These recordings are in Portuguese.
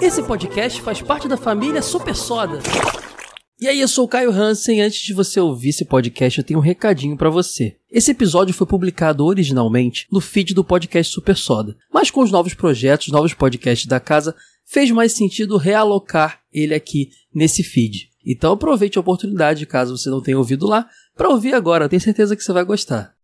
Esse podcast faz parte da família Super Soda. E aí, eu sou o Caio Hansen. Antes de você ouvir esse podcast, eu tenho um recadinho para você. Esse episódio foi publicado originalmente no feed do podcast Super Soda, mas com os novos projetos, novos podcasts da casa, fez mais sentido realocar ele aqui nesse feed. Então aproveite a oportunidade, caso você não tenha ouvido lá, para ouvir agora. Tenho certeza que você vai gostar.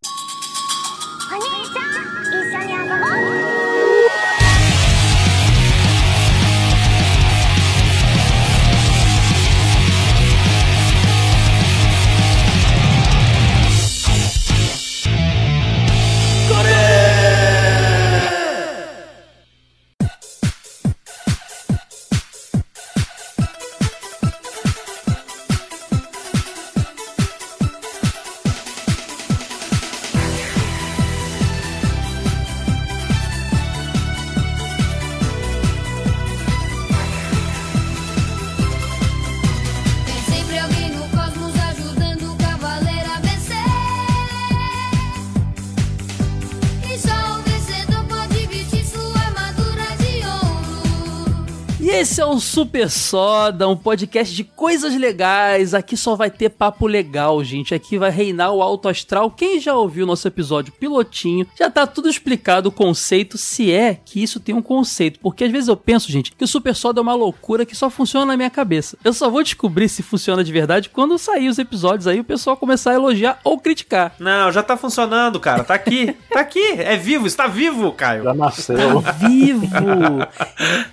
Super Soda, um podcast de coisas legais. Aqui só vai ter papo legal, gente. Aqui vai reinar o alto astral. Quem já ouviu nosso episódio pilotinho, já tá tudo explicado o conceito, se é que isso tem um conceito. Porque às vezes eu penso, gente, que o Super Soda é uma loucura que só funciona na minha cabeça. Eu só vou descobrir se funciona de verdade quando sair os episódios aí o pessoal começar a elogiar ou criticar. Não, já tá funcionando, cara. Tá aqui. Tá aqui. É vivo, está vivo, Caio. Já nasceu. Tá vivo!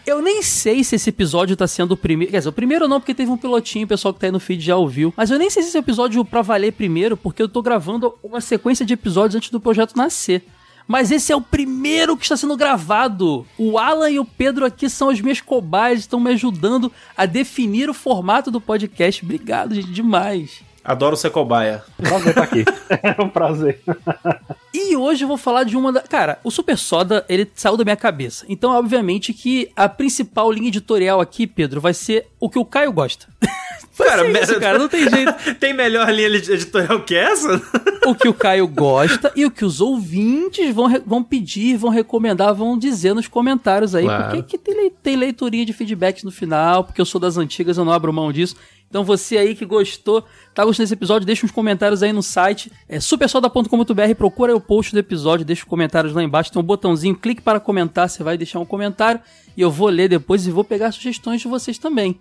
Eu nem sei se esse episódio tá sendo o primeiro. Quer dizer, o primeiro não, porque teve um pilotinho, o pessoal que tá aí no feed já ouviu. Mas eu nem sei se esse episódio pra valer primeiro, porque eu tô gravando uma sequência de episódios antes do projeto nascer. Mas esse é o primeiro que está sendo gravado. O Alan e o Pedro aqui são as minhas cobaias, estão me ajudando a definir o formato do podcast. Obrigado, gente, demais. Adoro ser cobaia. Prazer estar aqui. É um prazer. E hoje eu vou falar de uma da. Cara, o Super Soda, ele saiu da minha cabeça. Então, obviamente, que a principal linha editorial aqui, Pedro, vai ser o que o Caio gosta. Cara, isso, me- cara, não tem jeito. Tem melhor linha editorial que essa? O que o Caio gosta e o que os ouvintes vão, vão pedir, vão recomendar, vão dizer nos comentários aí. Claro. Porque que tem, tem leitoria de feedbacks no final, porque eu sou das antigas, eu não abro mão disso. Então você aí que gostou, tá gostando desse episódio, deixa uns comentários aí no site, é supersoda.com.br, procura aí o post do episódio, deixa os comentários lá embaixo, tem um botãozinho, clique para comentar, você vai deixar um comentário e eu vou ler depois e vou pegar sugestões de vocês também.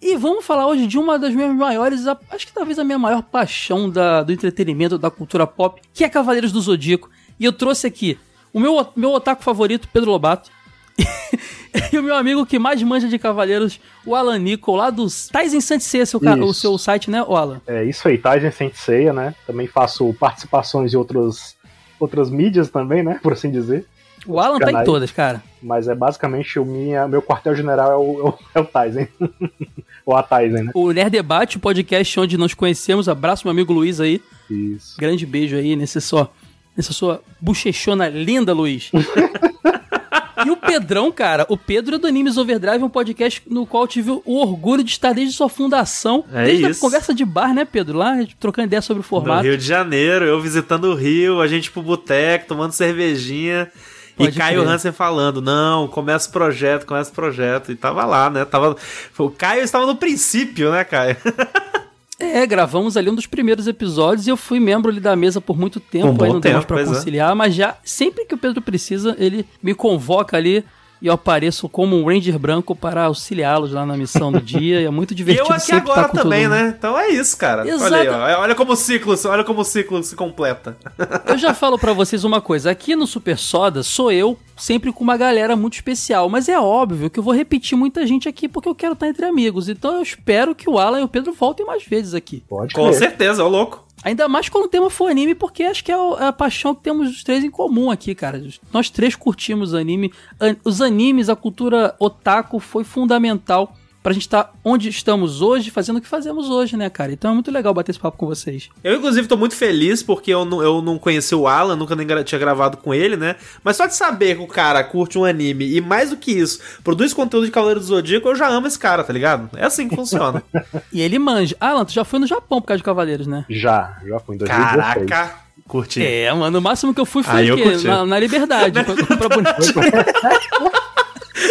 E vamos falar hoje de uma das minhas maiores, acho que talvez a minha maior paixão da- do entretenimento, da cultura pop, que é Cavaleiros do Zodíaco. E eu trouxe aqui o meu, meu otaku favorito, Pedro Lobato. e o meu amigo que mais manja de Cavaleiros, o Alan Nicol, lá dos Tais em Santisei, seu, Isso. o seu site, né, o Alan? É isso aí, Tyson Senseiya, né? Também faço participações em outras, outras mídias também, né? Por assim dizer. O Alan tá em Canais. todas, cara. Mas é basicamente o minha, meu quartel-general é o, é o, é o Tyson. Ou a Tyson, né? O Nerd Debate, o podcast onde nos conhecemos. Abraço, meu amigo Luiz aí. Isso. Grande beijo aí nesse só, nessa sua bochechona linda, Luiz. e o Pedrão, cara, o Pedro é do Animes Overdrive, um podcast no qual eu tive o orgulho de estar desde sua fundação. É desde isso. a conversa de bar, né, Pedro? Lá, trocando ideia sobre o No formato. Rio de Janeiro, eu visitando o Rio, a gente pro boteco, tomando cervejinha. Pode e Caio crer. Hansen falando, não, começa o projeto, começa o projeto. E tava lá, né? Tava... O Caio estava no princípio, né, Caio? É, gravamos ali um dos primeiros episódios e eu fui membro ali da mesa por muito tempo, Um aí não tempo, pra pois é. conciliar, mas já, sempre que o Pedro precisa, ele me convoca ali e eu apareço como um Ranger branco para auxiliá-los lá na missão do dia. E é muito E divertido eu aqui agora estar com todo também, né? Então é isso, cara. Exato. Olha aí, ó. Olha como o ciclo, olha como o ciclo se completa. Eu já falo pra vocês uma coisa, aqui no Super Soda sou eu sempre com uma galera muito especial, mas é óbvio que eu vou repetir muita gente aqui porque eu quero estar entre amigos. Então eu espero que o Alan e o Pedro voltem mais vezes aqui. Pode Com crer. certeza, ô louco. Ainda mais quando o tema for anime, porque acho que é é a paixão que temos os três em comum aqui, cara. Nós três curtimos anime. An- Os animes, a cultura otaku foi fundamental pra gente estar onde estamos hoje, fazendo o que fazemos hoje, né, cara? Então é muito legal bater esse papo com vocês. Eu, inclusive, tô muito feliz porque eu não, eu não conheci o Alan, nunca nem tinha gravado com ele, né? Mas só de saber que o cara curte um anime e mais do que isso, produz conteúdo de Cavaleiro do Zodíaco, eu já amo esse cara, tá ligado? É assim que funciona. E ele manja. Alan, tu já foi no Japão por causa de Cavaleiros, né? Já, já fui em 2016. Caraca, curti. É, mano, o máximo que eu fui foi Aí eu. Na, na Liberdade, pra bonequinho.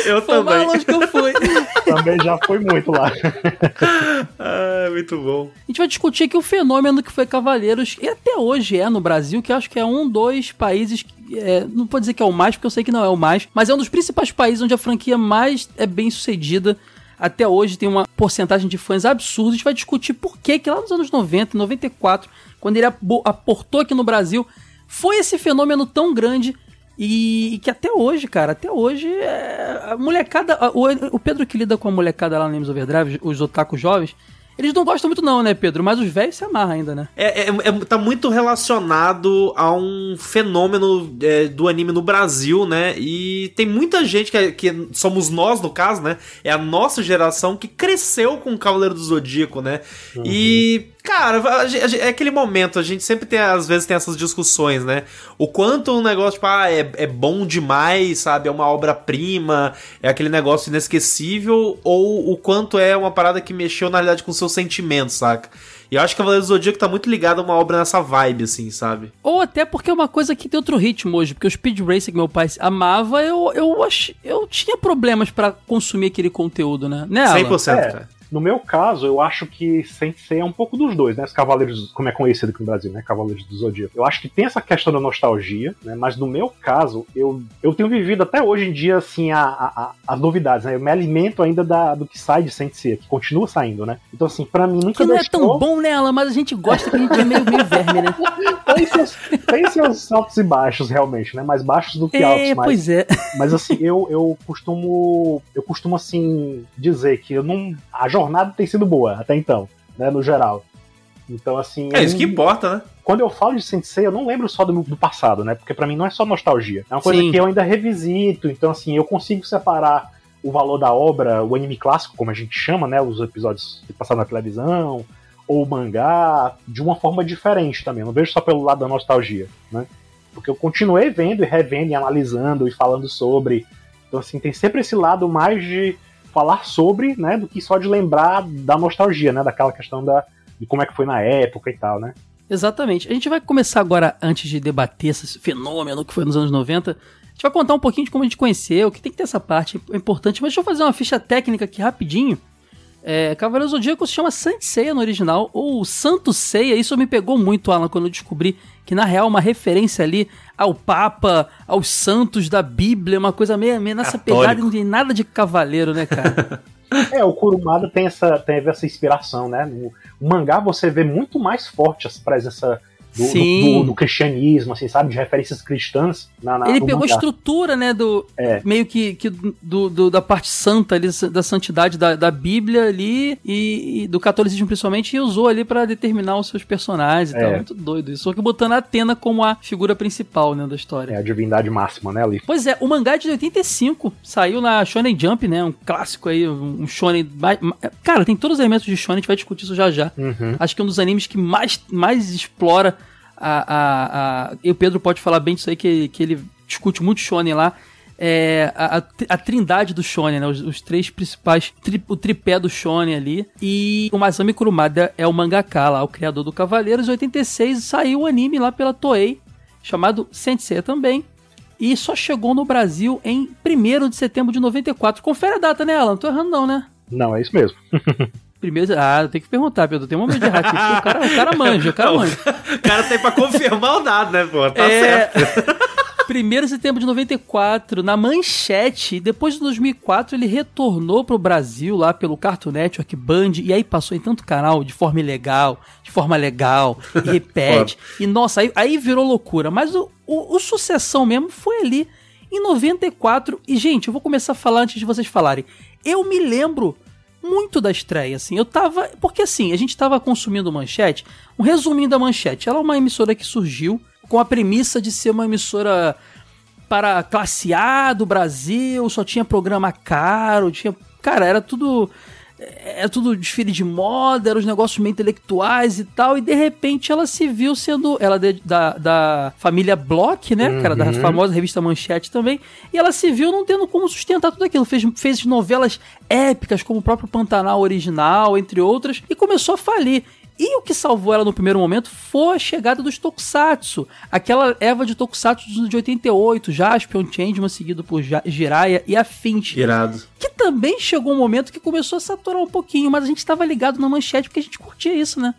Eu Foi o mais também. longe que eu fui. Também já foi muito lá. Ah, muito bom. A gente vai discutir aqui o fenômeno que foi Cavaleiros, e até hoje é no Brasil, que eu acho que é um dos países. que, é, não vou dizer que é o mais, porque eu sei que não é o mais, mas é um dos principais países onde a franquia mais é bem sucedida. Até hoje tem uma porcentagem de fãs absurda. A gente vai discutir por que, que lá nos anos 90, 94, quando ele aportou aqui no Brasil, foi esse fenômeno tão grande e, e que até hoje, cara, até hoje, é, a molecada. a- O, o Pedro que lida com a molecada lá no Names Overdrive, os otakus jovens, eles não gostam muito, não, né, Pedro? Mas os velhos se amarram ainda, né? É, é, é- tá muito relacionado a um fenômeno é, do anime no Brasil, né? E tem muita gente que, é- que somos nós, no caso, né? É a nossa geração que cresceu com o Cavaleiro do Zodíaco, né? E, cara, é aquele momento, a gente sempre tem, às vezes, tem essas discussões, né? O quanto um negócio, tipo, ah, é, é bom demais, sabe? É uma obra-prima, é aquele negócio inesquecível, ou o quanto é uma parada que mexeu, na realidade, com seus sentimentos, saca? E eu acho que Cavaleiro do Zodíaco tá muito ligado a uma obra nessa vibe, assim, sabe? Ou até porque é uma coisa que tem outro ritmo hoje, porque o Speed Racer que meu pai amava, eu, eu, ach, eu tinha problemas pra consumir aquele conteúdo, né? Né, Alan? 100%, É. cara. No meu caso, eu acho que Sensei é um pouco dos dois, né? Os Cavaleiros, como é conhecido aqui no Brasil, né? Cavaleiros do Zodíaco. Eu acho que tem essa questão da nostalgia, né? Mas no meu caso, eu, eu tenho vivido até hoje em dia, assim, a, a- a- as novidades, né? Eu me alimento ainda da, do que sai de Sensei, que continua saindo, né? Então, assim, pra mim nunca Que não é deixou... tão bom, né, Alan? Mas a gente gosta que a gente é meio, meio verme, né? Tem seus, tem seus altos e baixos, realmente, né? Mais baixos do que altos, É, mas... pois é. Mas assim, eu, eu costumo. Eu costumo assim dizer que eu não. A jornada tem sido boa até então, né? No geral. Então, assim. É isso que importa, né? Quando eu falo de Sensei, eu não lembro só do, do passado, né? Porque pra mim não é só nostalgia. É uma coisa Sim. que eu ainda revisito. Então, assim, eu consigo separar o valor da obra, o anime clássico, como a gente chama, né? Os episódios que passaram na televisão, ou o mangá, de uma forma diferente também. Eu não vejo só pelo lado da nostalgia, né? Porque eu continuei vendo e revendo e analisando e falando sobre. Então, assim, tem sempre esse lado mais de falar sobre, né? Do que só de lembrar da nostalgia, né? Daquela questão da, de como é que foi na época e tal, né? Exatamente. A gente vai começar agora, antes de debater esse fenômeno que foi nos anos 90, a gente vai contar um pouquinho de como a gente conheceu, que tem que ter essa parte é importante, mas deixa eu fazer uma ficha técnica aqui rapidinho. É, Cavaleiro Zodíaco se chama Saint Seiya no original, ou Santo Seiya, isso me pegou muito, Alan, quando eu descobri que na real é uma referência ali ao Papa, aos santos da Bíblia, uma coisa meio, meio nessa Católico. pegada, e não tem nada de cavaleiro, né, cara? É, o Kurumada tem essa, teve essa inspiração, né? No, o mangá você vê muito mais forte essa presença do, Sim. do, do- do cristianismo, assim, sabe? De referências cristãs na, na Ele pegou a mangá. estrutura, né, do É. meio que, que do, da parte santa ali, da santidade da, da Bíblia ali e, e do catolicismo principalmente e usou ali pra determinar os seus personagens e É. tal. Muito doido isso. Só que botando a Atena como a figura principal, né, da história. É a divindade máxima, né, ali. Pois é, o mangá é de 85 saiu na Shonen Jump, né? Um clássico aí, um shonen. Cara, tem todos os elementos de shonen, a gente vai discutir isso já já. Uhum. Acho que é um dos animes que mais, mais explora a, a, a- E o Pedro pode falar bem disso aí, que, que ele discute muito shonen lá. É, a, a, tri- a trindade do shonen, né? Os, os três principais, tri- o tripé do shonen ali. E o Masami Kurumada é o mangaka lá, o criador do Cavaleiros. Em 86 saiu o anime lá pela Toei, chamado Sensei também. E só chegou no Brasil em 1 de setembro de 94. Confere a data, né, Alan? Não tô errando não, né? Não, é isso mesmo. Primeiro, ah, tem que perguntar, Pedro. Tem um momento de porque O cara, o cara manja, o cara Não, manja. O cara tem pra confirmar o dado, né, pô? Tá É, certo. 1 de setembro de 94, na Manchete, depois de 2004 ele retornou pro Brasil lá pelo Cartoon Network, Band, e aí passou em tanto canal de forma ilegal, de forma legal, e repete. e nossa, aí, aí virou loucura. Mas o, o, o sucessão mesmo foi ali em 94. E gente, eu vou começar a falar antes de vocês falarem. Eu me lembro muito da estreia, assim. Eu tava. Porque assim, a gente tava consumindo manchete. Um resuminho da manchete. Ela é uma emissora que surgiu com a premissa de ser uma emissora para classe A do Brasil, só tinha programa caro, tinha. Cara, era tudo. Era tudo desfile de moda, eram os negócios meio intelectuais e tal, e de repente ela se viu sendo. Ela é da, da família Block, né? Cara, da Uhum. famosa revista Manchete também. E ela se viu não tendo como sustentar tudo aquilo. Fez, fez novelas épicas, como o próprio Pantanal original, entre outras, e começou a falir. E o que salvou ela no primeiro momento foi a chegada dos Tokusatsu. Aquela Eva de Tokusatsu dos anos de 88, Jaspion, Changeman, seguido por Jiraiya e a Fint. Irado. Que também chegou um momento que começou a saturar um pouquinho, mas a gente tava ligado na manchete porque a gente curtia isso, né?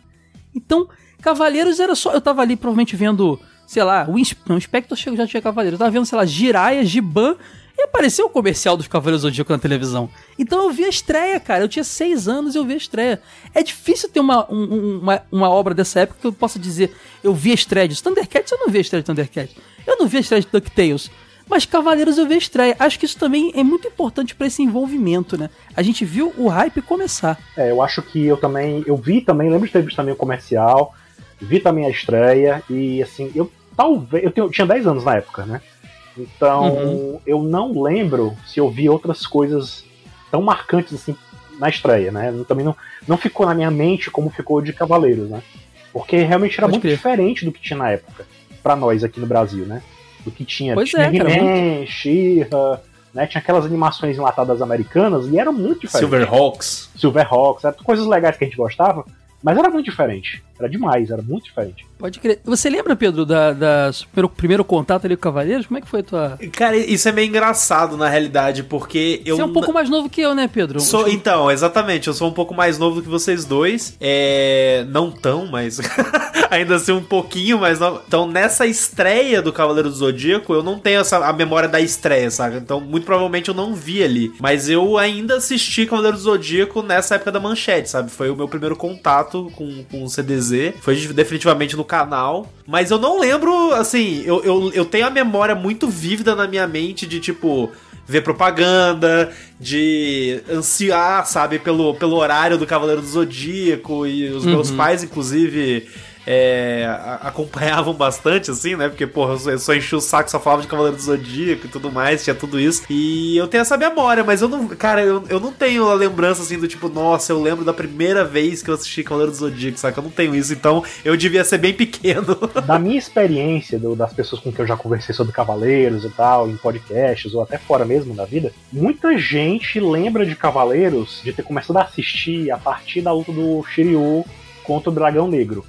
Então, Cavaleiros era só. Eu tava ali provavelmente vendo, sei lá, o não, o chegou- já tinha Cavaleiros. Eu tava vendo, sei lá, Jiraiya, Giban. E apareceu o comercial dos Cavaleiros do Zodíaco na televisão. Então eu vi a estreia, cara. Eu tinha seis anos e eu vi a estreia. É difícil ter uma, um- um- uma, uma obra dessa época que eu possa dizer, eu vi a estreia disso. Thundercats eu não vi a estreia de Thundercats. Eu não vi a estreia de DuckTales. Mas Cavaleiros eu vi a estreia. Acho que isso também é muito importante pra esse envolvimento, né? A gente viu o hype começar. É, eu acho que eu também. Eu vi também, lembro de ter visto também o comercial, vi também a estreia, e assim, eu talvez. Eu, eu tinha 10 anos na época, né? Então, Uhum. eu não lembro se eu vi outras coisas tão marcantes assim na estreia, né? Também não, não ficou na minha mente como ficou de Cavaleiros, né? Porque realmente era Pode muito crer. diferente do que tinha na época, pra nós aqui no Brasil, né? Do que tinha. Pois tinha é, He-Man, She-Ra, né? Tinha aquelas animações enlatadas americanas e era muito diferente. Silverhawks. Silverhawks, eram coisas legais que a gente gostava, mas era muito diferente. Era demais, era muito diferente. Pode crer. Você lembra, Pedro, da, da primeiro, primeiro contato ali com Cavaleiros? Como é que foi a tua. Cara, isso é meio engraçado na realidade, porque eu. Você é um pouco mais novo que eu, né, Pedro? Sou, então, exatamente, eu sou um pouco mais novo do que vocês dois. É. Não tão, mas. ainda assim um pouquinho mais novo. Então, nessa estreia do Cavaleiro do Zodíaco, eu não tenho essa, a memória da estreia, sabe? Então, muito provavelmente eu não vi ali. Mas eu ainda assisti Cavaleiro do Zodíaco nessa época da manchete, sabe? Foi o meu primeiro contato com, com o CDZ. Foi definitivamente no canal. Mas eu não lembro, assim, eu, eu, eu tenho a memória muito vívida na minha mente de tipo ver propaganda, de ansiar, sabe, pelo, pelo horário do Cavaleiro do Zodíaco e os meus pais, inclusive. É, acompanhavam bastante, assim, né? Porque, porra, eu só enchi o saco, só falava de Cavaleiro do Zodíaco e tudo mais, tinha tudo isso. E eu tenho essa memória, mas eu não, cara, eu, eu não tenho a lembrança, assim, do tipo, nossa, eu lembro da primeira vez que eu assisti Cavaleiro do Zodíaco, saca? Eu não tenho isso, então eu devia ser bem pequeno. Da minha experiência, do- das pessoas com quem eu já conversei sobre Cavaleiros e tal, em podcasts ou até fora mesmo da vida, muita gente lembra de Cavaleiros de ter começado a assistir a partir da luta do Shiryu contra o Dragão Negro.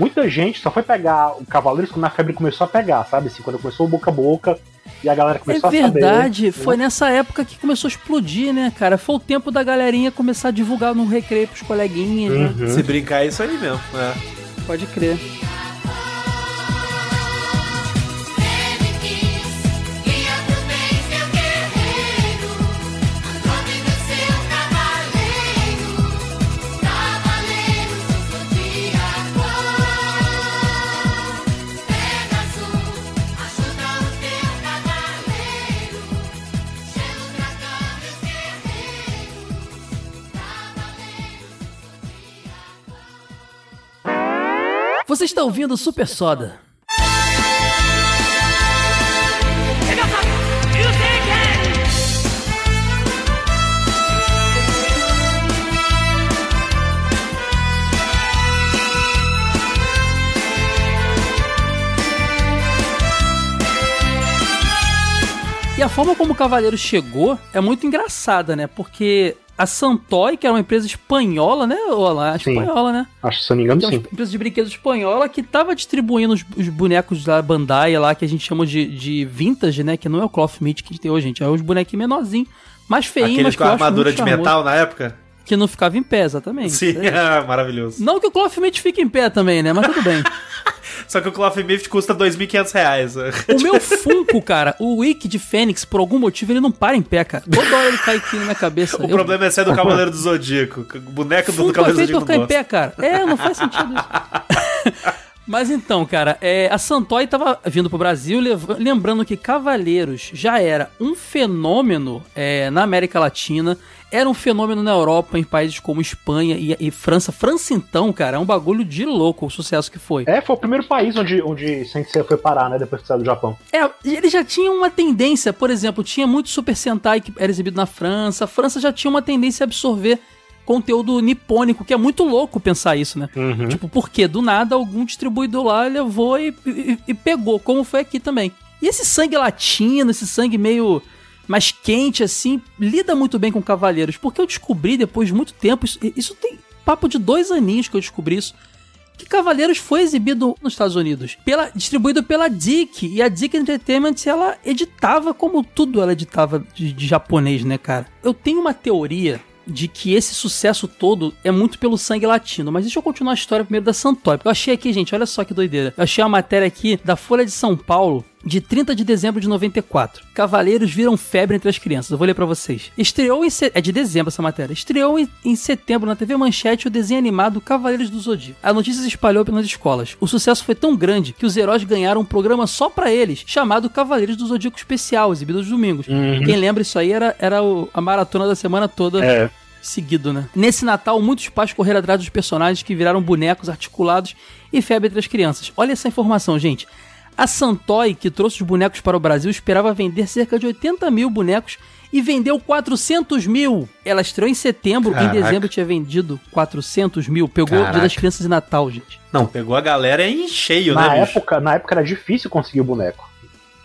Muita gente só foi pegar o Cavaleiros quando a febre começou a pegar, sabe? Assim, quando começou o boca a boca e a galera É começou a saber. verdade, foi nessa época que começou a explodir, né, cara? Foi o tempo da galerinha começar a divulgar no recreio pros coleguinhas, né? Uhum. Se brincar, é isso aí mesmo, né? Pode crer. Você está ouvindo Super Soda. E a forma como o Cavaleiro chegou é muito engraçada, né? Porque a Santoy, que era uma empresa espanhola, né? Olá, Sim. espanhola, né? Acho que se eu não me engano, Tem sim. uma empresa de brinquedos espanhola que tava distribuindo os, os bonecos da Bandai lá, que a gente chama de, de vintage, né? Que não é o cloth meat que a gente tem hoje, gente. É os bonequinhos menorzinhos, mais feinhos, Aquele mas com a armadura de charmoso. metal na época? Que não ficava em pé, exatamente. Sim, É. maravilhoso. Não que o cloth meat fique em pé também, né? Mas tudo bem. Só que o Cloth Mift custa 2.500 reais. O meu Funko, cara, o Wiki de Fênix, por algum motivo, ele não para em pé, cara. Toda hora ele cai aqui na minha cabeça. O problema é ser do Cavaleiro do Zodíaco. O boneco do Funko é Cavaleiro do Zodíaco não em pé, cara. É, não faz sentido isso. Mas então, cara, é, a Santoy tava vindo pro Brasil, lembrando que Cavaleiros já era um fenômeno é, na América Latina, era um fenômeno na Europa, em países como Espanha e, e França. França, então, cara, é um bagulho de louco o sucesso que foi. É, foi o primeiro país onde, onde Sensei foi parar, né? Depois que saiu do Japão. É, ele já tinha uma tendência, por exemplo, tinha muito Super Sentai que era exibido na França. A França já tinha uma tendência a absorver conteúdo nipônico, que é muito louco pensar isso, né? Uhum. Tipo, porque do nada algum distribuidor lá levou e, e- e pegou, como foi aqui também. E esse sangue latino, esse sangue meio mais quente, assim, lida muito bem com Cavaleiros, porque eu descobri depois de muito tempo, isso, isso tem papo de dois aninhos que eu descobri isso. Que Cavaleiros foi exibido nos Estados Unidos, pela, distribuído pela Dick. E a Dick Entertainment, ela editava como tudo ela editava de, de japonês, né, cara? Eu tenho uma teoria de que esse sucesso todo é muito pelo sangue latino. Mas deixa eu continuar a história primeiro da Santoy. Porque eu achei aqui, gente, olha só que doideira. Eu achei uma matéria aqui da Folha de São Paulo, de 30 de dezembro de 94. Cavaleiros viram febre entre as crianças. Eu vou ler pra vocês. Estreou em. se- É de dezembro essa matéria. Estreou em, em setembro na TV Manchete o desenho animado Cavaleiros do Zodíaco. A notícia se espalhou pelas escolas. O sucesso foi tão grande que os heróis ganharam um programa só pra eles, chamado Cavaleiros do Zodíaco Especial, exibido aos domingos. Quem lembra isso aí era, era o- a maratona da semana toda É, seguido, né? Nesse Natal, muitos pais correram atrás dos personagens que viraram bonecos articulados e febre entre as crianças. Olha essa informação, gente. A Santoy, que trouxe os bonecos para o Brasil, esperava vender cerca de 80 mil bonecos e vendeu 400 mil. Ela estreou em setembro, Caraca. em dezembro tinha vendido 400 mil. Pegou o Dia Caraca. das Crianças e Natal, gente. Não, pegou a galera em cheio, na, né, bicho? época, na época era difícil conseguir o boneco.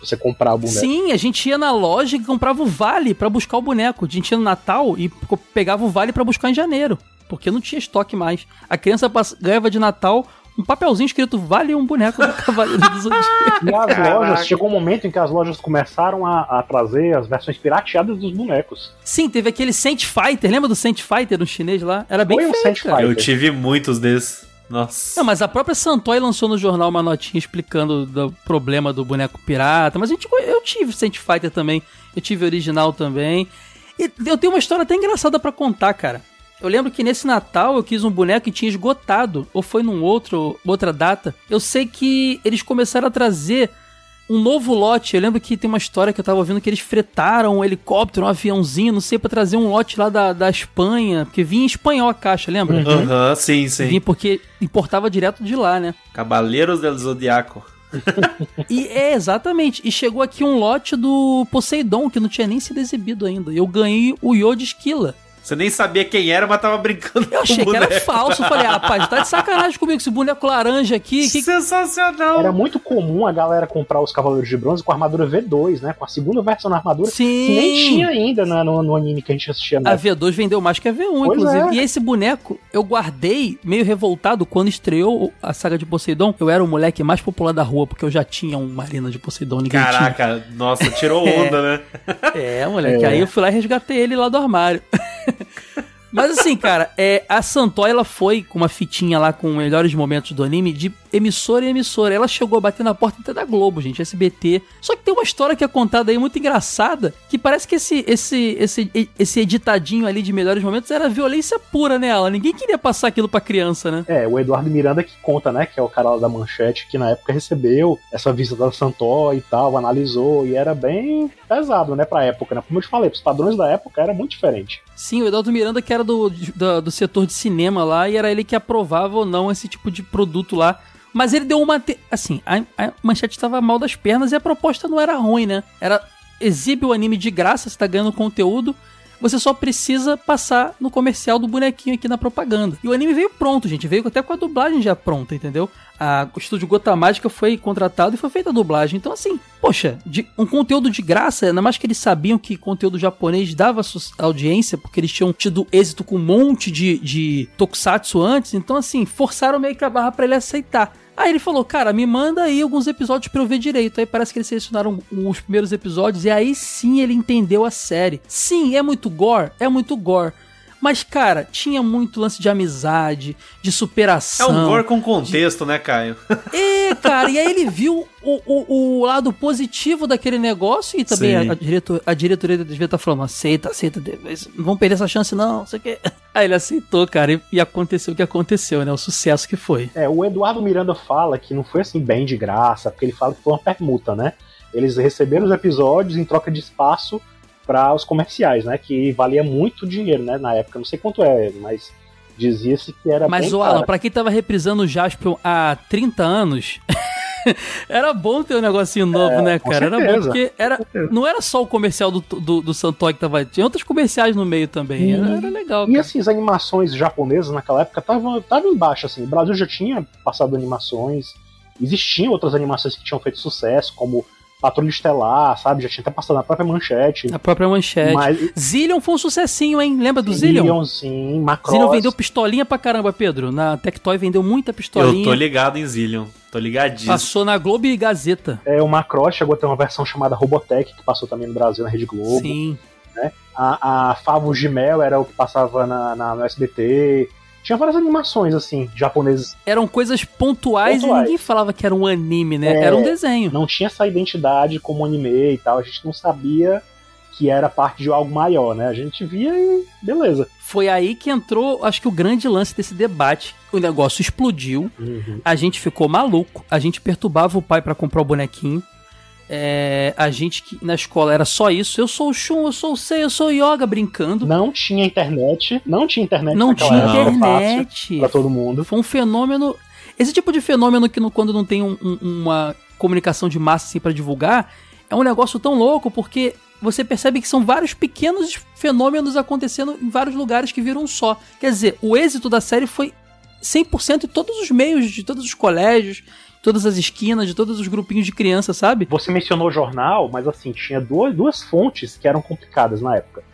Você comprar o boneco. Sim, a gente ia na loja e comprava o vale pra buscar o boneco. A gente ia no Natal e pegava o vale pra buscar em janeiro, porque não tinha estoque mais. A criança ganhava de Natal um papelzinho escrito vale um boneco do Cavaleiro do Zodíaco. E as Caraca. lojas, chegou um momento em que as lojas começaram a, a trazer as versões pirateadas dos bonecos. Sim, teve aquele Saint Fighter, lembra do Saint Fighter no chinês lá? Era bem Foi um feio, Saint cara. Fighter. Eu tive muitos desses. Nossa. Não, mas a própria Santoy lançou no jornal uma notinha explicando do problema do boneco pirata. Mas a gente, eu tive Saint Fighter também. Eu tive original também. E eu tenho uma história até engraçada pra contar, cara. Eu lembro que nesse Natal eu quis um boneco e tinha esgotado. Ou foi num outro, outra data. Eu sei que eles começaram a trazer um novo lote. Eu lembro que tem uma história que eu tava ouvindo que eles fretaram um helicóptero, um aviãozinho, não sei, pra trazer um lote lá da, da Espanha. Porque vinha em espanhol a caixa, lembra? Aham, sim, sim. Vinha porque importava direto de lá, né? Cavaleiros del Zodiaco. E é exatamente. E chegou aqui um lote do Poseidon que não tinha nem sido exibido ainda. Eu ganhei o Yo de Esquila. Você nem sabia quem era, mas tava brincando Eu achei que era falso. Eu Falei, ah, rapaz, tá de sacanagem comigo esse boneco laranja aqui. Que... Sensacional. Era muito comum a galera comprar os Cavaleiros de Bronze com a armadura V2, né? Com a segunda versão da armadura. Que nem Sim. tinha ainda na- no, no anime que a gente assistia na A V2 vendeu mais que a V1, Pois inclusive. é. E esse boneco eu guardei meio revoltado quando estreou a saga de Poseidon. Eu era o moleque mais popular da rua, porque eu já tinha um Marina de Poseidon, ninguém Caraca, nossa, tirou onda, né? tinha. É, moleque. É. Aí eu fui lá e resgatei ele lá do armário. Mas assim, cara, é, a Santoy, ela foi com uma fitinha lá com melhores momentos do anime de emissora em emissora. Ela chegou a bater na porta até da Globo, gente, SBT. Só que tem uma história que é contada aí muito engraçada, que parece que esse, esse, esse, esse editadinho ali de melhores momentos era violência pura, né, Alan? Ninguém queria passar aquilo pra criança, né? É, o Eduardo Miranda que conta, né? Que é o cara lá da manchete que na época recebeu essa visita da Santó e tal, analisou, e era bem pesado, né, pra época, né? Como eu te falei, os padrões da época era muito diferente. Sim, o Eduardo Miranda que era do, do, do setor de cinema lá e era ele que aprovava ou não esse tipo de produto lá. Mas ele deu uma. te- Assim, a, a manchete estava mal das pernas e a proposta não era ruim, né? Era exibe o anime de graça, você tá ganhando conteúdo. Você só precisa passar no comercial do bonequinho aqui na propaganda. E o anime veio pronto, gente. Veio até com a dublagem já pronta, entendeu? A, o estúdio Gota Mágica foi contratado e foi feita a dublagem. Então, assim, poxa, de- um conteúdo de graça, ainda mais que eles sabiam que conteúdo japonês dava audiência, porque eles tinham tido êxito com um monte de, de tokusatsu antes. Então, assim, forçaram meio que a barra pra ele aceitar. Aí ele falou, cara, me manda aí alguns episódios pra eu ver direito. Aí parece que eles selecionaram os primeiros episódios e aí sim ele entendeu a série. Sim, é muito gore, é muito gore. Mas, cara, tinha muito lance de amizade, de É superação. um gore com contexto, né, Caio? É, cara, e aí ele viu o, o, o lado positivo daquele negócio e também a, a, diretor, a diretoria devia estar falando, aceita, aceita, não vamos perder essa chance não, não sei o quê. Aí ele aceitou, cara, e, e aconteceu o que aconteceu, né, o sucesso que foi. É, o Eduardo Miranda fala que não foi assim bem de graça, porque ele fala que foi uma permuta, né? Eles receberam os episódios em troca de espaço para os comerciais, né? Que valia muito dinheiro, né? Na época, não sei quanto é, mas dizia-se que era Mas, o. Alan, pra quem tava reprisando o Jaspion há 30 anos... era bom ter um negocinho novo, né, com cara? Era bom certeza. porque era, certeza. não era só o comercial do, do, do Santoy que tava. Tinha outros comerciais no meio também. Era, era legal. E Cara. assim, as animações japonesas naquela época estavam tava embaixo, assim. O Brasil já tinha passado animações, existiam outras animações que tinham feito sucesso, como Patrulha Estelar, sabe? Já tinha até passado na própria manchete. A própria manchete. Mas Zillion foi um sucessinho, hein? Lembra do Zillion? Zillion, sim, Macross. Zillion vendeu pistolinha pra caramba, Pedro. Na Tectoy vendeu muita Eu pistolinha. tô ligado em Zillion. Tô ligadíssimo. Passou na Globo e Gazeta. É, o Macross chegou a ter uma versão chamada Robotech, que passou também no Brasil na Rede Globo. Sim. A, a Favos de Mel era o que passava na, na- no SBT. Tinha várias animações, assim, japoneses. Eram coisas pontuais, e Pontuais. ninguém falava que era um anime, né? É. Era um desenho. Não tinha essa identidade como anime e tal. A gente não sabia que era parte de algo maior, né? A gente via e beleza. Foi aí que entrou, acho que o grande lance desse debate. O negócio explodiu, a gente ficou maluco, a gente perturbava o pai pra comprar o bonequinho. É, a gente que na escola era só isso. Eu sou o Shun, eu sou o Sei, eu sou o Yoga brincando. Não tinha internet. Não tinha internet Não tinha época internet. pra todo mundo. Foi um fenômeno. Esse tipo de fenômeno que no- quando não tem um- um- uma comunicação de massa assim para divulgar é um negócio tão louco porque você percebe que são vários pequenos fenômenos acontecendo em vários lugares que viram um só. Quer dizer, o êxito da série foi 100% em todos os meios, de todos os colégios, todas as esquinas, de todos os grupinhos de crianças, sabe? Você mencionou jornal, mas assim, tinha duas, duas fontes que eram complicadas na época.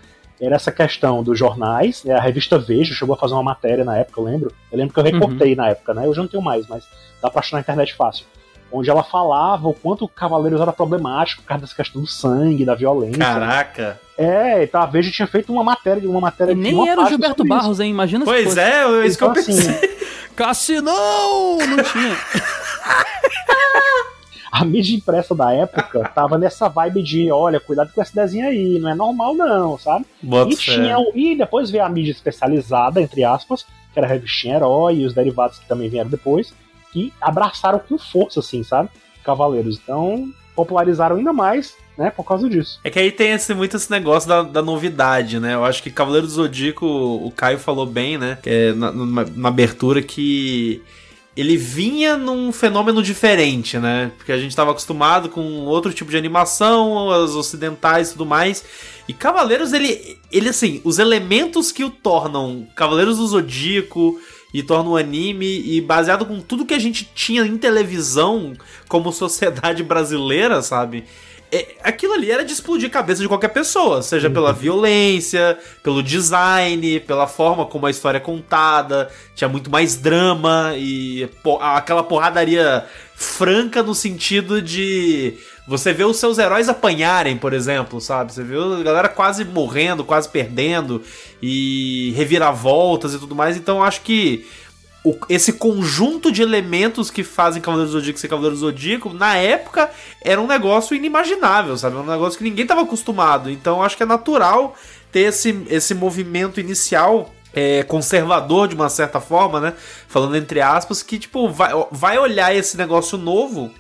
Era essa questão dos jornais, né, a revista Veja chegou a fazer uma matéria na época, eu lembro. Eu lembro que eu recortei na época, né? Eu já não tenho mais, mas dá pra achar na internet fácil. Onde ela falava o quanto o Cavaleiros era problemático por causa dessa questão do sangue, da violência. Caraca. É, então a Veja tinha feito uma matéria, uma matéria E de nem uma era o Gilberto. Barros, hein? Imagina se Pois é, é isso que eu Então, assim, pensei. Cassinão! Não tinha. a mídia impressa da época tava nessa vibe de, olha, cuidado com esse desenho aí, não é normal não, sabe? Bota E, fé. tinha, e depois veio a mídia especializada, entre aspas, que era a revistinha Herói e os derivados que também vieram depois, que abraçaram com força, assim, sabe? Cavaleiros. Então, popularizaram ainda mais, né, por causa disso. É que aí tem esse, muito esse negócio da, da novidade, né? Eu acho que Cavaleiro do Zodíaco, o Caio falou bem, né? Que é na, numa- na abertura que ele vinha num fenômeno diferente, né? Porque a gente estava acostumado com outro tipo de animação, as ocidentais e tudo mais. E Cavaleiros, ele, ele assim, os elementos que o tornam Cavaleiros do Zodíaco e tornam o anime, e baseado com tudo que a gente tinha em televisão como sociedade brasileira, sabe? É, aquilo ali era de explodir a cabeça de qualquer pessoa, seja pela violência, pelo design, pela forma como a história é contada, tinha muito mais drama e po- aquela porradaria franca no sentido de você vê os seus heróis apanharem, por exemplo, sabe? Você vê a galera quase morrendo, quase perdendo e reviravoltas e tudo mais, então acho que o- esse conjunto de elementos que fazem Cavaleiro do Zodíaco ser Cavaleiro do Zodíaco, na época, era um negócio inimaginável, sabe? Um negócio que ninguém estava acostumado. Então, acho que é natural ter esse, esse movimento inicial é, conservador, de uma certa forma, né? Falando entre aspas, que, tipo, vai, vai olhar esse negócio novo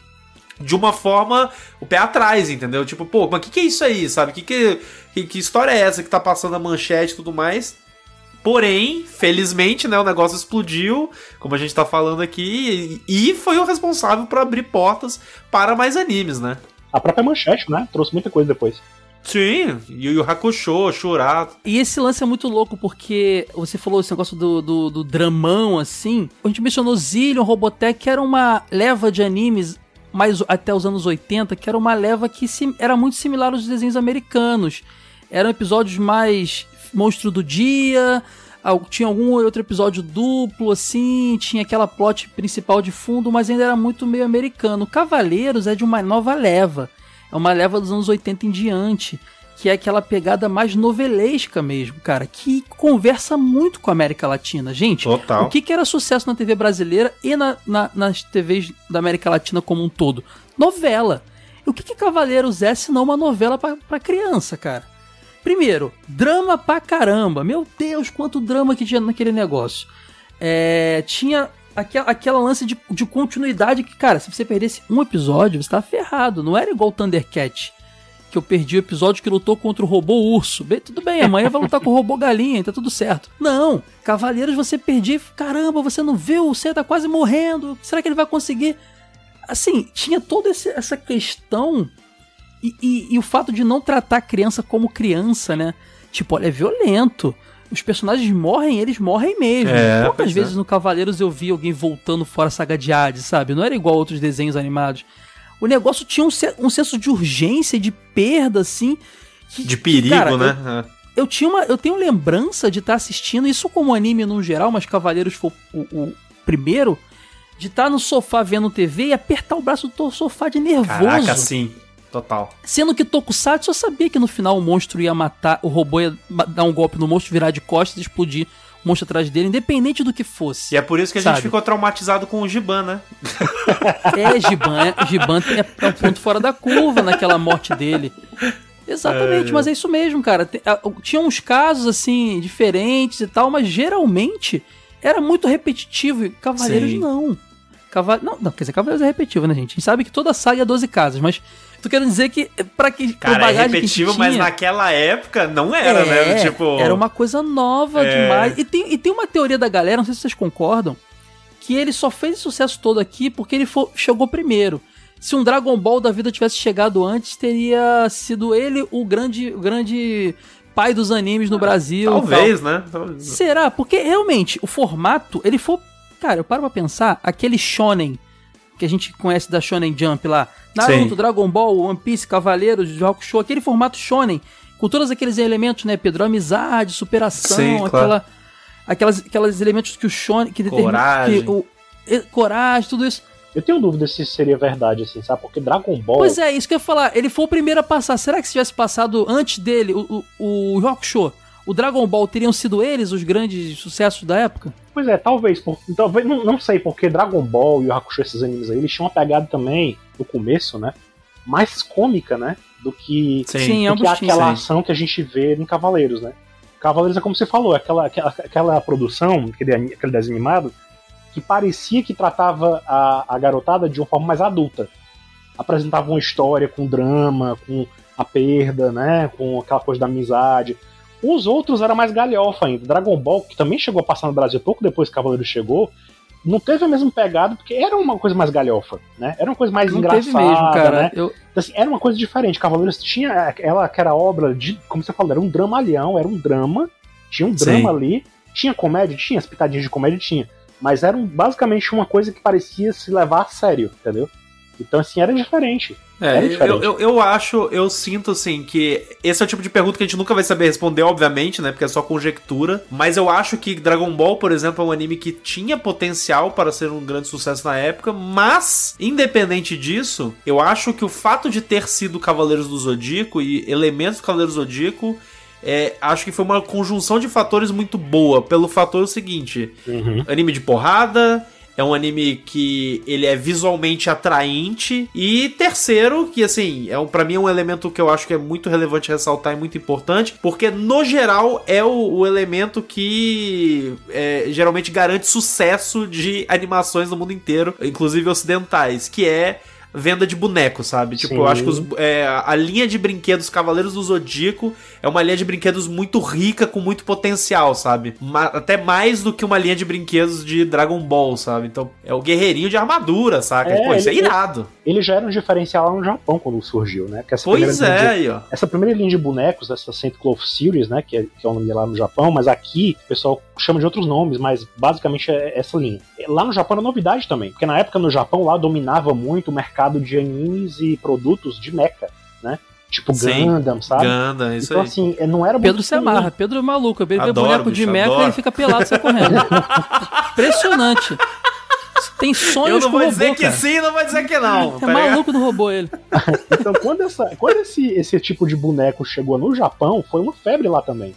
de uma forma o pé atrás, entendeu? Tipo, pô, mas o que, que é isso aí, sabe? Que, que, que história é essa que tá passando a manchete e tudo mais? Porém, felizmente, né, o negócio explodiu, como a gente tá falando aqui, e e foi o responsável por abrir portas para mais animes, né? A própria manchete, né? Trouxe muita coisa depois. Sim, Yu Yu Hakusho, Shurato. E esse lance é muito louco porque você falou esse negócio do, do, do dramão, assim. A gente mencionou Zillion, Robotech, que era uma leva de animes mais até os anos 80, que era uma leva que sim- era muito similar aos desenhos americanos. Eram episódios mais monstro do dia, tinha algum outro episódio duplo, assim, tinha aquela plot principal de fundo, mas ainda era muito meio americano. Cavaleiros é de uma nova leva. É uma leva dos anos 80 em diante que é aquela pegada mais novelesca mesmo, cara, que conversa muito com a América Latina. Gente, Total. o que, que era sucesso na TV brasileira e na, na- nas TVs da América Latina como um todo? Novela. E o que, que Cavaleiros é se não uma novela pra criança, cara? Primeiro, drama pra caramba. Meu Deus, quanto drama que tinha naquele negócio. É, tinha aquela, aquela lance de, de continuidade que, cara, se você perdesse um episódio, você tava ferrado. Não era igual o Thundercat que eu perdi o episódio que lutou contra o robô urso. Bem, tudo bem, amanhã vai lutar com o robô galinha, tá tudo certo. Não, Cavaleiros você perdia, caramba, você não viu, o Senna tá quase morrendo, será que ele vai conseguir? Assim, tinha toda essa questão e, e- e o fato de não tratar a criança como criança, né? Tipo, olha, é violento. Os personagens morrem, eles morrem mesmo. É, Poucas é. vezes no Cavaleiros eu vi alguém voltando fora a saga de Hades, sabe? Não era igual outros desenhos animados. o negócio tinha um, um senso de urgência, de perda, assim. que- De perigo, cara, né? Eu, eu tinha uma, eu tenho lembrança de estar assistindo, isso como anime no geral, mas Cavaleiros foi o, o primeiro, de estar no sofá vendo TV e apertar o braço do sofá de nervoso. Caraca, sim. Total. Sendo que Tokusatsu eu sabia que no final o monstro ia matar, o robô ia dar um golpe no monstro, virar de costas e explodir o monstro atrás dele, independente do que fosse. E é por isso que a Sabe? gente ficou traumatizado com o Giban, né? É, Giban, é, Giban é, é um ponto fora da curva naquela morte dele. Exatamente, mas é isso mesmo, cara. Tinha uns casos, assim, diferentes e tal, mas geralmente era muito repetitivo. E Cavaleiros Sim. não. Cava... Não, não, quer dizer, Cavaleiros é repetitivo, né, gente? A gente sabe que toda saga é 12 casas, mas tô querendo dizer que, eh, pra que Cara, é repetitivo, mas naquela época não era, né? É, Tipo. Era uma coisa nova É. demais. E tem, e tem uma teoria da galera, não sei se vocês concordam, que ele só fez esse sucesso todo aqui porque ele fo- chegou primeiro. Se um Dragon Ball da vida tivesse chegado antes, teria sido ele o grande, o grande pai dos animes no Brasil. e tal. Talvez, né? Talvez. Será? Porque realmente o formato, ele foi. Cara, eu paro pra pensar, aquele shonen que a gente conhece da Shonen Jump lá, Naruto, Sim. Dragon Ball, One Piece, Cavaleiros, Rock Show, aquele formato shonen, com todos aqueles elementos, né, Pedro? Amizade, superação, Sim, claro. aquela, aquelas, aquelas elementos que o shonen. Que determina- Coragem. Que o, e- coragem, tudo isso. Eu tenho dúvida se isso seria verdade, assim, sabe? Porque Dragon Ball. Pois é, isso que eu ia falar. Ele foi o primeiro a passar. Será que se tivesse passado antes dele o, o, o Rock Show, o Dragon Ball, teriam sido eles os grandes sucessos da época? Pois é, talvez. Por, talvez não, não sei, porque Dragon Ball e o Hakusho, esses animes aí, eles tinham uma pegada também, no começo, né? Mais cômica, né? Do que, Sim. Do que aquela sim. ação que a gente vê em Cavaleiros, né? Cavaleiros é como você falou, aquela, aquela, aquela produção, aquele, aquele desenho animado, que parecia que tratava a, a garotada de uma forma mais adulta. Apresentava uma história com drama, com a perda, né? Com aquela coisa da amizade. Os outros eram mais galhofa ainda. Dragon Ball, que também chegou a passar no Brasil pouco depois que Cavaleiro chegou, não teve a mesma pegada, porque era uma coisa mais galhofa, né? Era uma coisa mais Não engraçada, teve mesmo, cara. né? Eu, Então, assim, era uma coisa diferente. Cavaleiros tinha ela que era obra de, como você falou, era um dramalhão, era um drama, tinha um drama Sim. ali, tinha comédia, tinha as pitadinhas de comédia, tinha, mas era um- basicamente uma coisa que parecia se levar a sério, entendeu? Então, assim, era diferente. É, Era eu, diferente. eu, eu acho, eu sinto assim que esse é o tipo de pergunta que a gente nunca vai saber responder, obviamente, né? Porque é só conjectura. Mas eu acho que Dragon Ball, por exemplo, é um anime que tinha potencial para ser um grande sucesso na época, mas, independente disso, eu acho que o fato de ter sido Cavaleiros do Zodíaco e elementos do Cavaleiros do Zodíaco. É, acho que foi uma conjunção de fatores muito boa, pelo fator seguinte: anime de porrada, é um anime que ele é visualmente atraente. E terceiro, que assim, é um, para mim é um elemento que eu acho que é muito relevante ressaltar e muito importante, porque no geral é o, o elemento que é, geralmente garante sucesso de animações no mundo inteiro, inclusive ocidentais, que é venda de boneco, sabe? Tipo, Sim. eu acho que os- é, a linha de brinquedos Cavaleiros do Zodíaco é uma linha de brinquedos muito rica, com muito potencial, sabe? Ma- até mais do que uma linha de brinquedos de Dragon Ball, sabe? Então, é o guerreirinho de armadura, saca? É, Pô, isso é ele- irado. Ele já era um diferencial lá no Japão quando surgiu, né? Porque essa Pois primeira é, de- aí, ó. Essa primeira linha de bonecos, essa Saint Cloth Series, né, que é, que é o nome lá no Japão, mas aqui o pessoal chama de outros nomes, mas basicamente é essa linha. Lá no Japão era novidade também, porque na época no Japão lá dominava muito o mercado de animes e produtos de mecha, né? Tipo Sim. Gundam, sabe? Ganda, isso então aí. assim, é, não era Pedro se amarra, Pedro é maluco. Ele vê boneco de meca e fica pelado e sai correndo. Impressionante. Tem Eu sonhos não com vou robô, dizer que cara. sim, não vou dizer que não. É tá ligado? maluco do robô ele. Então, quando, essa, quando esse, esse tipo de boneco chegou no Japão, foi uma febre lá também.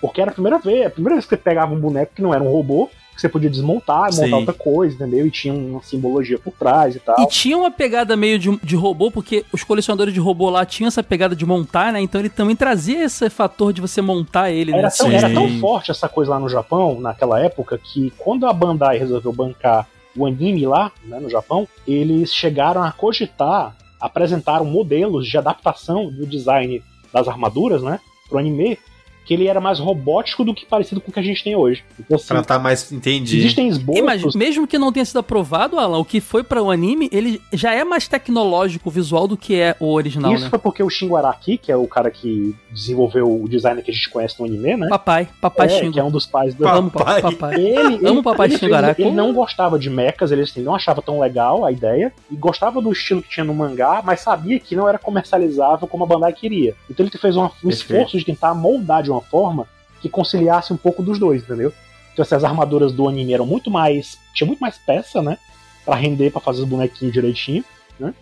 Porque era a primeira vez, a primeira vez que você pegava um boneco que não era um robô, que você podia desmontar, montar Sim. outra coisa, entendeu? E tinha uma simbologia por trás e tal. E tinha uma pegada meio de, de robô, porque os colecionadores de robô lá tinham essa pegada de montar, né? Então ele também trazia esse fator de você montar ele, né? Era tão, Sim. era tão forte essa coisa lá no Japão, naquela época, que quando a Bandai resolveu bancar o anime lá, né, no Japão, eles chegaram a cogitar, apresentaram modelos de adaptação do design das armaduras, né, pro anime, que ele era mais robótico do que parecido com o que a gente tem hoje. Então, assim, Pra tá mais. Entendi. existem E, esboços. mas mesmo que não tenha sido aprovado, Alan, o que foi para o anime, ele já é mais tecnológico visual do que é o original, Isso né? foi porque o Shingo Araki, que é o cara que desenvolveu o design que a gente conhece no anime, né? Papai, papai é, Shingo. que é um dos pais do. Pa- Amo Papai. papai. papai. Ele, Amo o Papai ele, Shingo Araki. ele não gostava de mechas, ele assim, não achava tão legal a ideia, e gostava do estilo que tinha no mangá, mas sabia que não era comercializável como a Bandai queria. Então ele fez um Perfeito. esforço de tentar moldar de uma forma que conciliasse um pouco dos dois, entendeu? Então essas armaduras do anime eram muito mais. tinha muito mais peça, né? Pra render, pra fazer os bonequinhos direitinho, né?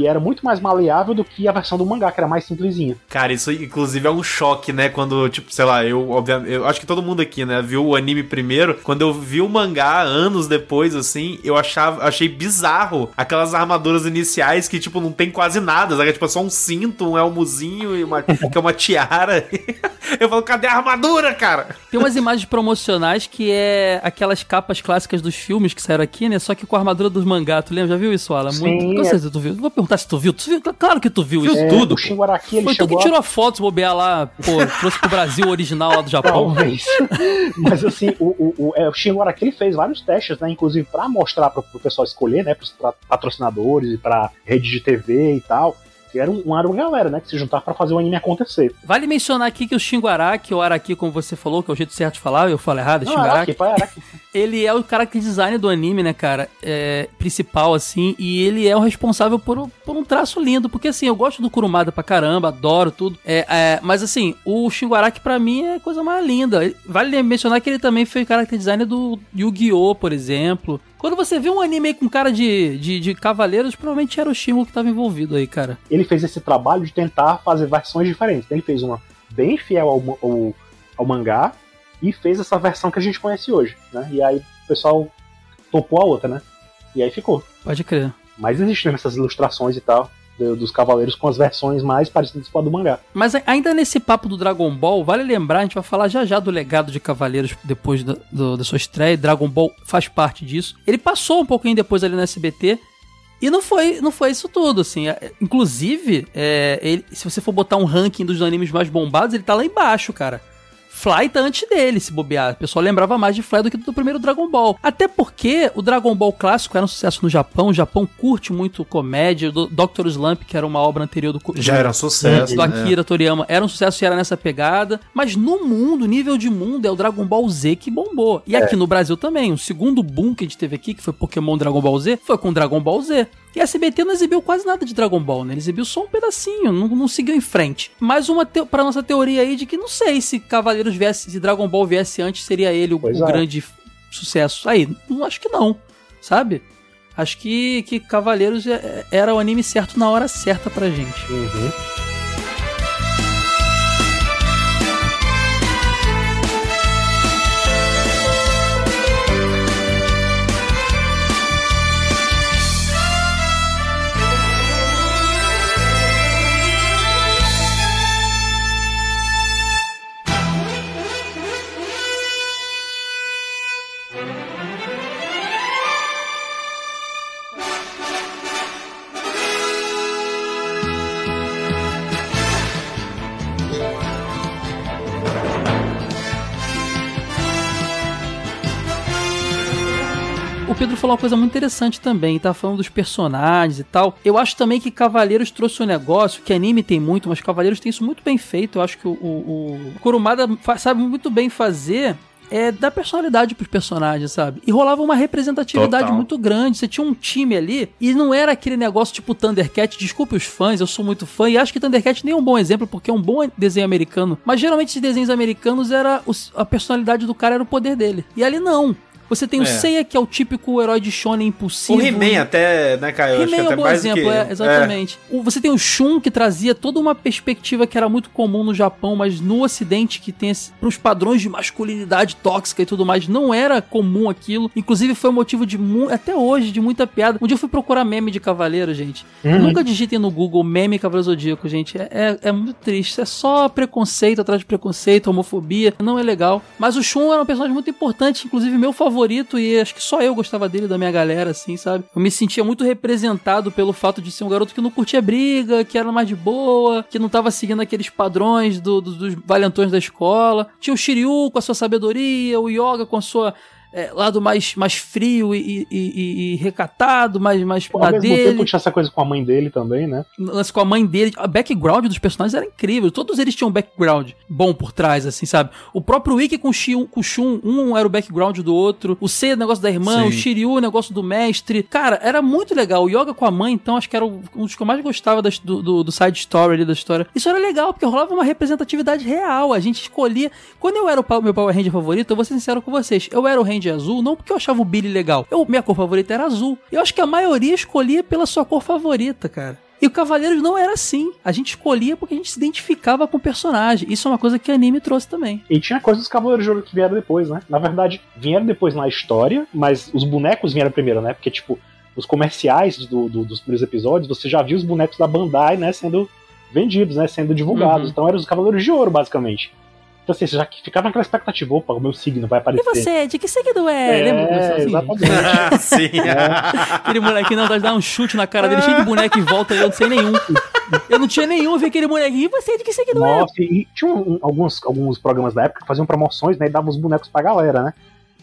E era muito mais maleável do que a versão do mangá, que era mais simplesinha. Cara, isso inclusive é um choque, né? Quando, tipo, sei lá, eu, obviamente, eu acho que todo mundo aqui, né, viu o anime primeiro. Quando eu vi o mangá anos depois, assim, eu achava, achei bizarro aquelas armaduras iniciais que, tipo, não tem quase nada, sabe? Tipo, é só um cinto, um elmozinho e uma, que é uma tiara. eu falo, cadê a armadura, cara? Tem umas imagens promocionais que é aquelas capas clássicas dos filmes que saíram aqui, né? Só que com a armadura dos mangá. Tu lembra? Já viu isso, Alan? Sim, Muito. Com é. certeza tu viu. Não vou perguntar se tu viu. Tu viu? Claro que tu viu isso É, tudo. O Shingo Araki, ele Foi tu que chegou tirou a foto, se bobear lá, pô, trouxe pro Brasil original lá do Japão. Talvez. Mas assim, o, o, o, é, o ele fez vários testes, né? Inclusive pra mostrar pro, pro pessoal escolher, né? Pros patrocinadores e pra rede de TV e tal. Que era, um, era uma galera, né? Que se juntava pra fazer o anime acontecer. Vale mencionar aqui que o Shingo Araki, ou Araki, como você falou, que é o jeito certo de falar, eu falo errado, é Não, Shingo Araki. Araki, pai, Araki. Ele é o character design do anime, né, cara? É, principal, assim, e ele é o responsável por, por um traço lindo, porque assim, eu gosto do Kurumada pra caramba, adoro tudo. É, é, mas assim, o Shingo Araki pra mim é a coisa mais linda. Vale mencionar que ele também foi character designer do Yu-Gi-Oh!, por exemplo. Quando você vê um anime aí com cara de, de, de cavaleiros, provavelmente era o Shingo que tava envolvido aí, cara. Ele fez esse trabalho de tentar fazer versões diferentes. Ele fez uma bem fiel ao, ao, ao mangá e fez essa versão que a gente conhece hoje, né? E aí o pessoal topou a outra, né? E aí ficou. Pode crer. Mas existem essas ilustrações e tal do- dos cavaleiros com as versões mais parecidas com a do mangá. Mas ainda nesse papo do Dragon Ball, vale lembrar, a gente vai falar já já do legado de Cavaleiros depois da, do- da sua estreia. Dragon Ball faz parte disso. Ele passou um pouquinho depois ali no SBT. E não foi, não foi isso tudo, assim. É, Inclusive, é, ele- se você for botar um ranking dos animes mais bombados, ele tá lá embaixo, cara. Fly tá antes dele, se bobear. O pessoal lembrava mais de Fly do que do primeiro Dragon Ball. Até porque o Dragon Ball clássico era um sucesso no Japão. O Japão curte muito comédia. O Dr. Slump, que era uma obra anterior do... Já era um sucesso. do né? Akira Toriyama era um sucesso e era nessa pegada. Mas no mundo, nível de mundo, é o Dragon Ball Z que bombou. E aqui no Brasil também. O segundo boom que a gente teve aqui, que foi Pokémon Dragon Ball Z, foi com Dragon Ball Z. E a SBT não exibiu quase nada de Dragon Ball, né? Ele exibiu só um pedacinho, não, não seguiu em frente. Mais uma te pra nossa teoria aí de que não sei se Cavaleiros viesse, se Dragon Ball viesse antes, seria ele o, o é. grande sucesso. Aí, não acho que não, sabe? Acho que, que Cavaleiros é- é- era o anime certo na hora certa pra gente. Uhum. Falou uma coisa muito interessante também, tá falando dos personagens e tal. Eu acho também que Cavaleiros trouxe um negócio que anime tem muito, mas Cavaleiros tem isso muito bem feito. Eu acho que o, o, o Kurumada sabe muito bem fazer é dar personalidade pros personagens, sabe? E rolava uma representatividade Total. muito grande. Você tinha um time ali e não era aquele negócio tipo Thundercat. Desculpe os fãs, eu sou muito fã e acho que Thundercat nem é um bom exemplo porque é um bom desenho americano. Mas geralmente esses desenhos americanos era a personalidade do cara era o poder dele. E ali não. Você tem o É. Seiya, que é o típico herói de shonen O impulsivo. He-Man até, né, Caio? He-Man é até um bom exemplo, que... é, exatamente. O- Você tem o Shun, que trazia toda uma perspectiva que era muito comum no Japão, mas no Ocidente, que tem esse, pros padrões de masculinidade tóxica e tudo mais, não era comum aquilo. Inclusive, foi motivo de, até hoje, de muita piada. Um dia eu fui procurar meme de cavaleiro, gente. Uhum. Nunca digitem no Google meme Cavaleiro Zodíaco, gente. É, é, é muito triste. É só preconceito atrás de preconceito, homofobia. Não é legal. Mas o Shun era um personagem muito importante, inclusive meu favorito favorito e acho que só eu gostava dele, da minha galera, assim, sabe? Eu me sentia muito representado pelo fato de ser um garoto que não curtia briga, que era mais de boa, que não tava seguindo aqueles padrões do- do- dos valentões da escola. Tinha o Shiryu com a sua sabedoria, o Yoga com a sua. É, lado mais, mais frio e, e- e- e recatado, mais, mais Ao na mesmo dele. tempo tinha essa coisa com a mãe dele também, né? lance com a mãe dele. A background dos personagens era incrível. Todos eles tinham um background bom por trás, assim, sabe? O próprio Wiki com o Shun, com o Shun, um era o background do outro. O o negócio da irmã. Sim. O Shiryu, o negócio do mestre. Cara, era muito legal. O Yoga com a mãe, então, acho que era um dos que eu mais gostava das- do, do, do side story ali da história. Isso era legal, porque rolava uma representatividade real. A gente escolhia. Quando eu era o meu Power Ranger favorito, eu vou ser sincero com vocês. Eu era o Ranger azul, não porque eu achava o Billy legal. Eu, minha cor favorita era azul. Eu acho que a maioria escolhia pela sua cor favorita, cara. E o Cavaleiros não era assim. A gente escolhia porque a gente se identificava com o personagem. Isso é uma coisa que o anime trouxe também. E tinha coisas dos Cavaleiros de Ouro que vieram depois, né? Na verdade, vieram depois na história, mas os bonecos vieram primeiro, né? Porque, tipo, os comerciais do- do- dos primeiros episódios, você já viu os bonecos da Bandai, né, sendo vendidos, né? Sendo divulgados. Uhum. Então eram os Cavaleiros de Ouro, basicamente. Então, assim, você já ficava naquela expectativa, opa, o meu signo vai E aparecer. você, de que signo é? É, Lembra? Assim, exatamente. Sim. Aquele molequinho não dá dar um chute na cara dele, cheio de boneco em volta e eu não sei nenhum. Eu não tinha nenhum, eu vi aquele molequinho. E você, de que signo é? Nossa, e tinha um- alguns, alguns programas da época que faziam promoções, né? E davam os bonecos pra galera, né?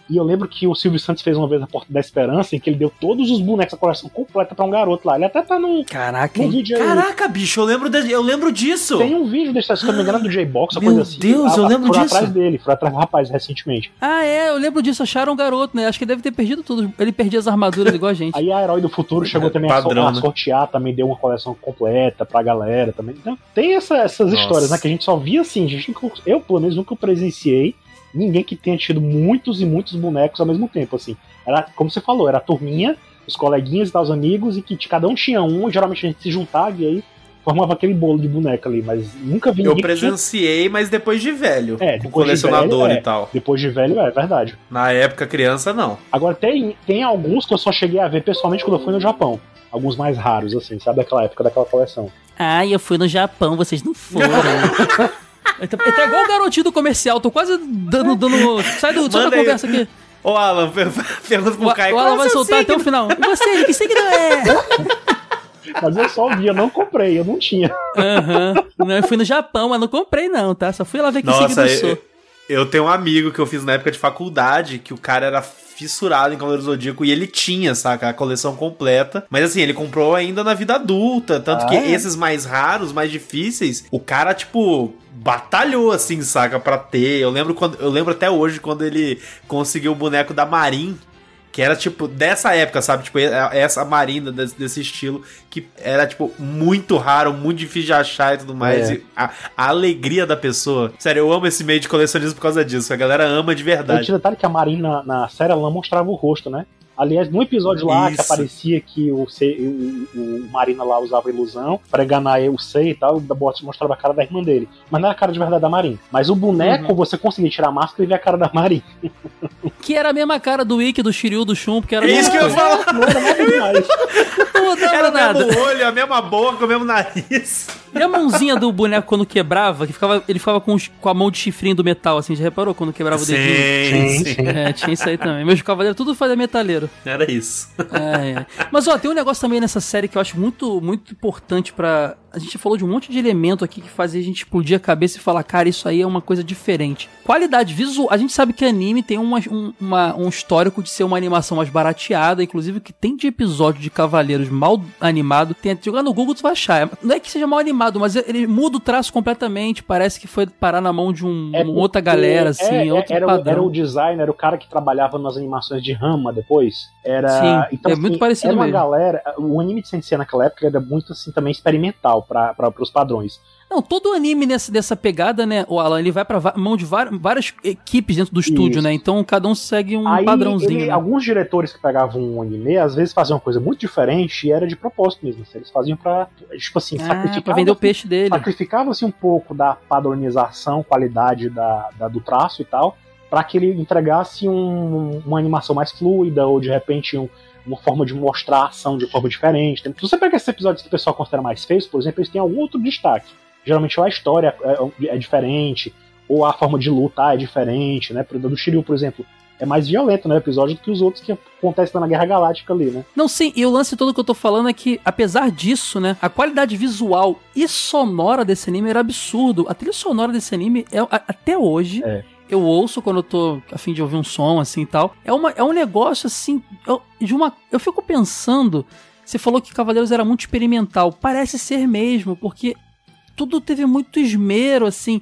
E eu lembro que o Silvio Santos fez uma vez a Porta da Esperança, em que ele deu todos os bonecos, a coleção completa pra um garoto lá. Ele até tá no, Caraca, no vídeo aí. Caraca, bicho, eu lembro, de- eu lembro disso. Tem um vídeo desse, se eu não me engano, do J-Box, ou Meu coisa assim. Deus, eu lembro foram disso. atrás dele, foram atrás do rapaz recentemente. Ah, é, eu lembro disso. Acharam um garoto, né? Acho que deve ter perdido tudo. Ele perdia as armaduras igual a gente. Aí a Herói do Futuro chegou É, também a, padrão, a né? sortear, também deu uma coleção completa pra galera também. Então, tem essa- essas Nossa. histórias, né? Que a gente só via assim, a gente eu, pelo menos, nunca presenciei ninguém que tenha tido muitos e muitos bonecos ao mesmo tempo, assim. Era, como você falou, era a turminha, os coleguinhas e tal, os amigos, e que de cada um tinha um, e geralmente a gente se juntava e aí formava aquele bolo de boneca ali, mas nunca vi Eu tinha- presenciei, mas depois de velho. É, com depois de colecionador velho, é. e tal. Depois de velho, é verdade. Na época, criança, não. Agora tem, tem alguns que eu só cheguei a ver pessoalmente quando eu fui no Japão. Alguns mais raros, assim, sabe? Daquela época, daquela coleção. Ah, eu fui no Japão, vocês não foram. Ele tá, ele tá igual o garotinho do comercial, tô quase dando. dando sai do, sai da conversa aqui. Ô, Alan, per- pergunta pro O, Caio. o Alan é vai soltar até o signo? final. E você, que signo é? Mas eu só vi, eu não comprei, eu não tinha. Aham. Não, eu fui no Japão, mas não comprei, não, tá? Só fui lá ver que signo Nossa, eu eu, sou. eu tenho um amigo que eu fiz na época de faculdade, que o cara era fissurado em Cavaleiro do Zodíaco e ele tinha, saca, a coleção completa. Mas assim, ele comprou ainda na vida adulta. Tanto Ah, que é? esses mais raros, mais difíceis, o cara, tipo, batalhou, assim, saca, pra ter. Eu lembro, quando, eu lembro até hoje quando ele conseguiu o boneco da Marin. Que era, tipo, dessa época, sabe? Tipo, essa marina desse, desse estilo, que era, tipo, muito raro, muito difícil de achar e tudo mais. É. E a, a alegria da pessoa. Sério, eu amo esse meio de colecionismo por causa disso. A galera ama de Eu verdade. tinha detalhe que a Marina na série ela não mostrava o rosto, né? Aliás, no episódio lá que Isso. aparecia que o, o, o Marina lá usava ilusão pra enganar o Sei e tal, o da Bot mostrava a cara da irmã dele. Mas não era a cara de verdade da Marina. Mas o boneco, você conseguia tirar a máscara e ver a cara da Marina. Que era a mesma cara do Ikki, do Shiryu, do Shun, porque era É isso que eu ia falar. Não era nada demais. Não Era o mesmo olho, a mesma boca, o mesmo nariz. E a mãozinha do boneco quando quebrava, que ficava, ele ficava com, com a mão de chifrinho do metal, assim, já reparou quando quebrava o dedinho? Sim, Sim, sim. É, tinha isso aí também. Meus cavaleiros tudo fazia metaleiro. Era isso. É, é. Mas ó, tem um negócio também nessa série que eu acho muito, muito importante pra. A gente falou de um monte de elemento aqui que fazia a gente explodir a cabeça e falar, cara, isso aí é uma coisa diferente. Qualidade visual. A gente sabe que anime tem uma, um, uma- um histórico de ser uma animação mais barateada, inclusive o que tem de episódio de Cavaleiros mal animado. Tem, jogar no Google tu vai achar. Não é que seja mal animado, mas ele muda o traço completamente. Parece que foi parar na mão de um, É uma outra galera, assim, é, é, outro era, o- padrão. era o designer, o cara que trabalhava nas animações de Rama depois. Era, Sim, então, é assim, muito parecido Era uma mesmo. galera. O anime de Sensei naquela época era muito assim também experimental para os padrões. Não, todo anime nessa, dessa pegada, né, o Alan, ele vai pra mão de várias equipes dentro do estúdio, Isso. né? Então cada um segue um Aí, padrãozinho. ele- né? alguns diretores que pegavam um anime, às vezes faziam uma coisa muito diferente e era de propósito mesmo. assim, Eles faziam pra, tipo assim, Ah, pra sacrificavam, vender o peixe dele. sacrificava-se um pouco da padronização, qualidade da, da- do traço e tal, para que ele entregasse um- uma animação mais fluida ou de repente um- uma forma de mostrar a ação de forma diferente. Se você pega esses episódios que o pessoal considera mais feios, por exemplo, eles têm algum outro destaque. Geralmente a história é, é diferente, ou a forma de lutar é diferente, né? Do Shiryu, por exemplo, é mais violento, né? O episódio do que os outros que acontecem na Guerra Galáctica ali, né? Não, sim, e o lance todo que eu tô falando é que, apesar disso, né, a qualidade visual e sonora desse anime era absurdo. A trilha sonora desse anime, é, a- até hoje, É. eu ouço quando eu tô a fim de ouvir um som, assim e tal. É, uma, é um negócio, assim, eu, de uma. Eu fico pensando. Você falou que Cavaleiros era muito experimental. Parece ser mesmo, porque tudo teve muito esmero, assim.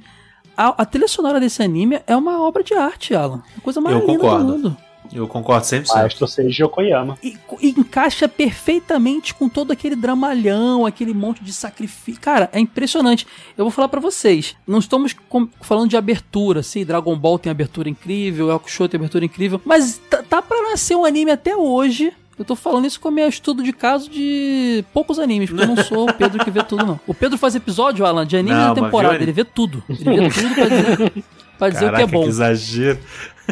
A, a trilha sonora desse anime é uma obra de arte, Alan. A coisa mais Eu linda concordo. do mundo. Eu concordo 100%. Maestro Seiji Yokoyama. E, e encaixa perfeitamente com todo aquele dramalhão, aquele monte de sacrifício. Cara, é impressionante. Eu vou falar pra vocês. Não estamos com- falando de abertura, assim. Dragon Ball tem abertura incrível, Yakusho tem abertura incrível. Mas tá, tá pra nascer um anime até hoje. Eu tô falando isso com o meu estudo de caso de poucos animes, porque eu não sou o Pedro que vê tudo, não. O Pedro faz episódio, Alan, de anime Não, mas temporada. viu, Ele vê tudo. Ele vê tudo pra dizer, pra dizer o que é Caraca, bom. que exagero.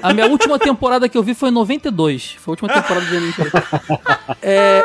A minha última temporada que eu vi foi em 92. Foi a última temporada de anime. É...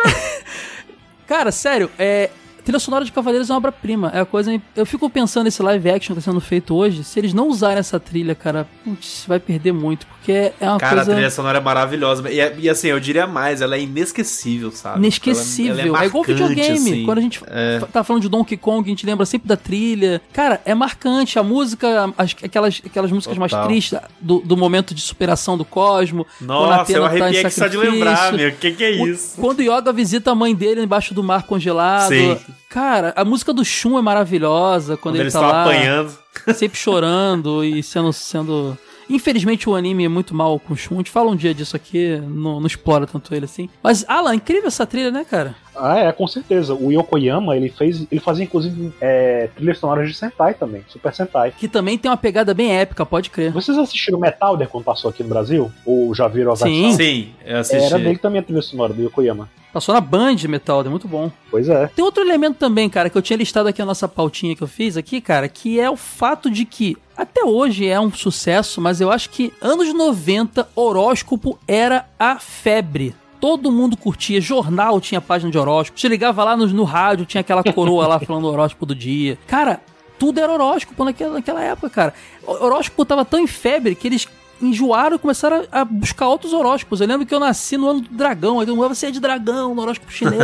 Cara, sério, é... Trilha sonora de Cavaleiros é uma obra-prima. É a coisa. Eu fico pensando nesse live action que tá sendo feito hoje. Se eles não usarem essa trilha, cara, putz, vai perder muito. Porque é uma Cara, coisa a trilha sonora é maravilhosa. E, é- e assim, eu diria mais, ela é inesquecível, sabe? inesquecível. Ela- ela é, igual marcante, videogame. assim. Quando a gente É. tá falando de Donkey Kong, a gente lembra sempre da trilha. Cara, é marcante. A música, as- aquelas, aquelas músicas mais Total. tristes do, do momento de superação do Cosmo. Nossa, eu tá arrepiei aqui só de lembrar, meu. O que, que é O- isso? Quando o Yoga visita a mãe dele embaixo do mar congelado. Sim. Cara, a música do Shun é maravilhosa. Quando, Quando ele eles tá lá, apanhando. sempre chorando e sendo, sendo. Infelizmente o anime é muito mal com o Shun. A gente fala um dia disso aqui, não, não explora tanto ele assim. Mas, Alan, incrível essa trilha, né, cara? Ah, é, com certeza. O Yokoyama, ele fez. Ele fazia, inclusive, é, trilhas sonoras de Sentai também, Super Sentai. Que também tem uma pegada bem épica, pode crer. Vocês assistiram Metalder quando passou aqui no Brasil? Ou já viram a Sim. Sim, eu assisti. Era dele também a trilha sonora, do Yokoyama. Passou na Band Metal, é muito bom. Pois é. Tem outro elemento também, cara, que eu tinha listado aqui na nossa pautinha que eu fiz aqui, cara, que é o fato de que até hoje é um sucesso, mas eu acho que anos 90, horóscopo era a febre. Todo mundo curtia, jornal tinha página de horóscopo. Você ligava lá no, no rádio, tinha aquela coroa lá falando horóscopo do dia. Cara, tudo era horóscopo naquela, naquela época, cara. O horóscopo tava tão em febre que eles enjoaram e começaram a, buscar outros horóscopos. Eu lembro que eu nasci no ano do dragão, aí todo mundo, você é de dragão, no horóscopo chinês.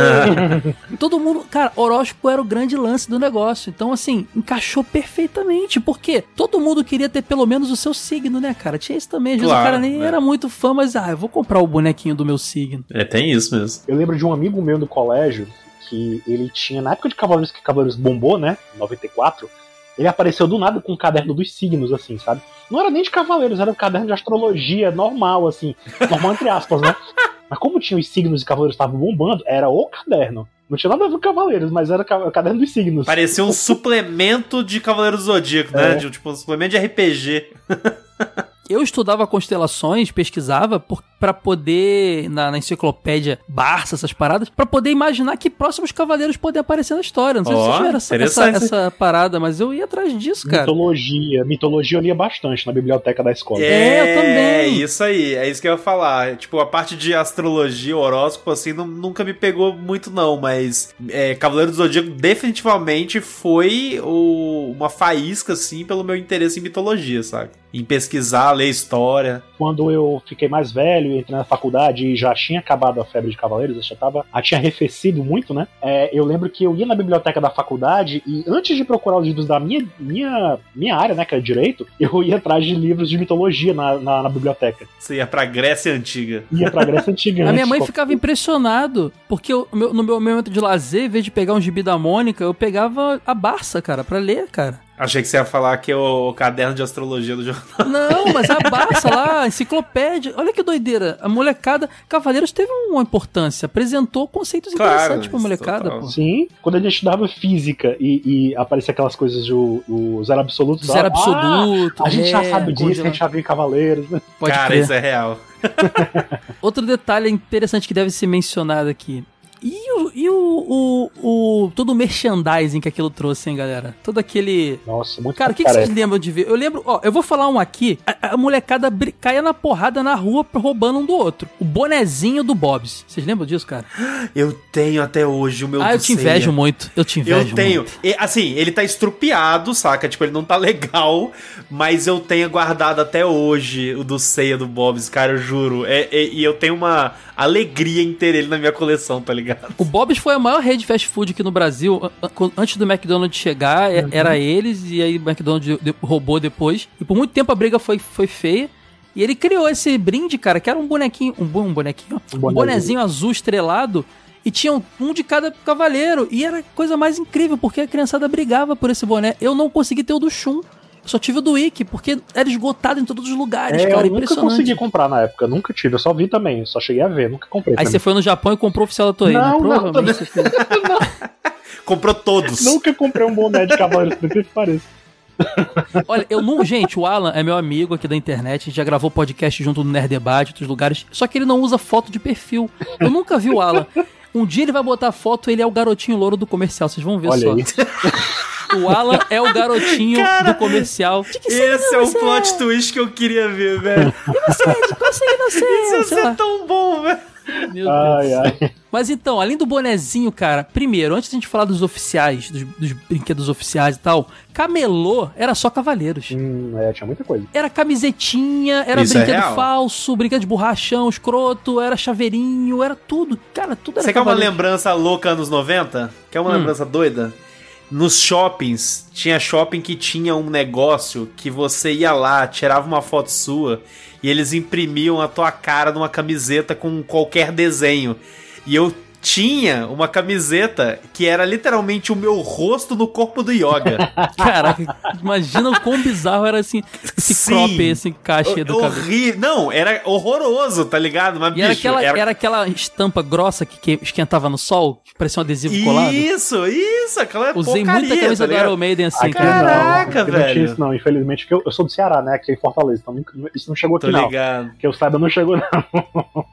todo mundo, cara, horóscopo era o grande lance do negócio. Então, assim, encaixou perfeitamente. Porque todo mundo queria ter pelo menos o seu signo, né, cara? Tinha isso também. Às vezes Claro, o cara nem né? era muito fã, mas, ah, eu vou comprar o bonequinho do meu signo. É, tem isso mesmo. Eu lembro de um amigo meu do colégio que ele tinha, na época de Cavaleiros que Cavaleiros bombou, né? em 94, ele apareceu do nada com um caderno dos signos, assim, sabe? Não era nem de Cavaleiros, era um caderno de astrologia normal, assim. Normal entre aspas, né? Mas como tinha os signos e Cavaleiros estavam bombando, era o caderno. Não tinha nada a ver com Cavaleiros, mas era o caderno dos signos. Parecia um suplemento de Cavaleiro do Zodíaco, né? É. De, tipo, um suplemento de RPG. Eu estudava constelações, pesquisava por, pra poder, na, na enciclopédia Barça, essas paradas, pra poder imaginar que próximos cavaleiros podem aparecer na história. Não sei se Ó, vocês tiveram essa, essa, essa parada, mas eu ia atrás disso, cara. Mitologia. Mitologia eu lia bastante na biblioteca da escola. É, eu também. É isso aí, é isso que eu ia falar. Tipo, a parte de astrologia, horóscopo, assim, não- nunca me pegou muito, não. Mas é, Cavaleiro do Zodíaco definitivamente foi o- uma faísca, assim, pelo meu interesse em mitologia, sabe? Em pesquisar, ler história. quando eu fiquei mais velho e entrei na faculdade e já tinha acabado a febre de cavaleiros, já tava, já tinha arrefecido muito, né? É, eu lembro que eu ia na biblioteca da faculdade e antes de procurar os livros da minha, minha, minha área, né, que era direito, eu ia atrás de livros de mitologia na, na, na biblioteca. Você ia pra Grécia Antiga. Ia pra Grécia Antiga. A minha mãe qual- ficava impressionado, porque eu- no meu momento de lazer, em vez de pegar um gibi da Mônica, eu pegava a Barça, cara, pra ler, cara. Achei que você ia falar que é o caderno de astrologia do jornal. Não, mas a Barça lá, a enciclopédia. Olha que doideira. A molecada. Cavaleiros teve uma importância. Apresentou conceitos Claro, interessantes pra molecada, pô. Sim, quando a gente estudava física e, e aparecia aquelas coisas do, do zero absoluto. Zero ah, absoluto. a gente já é, sabe disso, a gente já viu em Cavaleiros, né? Pode Cara, crer. isso é real. Outro detalhe interessante que deve ser mencionado aqui. E, o- E o, o, o todo o merchandising que aquilo trouxe, hein, galera? Todo aquele Nossa, muito Cara, o que, que vocês lembram de ver? Eu lembro, ó, eu vou falar um aqui. A, a molecada bri- caía na porrada na rua roubando um do outro. O bonezinho do Bob's. Vocês lembram disso, cara? Eu tenho até hoje o meu ah, eu te invejo muito. Eu te invejo. Eu tenho. E, assim, ele tá estrupiado, saca? Tipo, ele não tá legal, mas eu tenho guardado até hoje o do Ceia do Bob's, cara, eu juro. É, é- e eu tenho uma alegria em ter ele na minha coleção, tá ligado? O Bob's foi a maior rede de fast food aqui no Brasil. Antes do McDonald's chegar, Uhum. é- era eles, e aí o McDonald's roubou depois. E por muito tempo a briga foi, foi feia. E ele criou esse brinde, cara, que era um bonequinho. Um, um bonequinho, Um um bonezinho. bonezinho azul estrelado. E tinha um, um de cada cavaleiro. E era a coisa mais incrível, porque a criançada brigava por esse boné. Eu não consegui ter o do Shun. Eu só tive o do Ikki, porque era esgotado em todos os lugares, É, cara. eu nunca consegui comprar na época, nunca tive, eu só vi também, só cheguei a ver, nunca comprei. Aí também. você foi no Japão e comprou o oficial da Toei, Não, né? não, Provavelmente você fez. Comprou todos. Nunca comprei um boné de cavaleiro, por que que pareça. Olha, eu não. Gente, o Alan é meu amigo aqui da internet. A gente já gravou podcast junto no Nerd Debate, outros lugares. Só que ele não usa foto de perfil. Eu nunca vi o Alan. Um dia ele vai botar foto, ele é o garotinho louro do comercial. Vocês vão ver Olha só. aí. O Alan é o garotinho Cara, do comercial. De que Esse é o você plot twist que eu queria ver, velho. você é? De qual signo você é? Isso Sei ia ser lá. tão bom, velho. Meu Deus. Ai, ai. Mas então, além do bonezinho, cara, primeiro, antes de a gente falar dos oficiais, dos, dos brinquedos oficiais e tal, camelô era só cavaleiros. Hum, é, tinha muita coisa. Era camisetinha, era Isso é brinquedo real. falso, brinquedo de borrachão, escroto, era chaveirinho, era tudo. Cara, tudo era Você quer uma cavaleiro. lembrança louca anos 90? Quer uma Hum. lembrança doida? Nos shoppings, tinha shopping que tinha um negócio que você ia lá, tirava uma foto sua e eles imprimiam a tua cara numa camiseta com qualquer desenho. E eu tinha uma camiseta que era literalmente o meu rosto no corpo do Yoga. Caraca, imagina o quão bizarro era assim, esse Sim. crop, esse cachê do cabelo. Não, era horroroso, tá ligado? Mas, E era bicho, aquela, era... aquela estampa grossa que, que esquentava no sol, que parecia um adesivo colado. Isso, isso, aquela Usei porcaria, muita camisa tá do? Iron Maiden assim, Aqui cara. Caraca, não, aqui Não velho. tinha isso, não, infelizmente, porque eu, eu sou do Ceará, né? Aqui em Fortaleza, então isso não chegou Tô aqui, não. ligado. Que eu saiba, não chegou, não.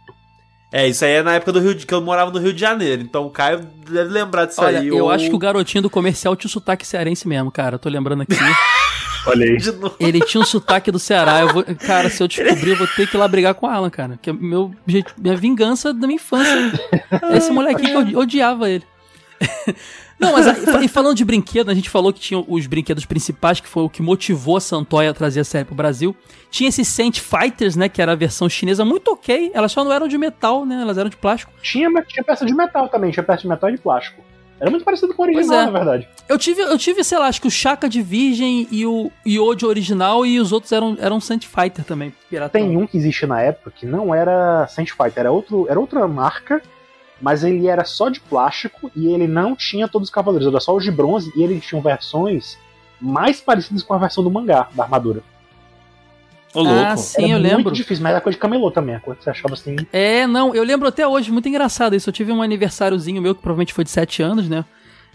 É, isso aí é na época do Rio de, que eu morava no Rio de Janeiro. Então o Caio deve lembrar disso Olha, aí. eu ou- acho que o garotinho do comercial tinha o sotaque cearense mesmo, cara. Eu tô lembrando aqui. Olha aí. Ele tinha um sotaque do Ceará. Eu vou, cara, se eu descobrir, eu vou ter que ir lá brigar com o Alan, cara. Que é meu, minha vingança da minha infância. Esse molequinho que eu odiava ele. Não, mas aí, e falando de brinquedo, a gente falou que tinha os brinquedos principais, que foi o que motivou a Santoy a trazer a série pro Brasil. Tinha esses Saint Fighters, né, que era a versão chinesa, muito ok. Elas só não eram de metal, né, elas eram de plástico. Tinha, mas tinha peça de metal também, tinha peça de metal e de plástico. Era muito parecido com o original, é. na verdade. Eu tive, eu tive, sei lá, acho que o Chaka de Virgem e o Yoji original e os outros eram, eram Saint Fighter também, piratão. Tem um que existe na época que não era Saint Fighter, era, outro, era outra marca, mas ele era só de plástico e ele não tinha todos os cavaleiros, era só os de bronze e eles tinham versões mais parecidas com a versão do mangá, da armadura. Ô, louco. Ah, sim, era eu muito lembro. difícil, mas era coisa de camelô também, a coisa que você achava assim. É, não, eu lembro até hoje, muito engraçado isso. Eu tive um aniversáriozinho meu, que provavelmente foi de 7 anos, né?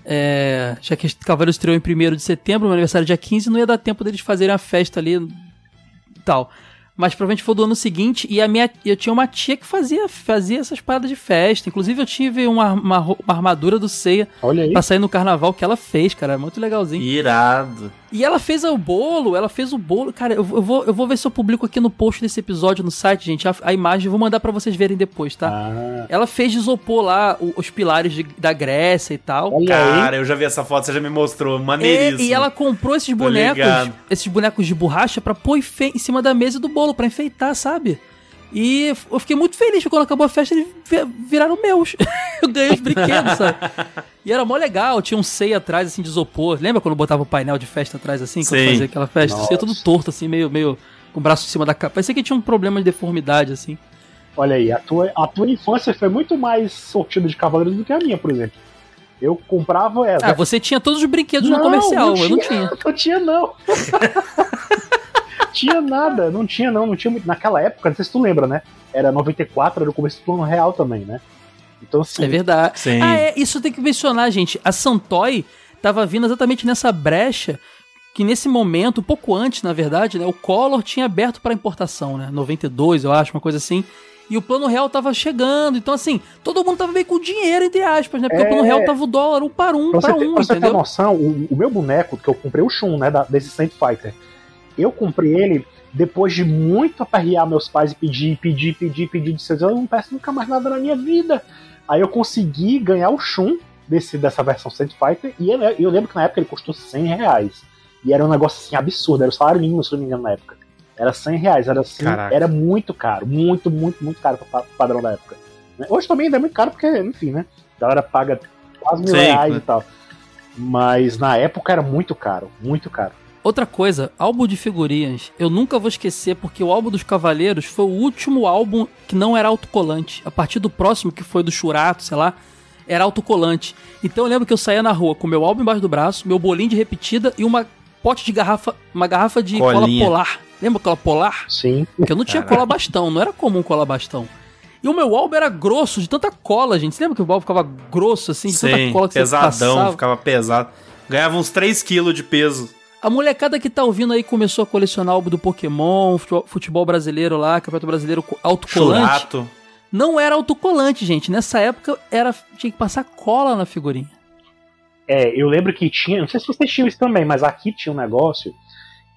É, já que Cavaleiro estreou em 1 de setembro, meu aniversário é dia 15, não ia dar tempo deles fazerem a festa ali e tal. Mas provavelmente foi do ano seguinte, e a minha, eu tinha uma tia que fazia, fazia essas paradas de festa. Inclusive eu tive uma, uma, uma armadura do Ceia pra sair no carnaval que ela fez, cara. é Muito legalzinho. Irado. E ela fez o bolo, ela fez o bolo. Cara, eu, eu vou, eu vou ver se eu publico aqui no post desse episódio no site, gente, a, a imagem. Eu vou mandar pra vocês verem depois, tá? Ah, Ela fez de isopor lá o- os pilares de- da Grécia e tal. olha aí. Cara, eu já vi essa foto, você já me mostrou. É, Maneiríssimo. e ela comprou esses bonecos, esses bonecos de borracha pra pôr em cima da mesa do bolo, pra enfeitar, sabe? E eu fiquei muito feliz porque quando acabou a festa eles vi- viraram meus. eu ganhei os brinquedos, sabe? E era mó legal, tinha um ceia atrás, assim, de isopor. Lembra quando botava o painel de festa atrás, assim, quando Sim. fazia aquela festa? Nossa. Ceia todo torto, assim, meio, meio com o braço em cima da capa. Parecia que tinha um problema de deformidade, assim. Olha aí, a tua, a tua infância foi muito mais sortida de cavaleiros do que a minha, por exemplo. Eu comprava. É, Ah, você tinha todos os brinquedos no Não, comercial, não eu não tinha. Não tinha, não. tinha nada, não tinha, não. Não tinha muito. Naquela época, não sei se tu lembra, né? Era 94, era o começo do plano real também, né? Então, assim. É verdade. Sim. Ah, é, isso tem que mencionar, gente. A Santoy tava vindo exatamente nessa brecha que nesse momento, um pouco antes, na verdade, né, o Collor tinha aberto para importação, né? 92, eu acho, uma coisa assim. E o plano real tava chegando. Então, assim, todo mundo tava meio com dinheiro, entre aspas, né? Porque É. o plano real tava o dólar um para um, Pra você, para ter, um, pra você ter entendeu? noção, o, o meu boneco, que eu comprei o Shun, né, da, desse Saint Fighter, eu comprei ele depois de muito aperrear meus pais e pedir, pedir, pedir, pedir, de eu não peço nunca mais nada na minha vida. Aí eu consegui ganhar o Shun desse, dessa versão Saint Fighter, e ele- eu lembro que na época ele custou 100 reais. E era um negócio assim absurdo, era o salário mínimo, se não me engano, na época. Era 100 reais, era assim, Caraca. era muito caro, muito, muito, muito caro pro pa- padrão da época. né? Hoje também ainda é muito caro, porque, enfim, né? A galera paga quase mil Sim, reais né? e tal. Mas na época era muito caro, muito caro. Outra coisa, álbum de figurinhas, eu nunca vou esquecer porque o álbum dos Cavaleiros foi o último álbum que não era autocolante. A partir do próximo, que foi do Churato, sei lá, era autocolante. Então eu lembro que eu saía na rua com meu álbum embaixo do braço, meu bolinho de repetida e uma pote de garrafa, uma garrafa de cola Colinha. polar. Lembra cola polar? Sim. Porque eu não tinha cola bastão, não era comum cola bastão. E o meu álbum era grosso, de tanta cola, gente. Você lembra que o álbum ficava grosso, assim, de tanta Sim, cola que você pesadão, passava? ficava pesado. Ganhava uns 3kg de peso. A molecada que tá ouvindo aí começou a colecionar álbum do Pokémon, futebol, brasileiro lá, Campeonato Brasileiro co- autocolante. Churato. Não era autocolante, gente. Nessa época era tinha que passar cola na figurinha. É, eu lembro que tinha, não sei se vocês tinham isso também, mas aqui tinha um negócio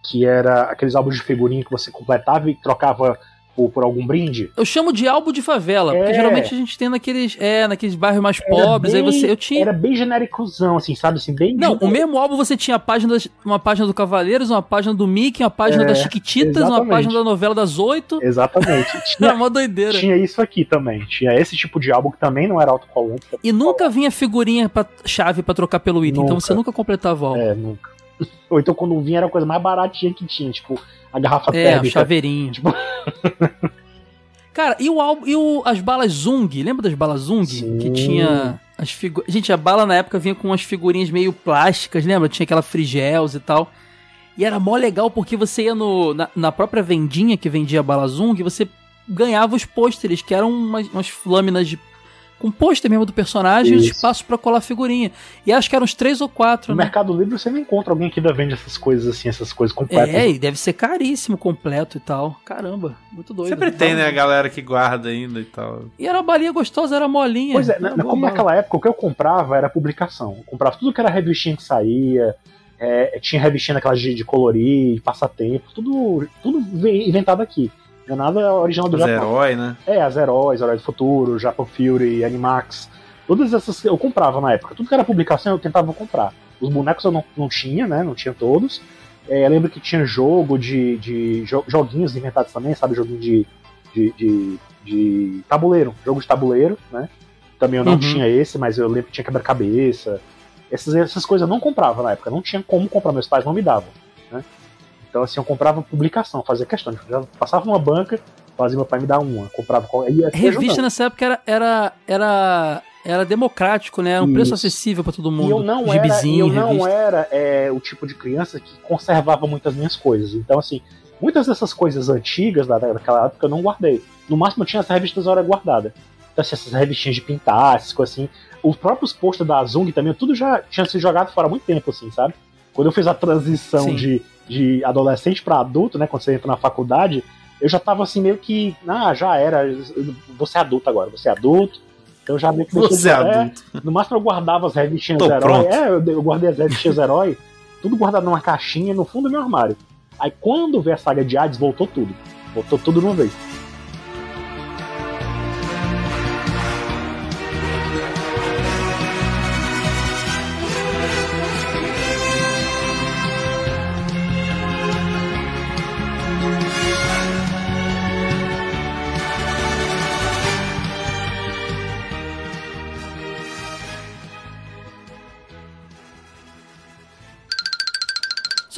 que era aqueles álbuns de figurinha que você completava e trocava por, por algum brinde. Eu chamo de álbum de favela, É. porque geralmente a gente tem naqueles, é, naqueles bairros mais Era pobres, aí bem- você eu tinha Era bem genéricozão, assim, sabe? Assim, bem Não, o mesmo álbum você tinha página das- uma página do Cavaleiros, uma página do Mickey, uma página É, das Chiquititas, uma exatamente. página da novela das oito. Exatamente. Era uma doideira. tinha isso aqui também. Tinha esse tipo de álbum que também não era autocolante. E nunca vinha figurinha pra chave pra trocar pelo item, então Nunca. você nunca completava o álbum. É, nunca. Ou então quando vinha era a coisa mais baratinha que tinha, tipo, a garrafa É, o térmica. chaveirinho. Tipo- Cara, e o álbum, e o, as balas Zung? Lembra das balas Zung? Sim. Que tinha as figuras. Gente, a bala na época vinha com umas figurinhas meio plásticas, lembra? Tinha aquela frigels e tal. E era mó legal porque você ia no, na, na própria vendinha que vendia a bala Zung você ganhava os pôsteres, que eram umas, umas lâminas de. Com pôster mesmo do personagem e os Isso. espaços pra colar figurinha. E acho que eram uns três ou quatro, No né? Mercado Livre você não encontra alguém que ainda vende essas coisas assim, essas coisas completas. É, e deve ser caríssimo completo e tal. Caramba, muito doido. Sempre tem, né, a galera que guarda ainda e tal. E era balinha gostosa, era molinha. Pois é, Era na- boa como naquela época o que eu comprava era publicação. Eu comprava tudo que era revistinha que saía, é, tinha revistinha daquelas de, de colorir, de passatempo, tudo, tudo inventado aqui. Não é nada original do Os Japão. heróis, né? É, as Heróis, Herói do Futuro, Japan Fury, Animax. Todas essas eu comprava na época. Tudo que era publicação eu tentava comprar. Os bonecos eu não, não tinha, né? Não tinha todos. É, eu lembro que tinha jogo de, de jo- joguinhos inventados também, sabe? Joguinho de, de, de, de tabuleiro. Jogo de tabuleiro, né? Também eu não Uhum. tinha esse, mas eu lembro que tinha quebra-cabeça. Essas, essas coisas eu não comprava na época. Não tinha como comprar, meus pais não me davam. Né? Então, assim, eu comprava publicação, fazia questão. Eu passava uma banca, fazia meu pai me dar uma. Comprava. qual- ia Revista nessa época era, era, era, era democrático, né? Era um preço Isso. acessível pra todo mundo. E eu não era, Gibizinho, eu não era é, o tipo de criança que conservava muitas minhas coisas. Então, assim, muitas dessas coisas antigas da, daquela época eu não guardei. No máximo eu tinha as revistas hora guardada. Então, assim, essas revistinhas de pintar, essas coisas assim. Os próprios posters da Zung também, tudo já tinha sido jogado fora há muito tempo, assim, sabe? Quando eu fiz a transição Sim. de, de adolescente para adulto, né? Quando você entra na faculdade, eu já tava assim meio que. Ah, já era. Você é adulto agora, você é adulto. Então já meio que Você é adulto. no máximo eu guardava as revistinhas Tô herói. pronto. É, eu, eu guardei as revistinhas herói, tudo guardado numa caixinha no fundo do meu armário. Aí quando veio a saga de Hades, voltou tudo. Voltou tudo de uma vez.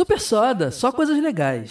Super Soda, só coisas legais.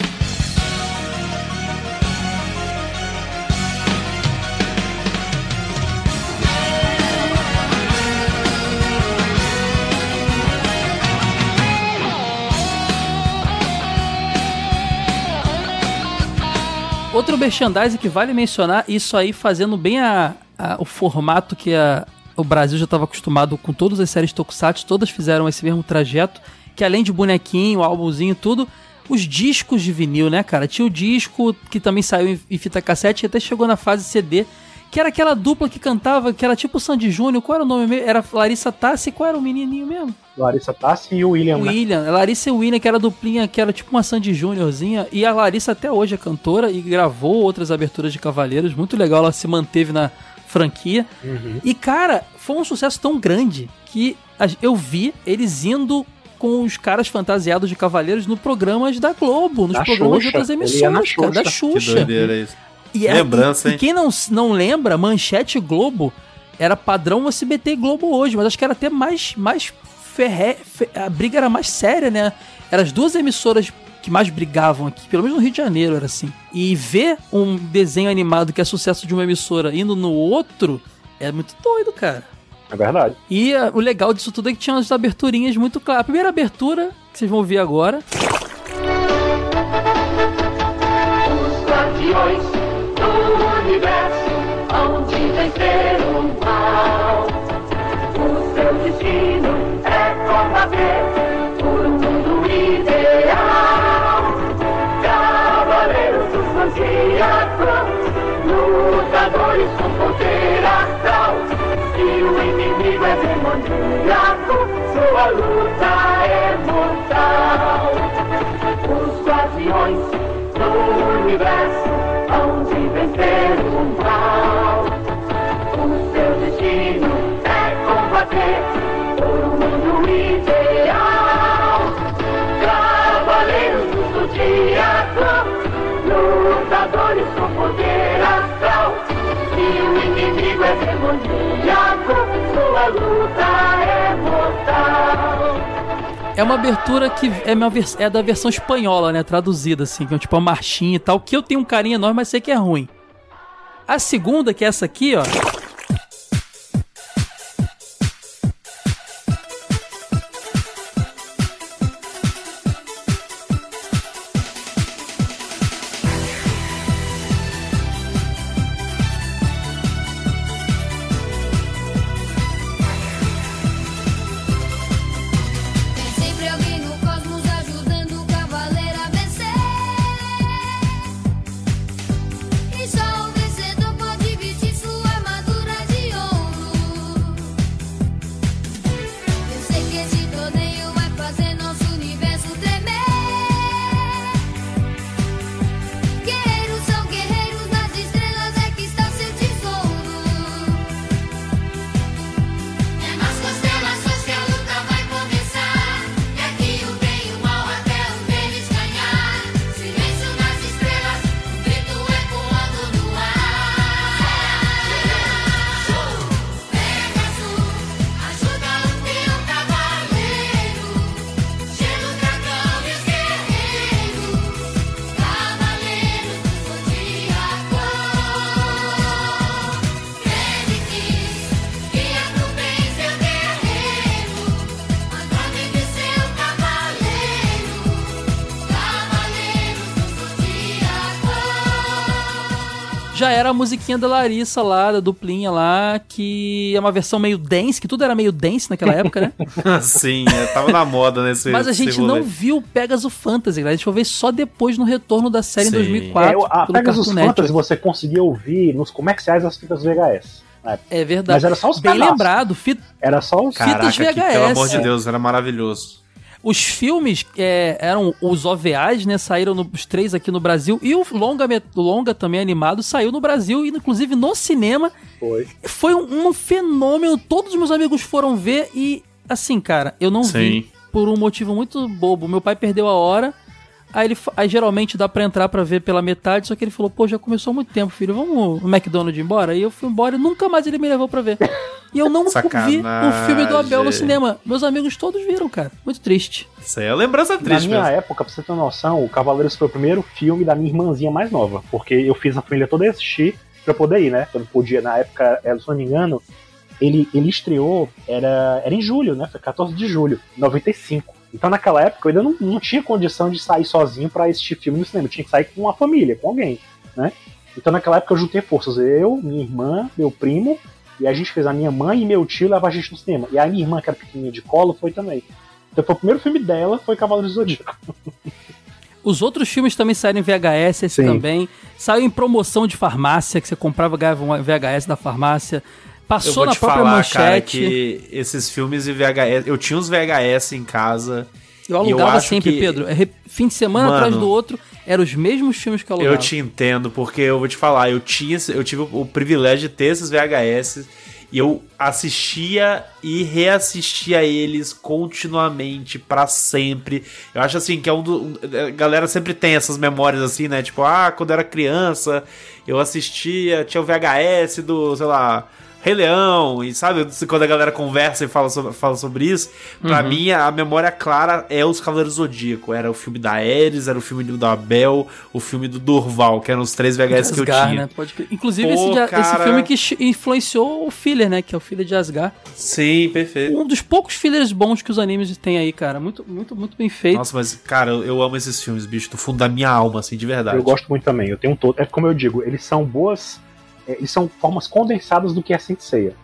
Outro merchandising que vale mencionar, isso aí fazendo bem a, a- o formato que a- o Brasil já estava acostumado com todas as séries Tokusatsu, todas fizeram esse mesmo trajeto, que além de bonequinho, álbumzinho, tudo, os discos de vinil, né, cara? Tinha o disco que também saiu em- em fita cassete e até chegou na fase CD, que era aquela dupla que cantava, que era tipo o Sandy Júnior. Qual era o nome mesmo? Era Larissa Tassi, qual era o menininho mesmo? Larissa Tassi e o William, né? William, a Larissa e o William, que era duplinha, que era tipo uma Sandy Júniorzinha. E a Larissa até hoje é cantora e gravou outras aberturas de Cavaleiros. Muito legal, ela se manteve na franquia. Uhum. E cara, foi um sucesso tão grande que eu vi eles indo com os caras fantasiados de Cavaleiros no programas da Globo, nos Da programas Xuxa, de outras na emissoras, cara, da Que Xuxa. doideira isso. E, era- Lembrança, e, hein? e quem não, não lembra, Manchete Globo era padrão SBT Globo hoje, mas acho que era até mais, mais ferré, fe- a briga era mais séria, né? Eram as duas emissoras que mais brigavam aqui, pelo menos no Rio de Janeiro era assim. E ver um desenho animado que é sucesso de uma emissora indo no outro é muito doido, cara. É verdade. E ah, o legal disso tudo é que tinha as aberturinhas muito claras. A primeira abertura, que vocês vão ouvir agora, Os guardiões do universo hão de vencer o mal. O seu destino é combater por um mundo ideal. Cavaleiros do Zodíaco, lutadores com poder o inimigo é demoníaco, sua luta é mortal. Os guardiões do universo hão de vencer o mal. O seu destino é combater por um mundo ideal. Cavaleiros do Zodíaco, lutadores com poder astral. O inimigo é sua luta é mortal. É uma abertura que é, vers- é da versão espanhola, né? Traduzida, assim, que é tipo uma marchinha e tal, que eu tenho um carinho enorme, mas sei que é ruim. A segunda, que é essa aqui, ó. Musiquinha da Larissa lá, da duplinha lá, que é uma versão meio dance, que tudo era meio dance naquela época, né? Sim, é, tava na moda nesse Mas a gente não viu o Pegasus Fantasy, galera. A gente foi ver só depois no retorno da série Sim. em 2004. É, a pelo Pegasus Cartoon. Fantasy você conseguia ouvir nos comerciais das fitas VHS. né? É verdade. Mas era só os Bem pedaços. lembrado, fita, Era só os. Cara, Caraca, fitas que, pelo amor VHS. de Deus, era maravilhoso. Os filmes é, eram os OVAs, né? Saíram no- os três aqui no Brasil. E o longa, longa também animado saiu no Brasil, e inclusive no cinema. Foi. Foi um, um fenômeno. Todos os meus amigos foram ver e, assim, cara, eu não vi Sim. por um motivo muito bobo. Meu pai perdeu a hora. Aí, ele, aí geralmente dá pra entrar pra ver pela metade, só que ele falou, pô, já começou há muito tempo, filho, vamos no McDonald's embora? Aí eu fui embora e nunca mais ele me levou pra ver. E eu não vi o Sacanagem. filme do Abel no cinema. Meus amigos todos viram, cara. Muito triste. Isso aí é lembrança Na triste minha mesmo. época, pra você ter noção, o Cavaleiros foi o primeiro filme da minha irmãzinha mais nova. Porque eu fiz a família toda assistir pra eu poder ir, né? Eu não podia, na época, eh, se eu não me engano, ele, ele estreou, era, era em julho, né? Foi 14 de julho, 95. Então naquela época eu ainda não, não tinha condição de sair sozinho pra assistir filme no cinema. Eu tinha que sair com uma família, com alguém, né? Então naquela época eu juntei forças. Eu, minha irmã, meu primo, e a gente fez a minha mãe e meu tio levar a gente no cinema. E a minha irmã, que era pequenininha de colo, foi também. Então foi o primeiro filme dela, foi Cavaleiros do Zodíaco. Os outros filmes também saíram em VHS, esse Sim. também. Saiu em promoção de farmácia, que você comprava ganhava um VHS da farmácia. Eu Passou vou na te própria falar, cara, manchete. que esses filmes e VHS. Eu tinha uns VHS em casa. Eu eu alugava acho sempre, que- Pedro. É Fim de semana Mano, atrás do outro, eram os mesmos filmes que eu alugava. Eu te entendo, porque eu vou te falar, eu tinha, eu tive o, privilégio de ter esses VHS e eu assistia e reassistia eles continuamente, pra sempre. Eu acho assim que é um do. um- a galera sempre tem essas memórias assim, né? Tipo, ah, quando eu era criança, eu assistia, tinha o VHS do, sei lá. Rei Leão, e sabe, quando a galera conversa e fala sobre, fala sobre isso, pra Uhum. mim a memória clara é os Cavaleiros do Zodíaco. Era o filme da Ares, era o filme do Abel, o filme do Durval, que eram os três VHS que eu tinha. né? Pode crer. Inclusive, Pô, esse, de- esse cara. filme que influenciou o filler, né? Que é o filler de Asgard. Sim, perfeito. Um dos poucos fillers bons que os animes têm aí, cara. Muito, muito, muito bem feito. Nossa, mas, cara, eu, eu amo esses filmes, bicho, do fundo da minha alma, assim, de verdade. Eu gosto muito também. Eu tenho um todo. É como eu digo, eles são boas. É, eles são formas condensadas do que é Saint Seiya.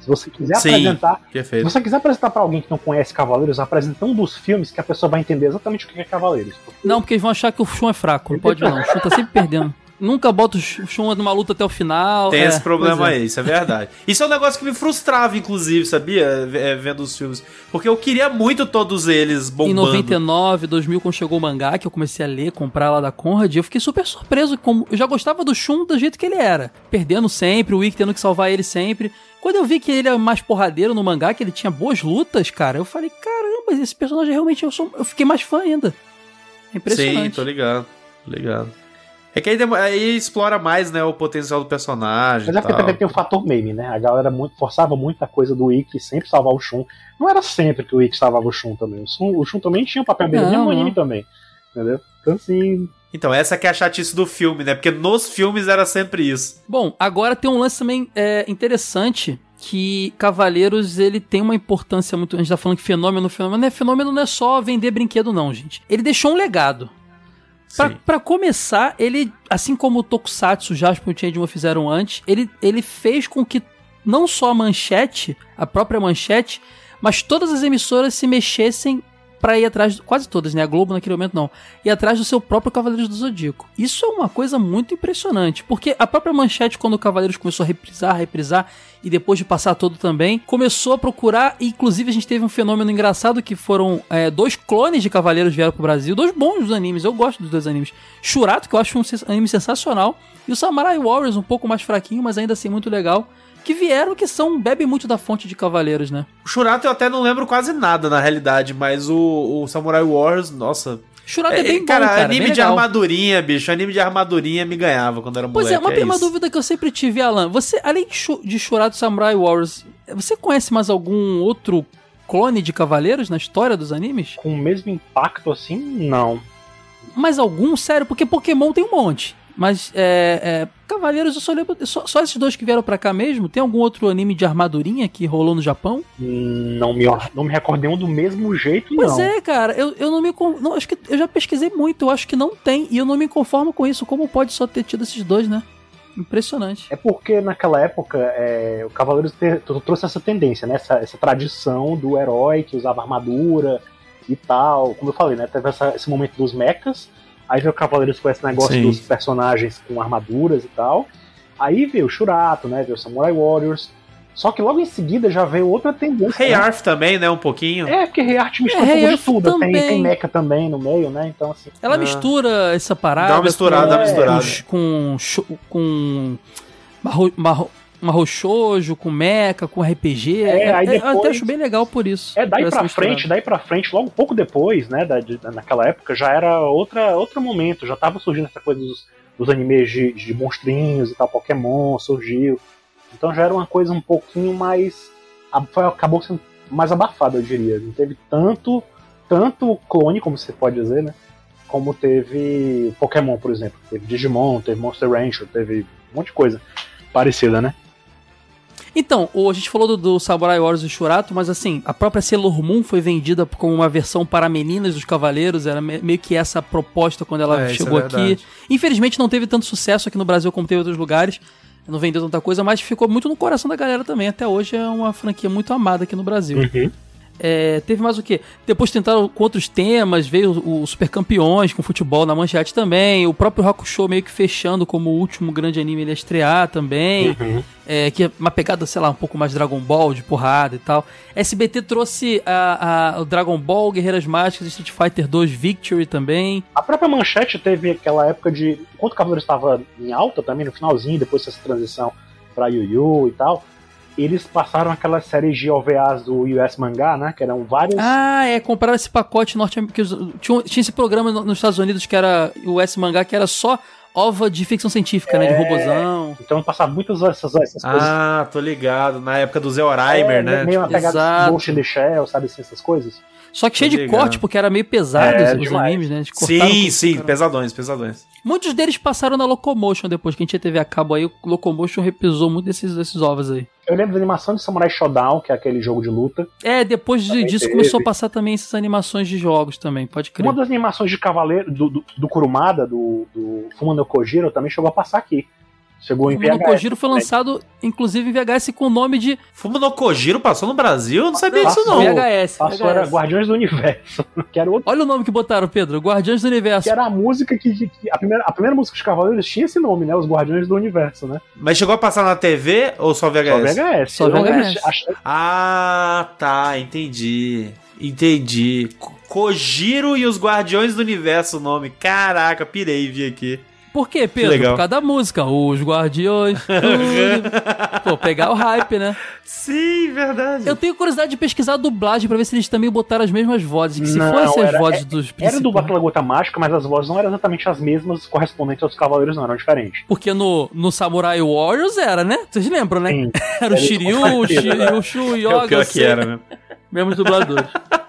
Se você quiser Sim. apresentar. Se Perfeito. você quiser apresentar pra alguém que não conhece Cavaleiros, apresenta um dos filmes que a pessoa vai entender exatamente o que é Cavaleiros. Não, porque eles vão achar que o Shun é fraco. Não pode não. O Shun tá sempre perdendo. Nunca bota o Shun numa luta até o final. Tem É, esse problema é. aí, isso é verdade. Isso é um negócio que me frustrava, inclusive, sabia? É, vendo os filmes. Porque eu queria muito todos eles Em bombando. 99, 2000, quando chegou o mangá, que eu comecei a ler, comprar lá da Conrad, eu fiquei super surpreso. Como eu já gostava do Shun do jeito que ele era. Perdendo sempre, o Ikki tendo que salvar ele sempre. Quando eu vi que ele é mais porradeiro no mangá, que ele tinha boas lutas, cara, eu falei, caramba, esse personagem realmente eu, sou, eu fiquei mais fã ainda. É Sim, impressionante. tô ligado. Tô ligado. É que aí, aí explora mais, né, o potencial do personagem. Mas é porque também tem o fator meme, né? A galera muito, forçava muito a coisa do Ikki sempre salvar o Shun. Não era sempre que o Ikki salvava o Shun também. O Shun, o Shun também tinha o papel dele, mesmo no anime também. Entendeu? Então, assim, Então, essa que é a chatice do filme, né? Porque nos filmes era sempre isso. Bom, agora tem um lance também é, interessante que Cavaleiros ele tem uma importância muito. A gente tá falando que fenômeno, fenômeno, né? Fenômeno não é só vender brinquedo, não, gente. Ele deixou um legado. Pra, pra começar, ele, assim como o Tokusatsu, o Jasper e o Changeman fizeram antes, ele, ele fez com que não só a manchete, a própria manchete, mas todas as emissoras se mexessem pra ir atrás, quase todas, né? A Globo naquele momento não, ir atrás do seu próprio Cavaleiros do Zodíaco. Isso é uma coisa muito impressionante, porque a própria manchete, quando o Cavaleiros começou a reprisar, reprisar, e depois de passar todo também, começou a procurar, e inclusive a gente teve um fenômeno engraçado que foram é, dois clones de Cavaleiros vieram pro Brasil, dois bons dos animes, eu gosto dos dois animes. Shurato, que eu acho um anime sensacional, e o Samurai Warriors, um pouco mais fraquinho, mas ainda assim muito legal, que vieram que são, bebem muito da fonte de Cavaleiros, né? O Shurato eu até não lembro quase nada, na realidade, mas o, o Samurai Wars, nossa. Shurato é, É, bem bom, cara, cara, anime bem de legal. armadurinha, bicho. Anime de armadurinha me ganhava quando era Pois moleque. é, uma, uma isso. dúvida que eu sempre tive, Alan. Você, além de, Shu- de Shurato Samurai Warriors, você conhece mais algum outro clone de Cavaleiros na história dos animes? com o mesmo impacto assim, não. Mais algum? Sério, porque Pokémon tem um monte. Mas é, é, Cavaleiros eu só lembro. Só, só esses dois que vieram pra cá mesmo? Tem algum outro anime de armadurinha que rolou no Japão? Não me, não me recordo nenhum do mesmo jeito, Pois não. é, cara, eu, eu não me. Não, acho que eu já pesquisei muito, eu acho que não tem. E eu não me conformo com isso. Como pode só ter tido esses dois, né? Impressionante. É porque naquela época é, o Cavaleiros te- tro- trouxe essa tendência, né? Essa, essa tradição do herói que usava armadura e tal. Como eu falei, né? Teve essa- esse momento dos mechas. Aí veio o Cavaleiros com esse negócio Sim. dos personagens com armaduras e tal. Aí veio o Shurato, né? Veio o Samurai Warriors. Só que logo em seguida já veio outra tendência. Rei né? Arf também, né? Um pouquinho. É, porque Rei Art mistura É, um pouco de Arf tudo. Tem, também. tem mecha também no meio, né? Então, assim. Ela Ah. mistura essa parada. Dá uma misturada, com, dá uma misturada. Com, cho- com marro, marro, marro shoujo, com mecha, com RPG. É, aí eu até depois- acho bem legal por isso. É, daí pra misturada. frente, daí pra frente, logo pouco depois, né, da, de- naquela época, já era outra, outro momento, já tava surgindo essa coisa dos, dos animes de, de monstrinhos e tal, Pokémon surgiu. Então já era uma coisa um pouquinho mais. acabou sendo mais abafada, eu diria. Não teve tanto, tanto clone, como você pode dizer, né? Como teve Pokémon, por exemplo. Teve Digimon, teve Monster Rancher, teve um monte de coisa parecida, né? Então, o- a gente falou do, do Samurai Warriors e Shurato, mas assim, a própria Sailor Moon foi vendida como uma versão para meninas dos Cavaleiros, era me- meio que essa a proposta quando ela É, chegou é aqui. Infelizmente não teve tanto sucesso aqui no Brasil como teve em outros lugares, não vendeu tanta coisa, mas ficou muito no coração da galera também. Até hoje é uma franquia muito amada aqui no Brasil. Uhum. É, teve mais o quê? Depois tentaram com outros temas, veio o, o Super Campeões com futebol na manchete também, o próprio Hakusho meio que fechando como o último grande anime ele ia estrear também, é, que é uma pegada, sei lá, um pouco mais Dragon Ball, de porrada e tal. SBT trouxe a, a- o Dragon Ball, Guerreiras Mágicas, Street Fighter 2 Victory também. A própria Manchete teve aquela época de. Enquanto o Cavaleiro estava em alta também, no finalzinho, depois dessa transição pra Yu Yu e tal, eles passaram aquelas séries de OVAs do US Mangá, né? Que eram vários. Ah, é, compraram esse pacote norte-americano. Tinha, tinha esse programa no- nos Estados Unidos que era o S Mangá, que era só ova de ficção científica, né? De É. robozão. Então passavam muitas essas, essas coisas. Ah, tô ligado. Na época do Zé Orimer, É, né? Meio uma pegada Exato. Ghost in the Shell, sabe assim, essas coisas. Só que cheio de corte, porque era meio pesado É, os- demais. animes, né? Eles Sim, sim, cara. pesadões, pesadões. Muitos deles passaram na Locomotion depois, que a gente TV a cabo aí, o Locomotion repisou muito desses, desses ovos aí. Eu lembro da animação de Samurai Shodown, que é aquele jogo de luta. É, depois de- disso teve. começou a passar também essas animações de jogos também, pode crer. Uma das animações de Cavaleiro, do, do, do Kurumada, do, do Fuma no Kojiro, também chegou a passar aqui. Chegou em O VHS. Kojiro foi lançado, inclusive, em VHS com o nome de Fumo no Kojiro passou no Brasil? Eu não sabia disso, não. VHS. Passou, era VHS. Guardiões do Universo. Que era, outro, Olha o nome que botaram, Pedro. Guardiões do Universo. que era a música que. que- a, primeira, a primeira música de Cavaleiros tinha esse nome, né? Os Guardiões do Universo, né? Mas chegou a passar na TV ou só Só VHS? VHS. Só não lembro VHS. acho- Ah, tá, entendi. Entendi. Ko- Kojiro e os Guardiões do Universo, o nome. Caraca, pirei, vi aqui. Por quê, Pedro? legal. Por causa da música. Os Guardiões. Pô, pegar o hype, né? Sim, verdade. Eu tenho curiosidade de pesquisar a dublagem pra ver se eles também botaram as mesmas vozes. Que se Não, fossem as era- vozes dos Era do principais- Battle Gota Mágica, mas as vozes não eram exatamente as mesmas correspondentes aos Cavaleiros, não, eram diferentes. Porque no, no Samurai Warriors era, né? Vocês lembram, né? Sim. Era o Era Shiryu, o. Shiryu, o Shu, o É o Yoga, pior que era, né? mesmos dubladores.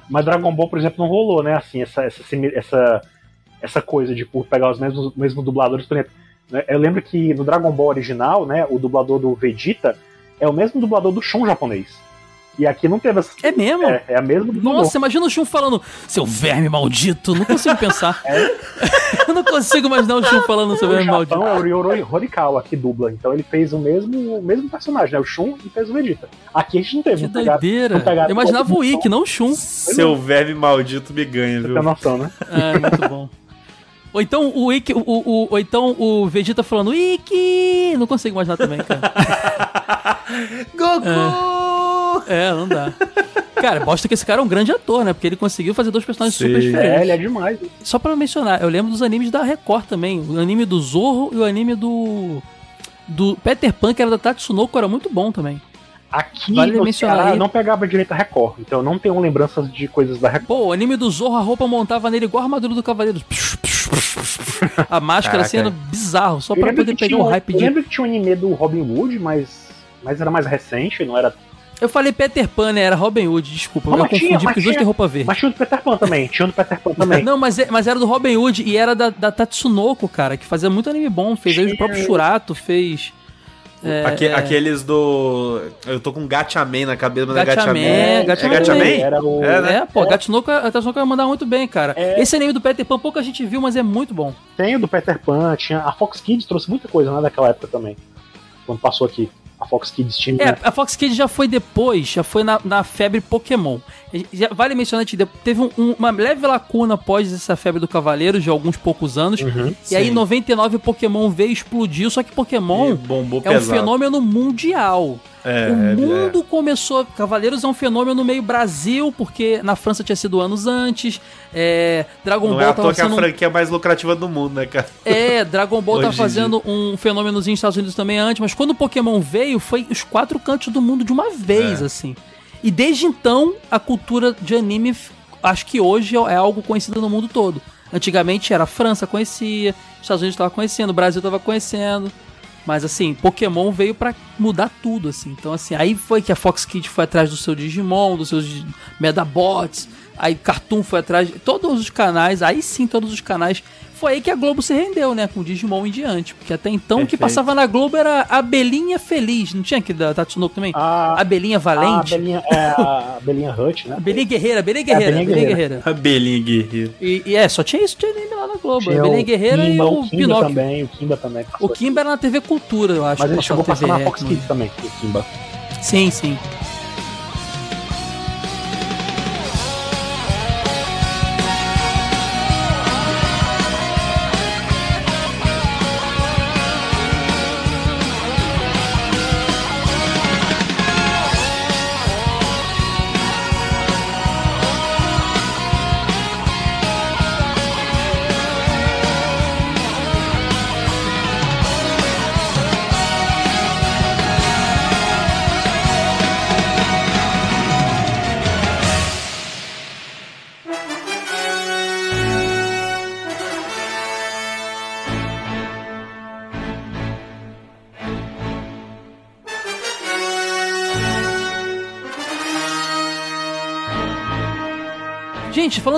Mas Dragon Ball, por exemplo, não rolou, né? Assim, essa, essa, essa, essa coisa de por pegar os mesmos, mesmos dubladores. Por exemplo, né, eu lembro que no Dragon Ball original, né? O dublador do Vegeta é o mesmo dublador do Shun japonês. E aqui não teve essa. É mesmo? É, é a mesma dublador. Nossa, imagina o Shun falando, seu verme maldito. Não consigo pensar. Eu não consigo imaginar o Shun falando seu verme maldito. É o Ryoro Horikawa que dubla. Então ele fez o mesmo, o mesmo personagem, né? O Shun e fez o Vegeta. Aqui a gente não teve. Que não doideira. pegaram Eu imaginava o Ikki, não o Shun. Seu verme maldito me ganha, Você viu? tem noção, né? É, muito bom. Ou então o Ikki, o, o, ou então o Vegeta falando Ikki! Não consigo imaginar também, cara. Goku! É, não dá. Cara, bosta que esse cara é um grande ator, né? Porque ele conseguiu fazer dois personagens Sim. super É, diferentes. ele é demais. Só pra mencionar, eu lembro dos animes da Record também. O anime do Zorro e o anime do. Do Peter Pan, que era da Tatsunoko, era muito bom também. Aqui Vale no Ceará aí- não pegava direito a Record, então eu não tenho lembranças de coisas da Record. Pô, o anime do Zorro, a roupa montava nele igual a armadura do Cavaleiro. A máscara assim Caraca. bizarro, só Eu pra lembro poder que pegar tinha o um- hype Eu de. lembro que tinha um anime do Robin Hood, mas, mas era mais recente, não era. Eu falei Peter Pan, né? Era Robin Hood, desculpa. Não, eu confundi tinha, porque mas os dois tinha. têm roupa verde. Mas tinha o do Peter Pan também, tinha o do Peter Pan também. Não, mas, é- mas era do Robin Hood e era da, da Tatsunoko, cara, que fazia muito anime bom. Fez aí o Tinha. próprio Churato, fez. É, Aque- é, Aqueles do. Eu tô com Gatchaman na cabeça, mas é Gatchaman, Gatchaman. Gatchaman É Gatchaman? Era o. É, né? É, pô, Tatsunoko, a Tatsunoko vai mandar muito bem, cara. É. Esse anime do Peter Pan pouca gente viu, mas é muito bom. Tem o do Peter Pan, tinha. A Fox Kids trouxe muita coisa né, daquela época também. Quando passou aqui. A Fox Kids tinha. É, a Fox Kids já foi depois, já foi na, na febre Pokémon. Já vale mencionar que teve um- um- uma leve lacuna após essa febre do Cavaleiro, de alguns poucos anos. Uhum. E aí, em Sim. 99, o Pokémon veio e explodiu. Só que Pokémon é um fenômeno mundial. É, o é, mundo começou. Cavaleiros é um fenômeno meio Brasil, porque na França tinha sido anos antes. É, Dragon Não Ball é à toa que é a franquia mais lucrativa do mundo, né, cara? É, Dragon Ball tá Hoje fazendo um fenômenozinho nos Estados Unidos também antes, mas quando o Pokémon veio, foi os quatro cantos do mundo de uma vez, É. assim. E desde então, a cultura de anime, acho que hoje é algo conhecido no mundo todo. Antigamente era a França conhecia, os Estados Unidos tava conhecendo, o Brasil tava conhecendo. Mas assim, Pokémon veio pra mudar tudo, assim. Então, assim, aí foi que a Fox Kids foi atrás do seu Digimon, dos seus Medabots, aí Cartoon foi atrás, todos os canais, aí sim, todos os canais. Foi aí que a Globo se rendeu, né, com o Digimon em diante. Porque até então o que passava na Globo era Abelhinha Feliz, não tinha aqui da Tatsunoko também? A, Abelhinha a Valente. Belinha, é, a Belinha Hut, né? Abelhinha Guerreira, Abelhinha Guerreira, Abelhinha Abelhinha Guerreira. Guerreira. Abelhinha guerreiro. E, e é, só tinha isso de anime lá na Globo. Tinha Abelhinha o Guerreira Kimba, e o, Kimba Pinóquio. também, o Kimba também. O Kimba era na TV Cultura, eu acho. Mas ele chegou a passar na Fox. Kids também, o Kimba. Sim, sim.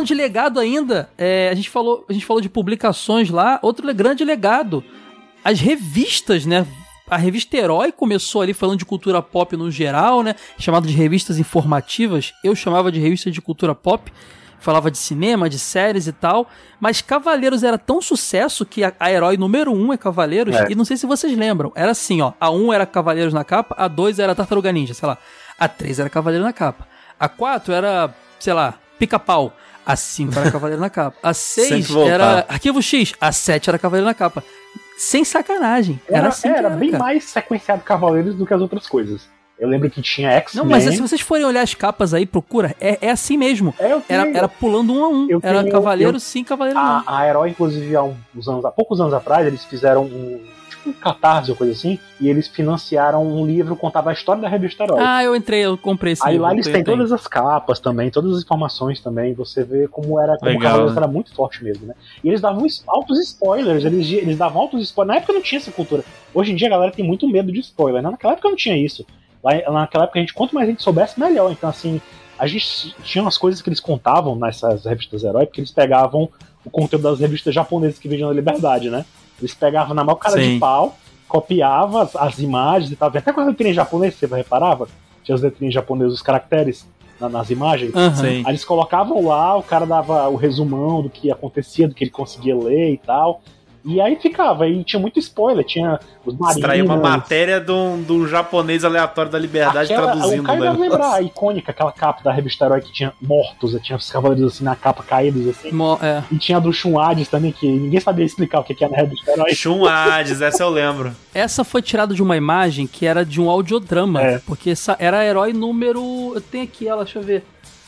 Gente, falando de legado ainda, é, a, gente falou, a gente falou de publicações lá, outro grande legado. As revistas, né? A revista Herói começou ali falando de cultura pop no geral, né? Chamado de revistas informativas. Eu chamava de revistas de cultura pop. Falava de cinema, de séries e tal. Mas Cavaleiros era tão sucesso que a, a herói número um é Cavaleiros. É. E não sei se vocês lembram. Era assim, ó. A 1 era Cavaleiros na capa, a 2 era Tartaruga Ninja, sei lá. A 3 era Cavaleiro na capa. A 4 era, sei lá, Pica-Pau. A 5 era Cavaleiro na capa. A 6 Sempre voltar. era Arquivo X. A 7 era Cavaleiro na capa. Sem sacanagem. Era, Era, assim era era, bem cara. mais sequenciado Cavaleiros do que as outras coisas. Eu lembro que tinha X-Men. Não, mas se vocês forem olhar as capas aí, procura. É, é assim mesmo. É, eu Era, tenho- era pulando um a um. Era tenho- Cavaleiro eu- sim, Cavaleiro não. A, a Herói, inclusive, há uns anos, há poucos anos atrás, eles fizeram um tipo um catarse ou coisa assim, e eles financiaram um livro que contava a história da revista Herói. Ah, eu entrei, eu comprei esse Aí livro, lá eles têm todas as capas também, todas as informações também. Você vê como era, como Legal, o Cavaleiros né? era muito forte mesmo, né? E eles davam altos spoilers, eles, eles davam altos spoilers. Na época não tinha essa cultura. Hoje em dia a galera tem muito medo de spoiler. né? Naquela época não tinha isso. Lá, naquela época a gente, quanto mais a gente soubesse, melhor. Então, assim, a gente tinha umas coisas que eles contavam nessas revistas herói, porque eles pegavam o conteúdo das revistas japonesas que vendiam na Liberdade, né? Eles pegavam na maior cara Sim. de pau, copiavam as, as imagens e tal. Até com as letrinhas japonesas, você reparava? Tinha as letrinhas japonesas, os caracteres na- nas imagens. Sim. Aí eles colocavam lá, o cara dava o resumão do que acontecia, do que ele conseguia ler e tal. E aí ficava, e tinha muito spoiler, tinha os marinhos. Extrair uma matéria de um, de um japonês aleatório da liberdade Aquela, traduzindo. o né? deve lembrar, a icônica, aquela capa da revista Herói que tinha mortos, tinha os cavaleiros assim na capa caídos assim. Mo- é. E tinha a do Shun Hades também, que ninguém sabia explicar o que que era na revista Herói. Shun Hades, essa eu lembro. Essa foi tirada de uma imagem que era de um audiodrama. É. Porque essa era a herói número. Eu tenho aqui ela, deixa eu ver.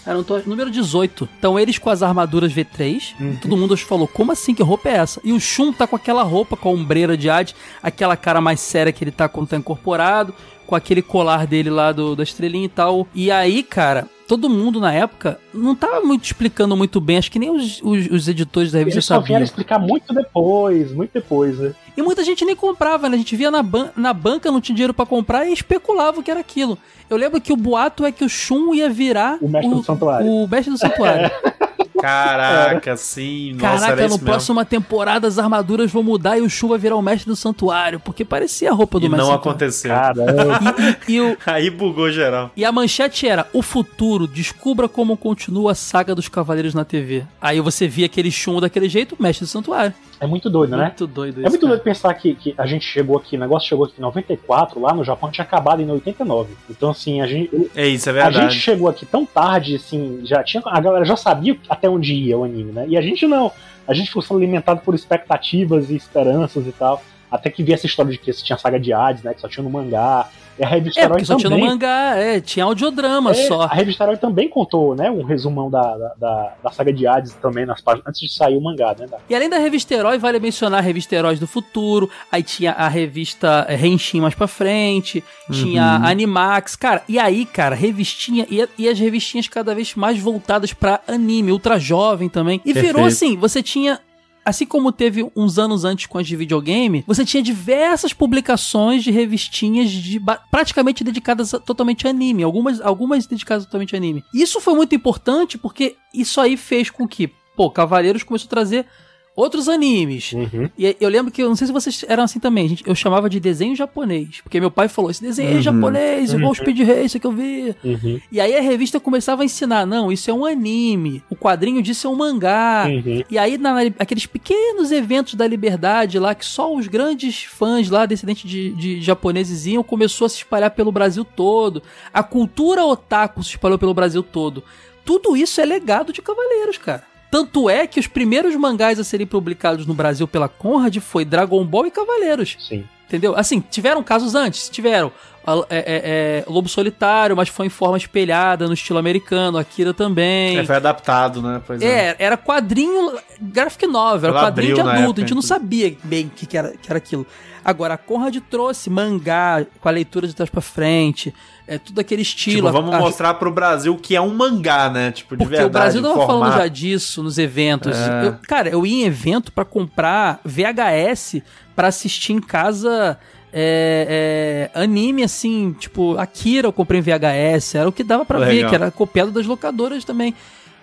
Era um to- número 18. Então eles com as armaduras V3. Todo mundo falou: como assim? Que roupa é essa? E o Shun tá com aquela roupa, com a ombreira de Hades, aquela cara mais séria que ele tá quando tá incorporado, com aquele colar dele lá do, da estrelinha e tal. E aí, cara. Todo mundo na época não tava muito explicando muito bem, acho que nem os, os- os editores da revista Eles só vieram sabiam. explicar muito depois, muito depois, né? E muita gente nem comprava, né? A gente via na, ban na banca, não tinha dinheiro pra comprar e especulava o que era aquilo. Eu lembro que o boato é que o Shun ia virar O mestre do santuário. O mestre do santuário. Caraca, sim. Nossa, Caraca, era no isso próxima temporada as armaduras vão mudar e o Shun vai virar o mestre do santuário, porque parecia a roupa do E mestre não do santuário. aconteceu. Caramba. E, e o, Aí bugou geral. e a manchete era: O futuro, descubra como continua a saga dos Cavaleiros na TV. Aí você via aquele Shun daquele jeito, mestre do santuário. É muito doido, né? Muito doido É muito cara. doido pensar que, que a gente chegou aqui, o negócio chegou aqui em 94, lá no Japão tinha acabado em 89. Então, assim, a gente, É isso, é a verdade. gente chegou aqui tão tarde, assim, já tinha, a galera já sabia até onde ia o anime, né? E a gente não. A gente ficou sendo alimentado por expectativas e esperanças e tal. Até que vi essa história de que tinha saga de Hades, né? Que só tinha no mangá. E a revista É, Herói só tinha no também. mangá, é, tinha audiodrama É, só. A revista Herói também contou, né? Um resumão da, da, da, saga de Hades também nas páginas, antes de sair o mangá, né? Da- E além da revista Herói, vale mencionar a revista Heróis do Futuro, aí tinha a revista eh, Henshin mais pra frente, tinha a Animax, cara, e aí, cara, revistinha, e, e as revistinhas cada vez mais voltadas pra anime, ultra jovem também. E virou Perfeito. assim, você tinha... Assim como teve uns anos antes com as de videogame, você tinha diversas publicações de revistinhas de praticamente dedicadas a- totalmente a anime, algumas, algumas dedicadas totalmente a anime. Isso foi muito importante porque isso aí fez com que, pô, Cavaleiros começou a trazer outros animes. Uhum. E eu lembro que, eu não sei se vocês eram assim também, gente, eu chamava de desenho japonês, porque meu pai falou, esse desenho é japonês, igual o Speed Racer que eu vi. Uhum. E aí a revista começava a ensinar, não, isso é um anime, o quadrinho disso é um mangá. Uhum. E aí, na, aqueles pequenos eventos da liberdade lá, que só os grandes fãs lá, descendentes de, de japoneses iam, começou a se espalhar pelo Brasil todo. A cultura otaku se espalhou pelo Brasil todo. Tudo isso é legado de Cavaleiros, cara. Tanto é que os primeiros mangás a serem publicados no Brasil pela Conrad foi Dragon Ball e Cavaleiros. Sim. Entendeu? Assim, tiveram casos antes, tiveram. É, é- é, Lobo Solitário, mas foi em forma espelhada, no estilo americano, Akira também. É, foi adaptado, né? Pois é. É, era quadrinho graphic novel, era Ela quadrinho de adulto, época, a gente não sabia bem o que, que, era, que era aquilo. Agora, a Conrad trouxe mangá com a leitura de trás pra frente, é tudo aquele estilo. Tipo, vamos a- a- mostrar pro Brasil que é um mangá, né? Tipo, de Porque verdade. o Brasil tava formato. falando já disso nos eventos. É. Eu- cara, eu ia em evento pra comprar VHS pra assistir em casa é, é, anime, assim, tipo, Akira eu comprei em VHS, era o que dava pra ver, que era copiado das locadoras também.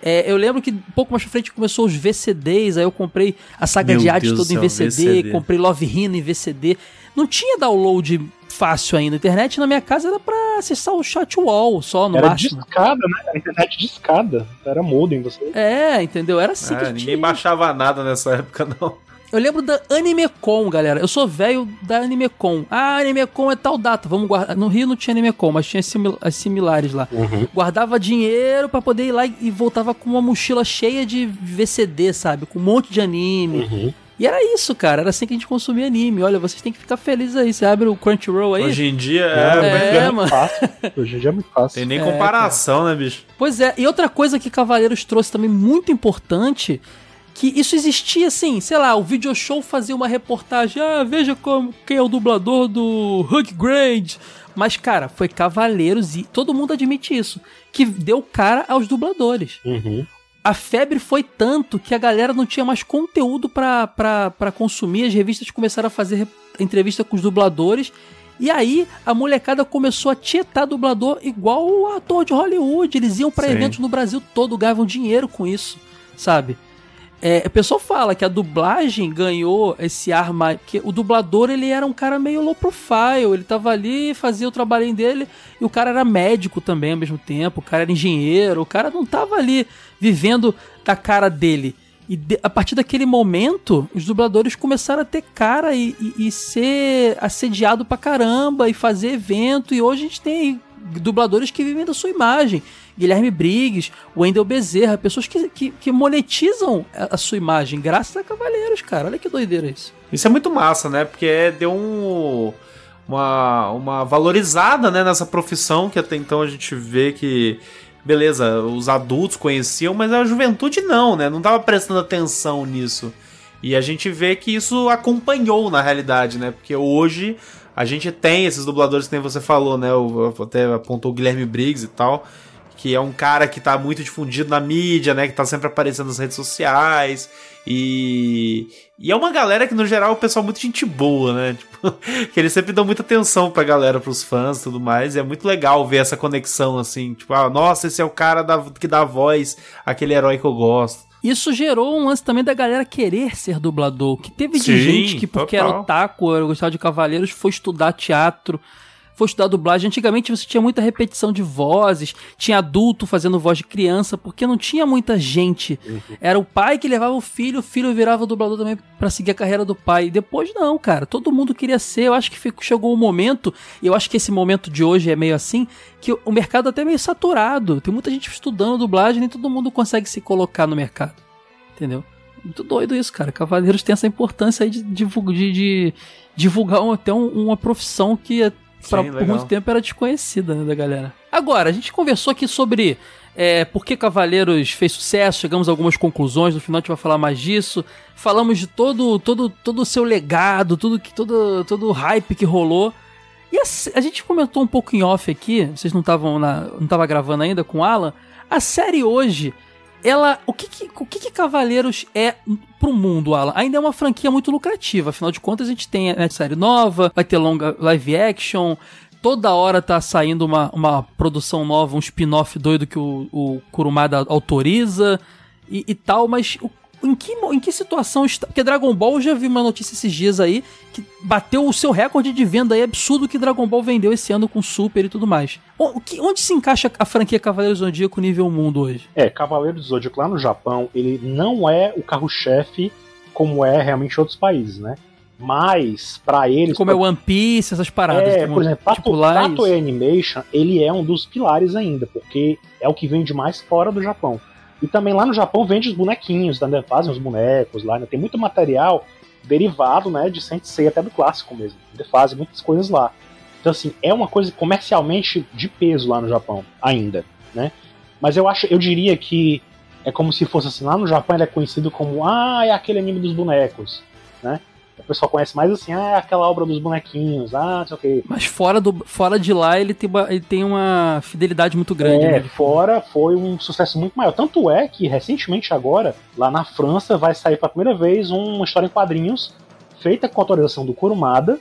É, eu lembro que um pouco mais pra frente começou os VCDs, aí eu comprei a saga Meu de Hades Deus toda em VCD, VCD. comprei Love Hina em VCD. Não tinha download fácil ainda. A internet na minha casa era pra acessar o chat wall só, no Era máximo. discada, né? Era internet de escada. Era modem, você. É, entendeu? Era assim que a Ah, gente ninguém baixava nada nessa época, não. Eu lembro da AnimeCon, galera. Eu sou velho da AnimeCon. Ah, AnimeCon é tal data. Vamos guardar. No Rio não tinha AnimeCon, mas tinha simil- as similares lá. Guardava dinheiro pra poder ir lá e voltava com uma mochila cheia de VCD, sabe? Com um monte de anime. Uhum. E era isso, cara. Era assim que a gente consumia anime. Olha, vocês têm que ficar felizes aí. Você abre o Crunchyroll aí. Hoje em dia, É, é, hoje em dia é, é muito fácil. Hoje em dia é muito fácil. tem nem É, comparação, né, bicho? Pois é, e outra coisa que Cavaleiros trouxe também muito importante, que isso existia assim, sei lá, o video show fazia uma reportagem, ah, veja como, quem é o dublador do Hugh Grant. Mas, cara, foi Cavaleiros e todo mundo admite isso, que deu cara aos dubladores. Uhum. A febre foi tanto que a galera não tinha mais conteúdo pra consumir, as revistas começaram a fazer re- entrevista com os dubladores. E aí a molecada começou a tietar dublador igual o ator de Hollywood. Eles iam pra Sim. eventos no Brasil todo, ganhavam dinheiro com isso, sabe? É, o pessoal fala que a dublagem ganhou esse ar mais. que o dublador ele era um cara meio low profile, ele tava ali, fazia o trabalhinho dele, e o cara era médico também ao mesmo tempo, o cara era engenheiro, o cara não tava ali vivendo da cara dele. E de- a partir daquele momento, os dubladores começaram a ter cara e, e- e ser assediado pra caramba e fazer evento. E hoje a gente tem dubladores que vivem da sua imagem. Guilherme Briggs, Wendel Bezerra, pessoas que, que, que monetizam a, sua imagem graças a Cavaleiros, cara. Olha que doideira isso. Isso é muito massa, né? Porque deu um, uma, uma valorizada né, nessa profissão que até então a gente vê que, beleza, os adultos conheciam, mas a juventude não, né? Não tava prestando atenção nisso. E a gente vê que isso acompanhou na realidade, né? Porque hoje a gente tem esses dubladores que nem você falou, né? O, até apontou o Guilherme Briggs e tal. Que é um cara que tá muito difundido na mídia, né? Que tá sempre aparecendo nas redes sociais. E, e é uma galera que, no geral, é um pessoal muito gente boa, né? Tipo, que eles sempre dão muita atenção pra galera, pros fãs e tudo mais. E é muito legal ver essa conexão, assim. Tipo, ah, nossa, esse é o cara da, que dá voz àquele herói que eu gosto. Isso gerou um lance também da galera querer ser dublador. Que teve de Sim, gente que, porque era total. otaku, era gostava de Cavaleiros, foi estudar teatro, foi estudar dublagem. Antigamente você tinha muita repetição de vozes, tinha adulto fazendo voz de criança, porque não tinha muita gente. Era o pai que levava o filho, o filho virava dublador também pra seguir a carreira do pai. E depois não, cara. Todo mundo queria ser. Eu acho que ficou- chegou o momento, e eu acho que esse momento de hoje é meio assim, que o mercado até é meio saturado. Tem muita gente estudando dublagem, nem todo mundo consegue se colocar no mercado. Entendeu? Muito doido isso, cara. Cavaleiros tem essa importância aí de, divulgar, de, de divulgar um- até um- uma profissão que pra- por legal. muito tempo era desconhecida né, da galera. Agora, a gente conversou aqui sobre é, por que Cavaleiros fez sucesso, chegamos a algumas conclusões, no final a gente vai falar mais disso. Falamos de todo todo todo o seu legado, tudo que todo todo o hype que rolou. E a, a gente comentou um pouco em off aqui, vocês não estavam não tava gravando ainda com o Alan. A série hoje, ela o que que, o que, que Cavaleiros é pro mundo, Alan? Ainda é uma franquia muito lucrativa, afinal de contas a gente tem a série nova, vai ter longa live action, toda hora tá saindo uma, uma produção nova, um spin-off doido que o, o Kurumada autoriza e, e tal, mas o- em que, em que situação está. Porque Dragon Ball, eu já vi uma notícia esses dias aí que bateu o seu recorde de venda aí absurdo que Dragon Ball vendeu esse ano com Super e tudo mais. O, que- onde se encaixa a franquia Cavaleiros do Zodíaco nível mundo hoje? É, Cavaleiro do Zodíaco lá no Japão, ele não é o carro-chefe como é realmente em outros países, né? Mas, pra eles. Como é One Piece, essas paradas. É, como, por exemplo, tipo, é Pato isso. Animation, ele é um dos pilares ainda, porque é o que vende mais fora do Japão. E também lá no Japão vende os bonequinhos, ainda fazem os bonecos lá, né? tem muito material derivado, né, de Sensei até do clássico mesmo. Ainda fazem muitas coisas lá. Então assim, é uma coisa comercialmente de peso lá no Japão ainda, né? Mas eu acho, eu diria que é como se fosse assim, lá no Japão ele é conhecido como ah, é aquele anime dos bonecos, né? O pessoal conhece mais assim, ah, é aquela obra dos bonequinhos, ah, não sei o quê. Mas fora, do, fora de lá, ele tem, uma- ele tem uma fidelidade muito grande. É, né? fora foi um sucesso muito maior. Tanto é que recentemente agora, lá na França, vai sair pela primeira vez uma história em quadrinhos feita com autorização do Kurumada,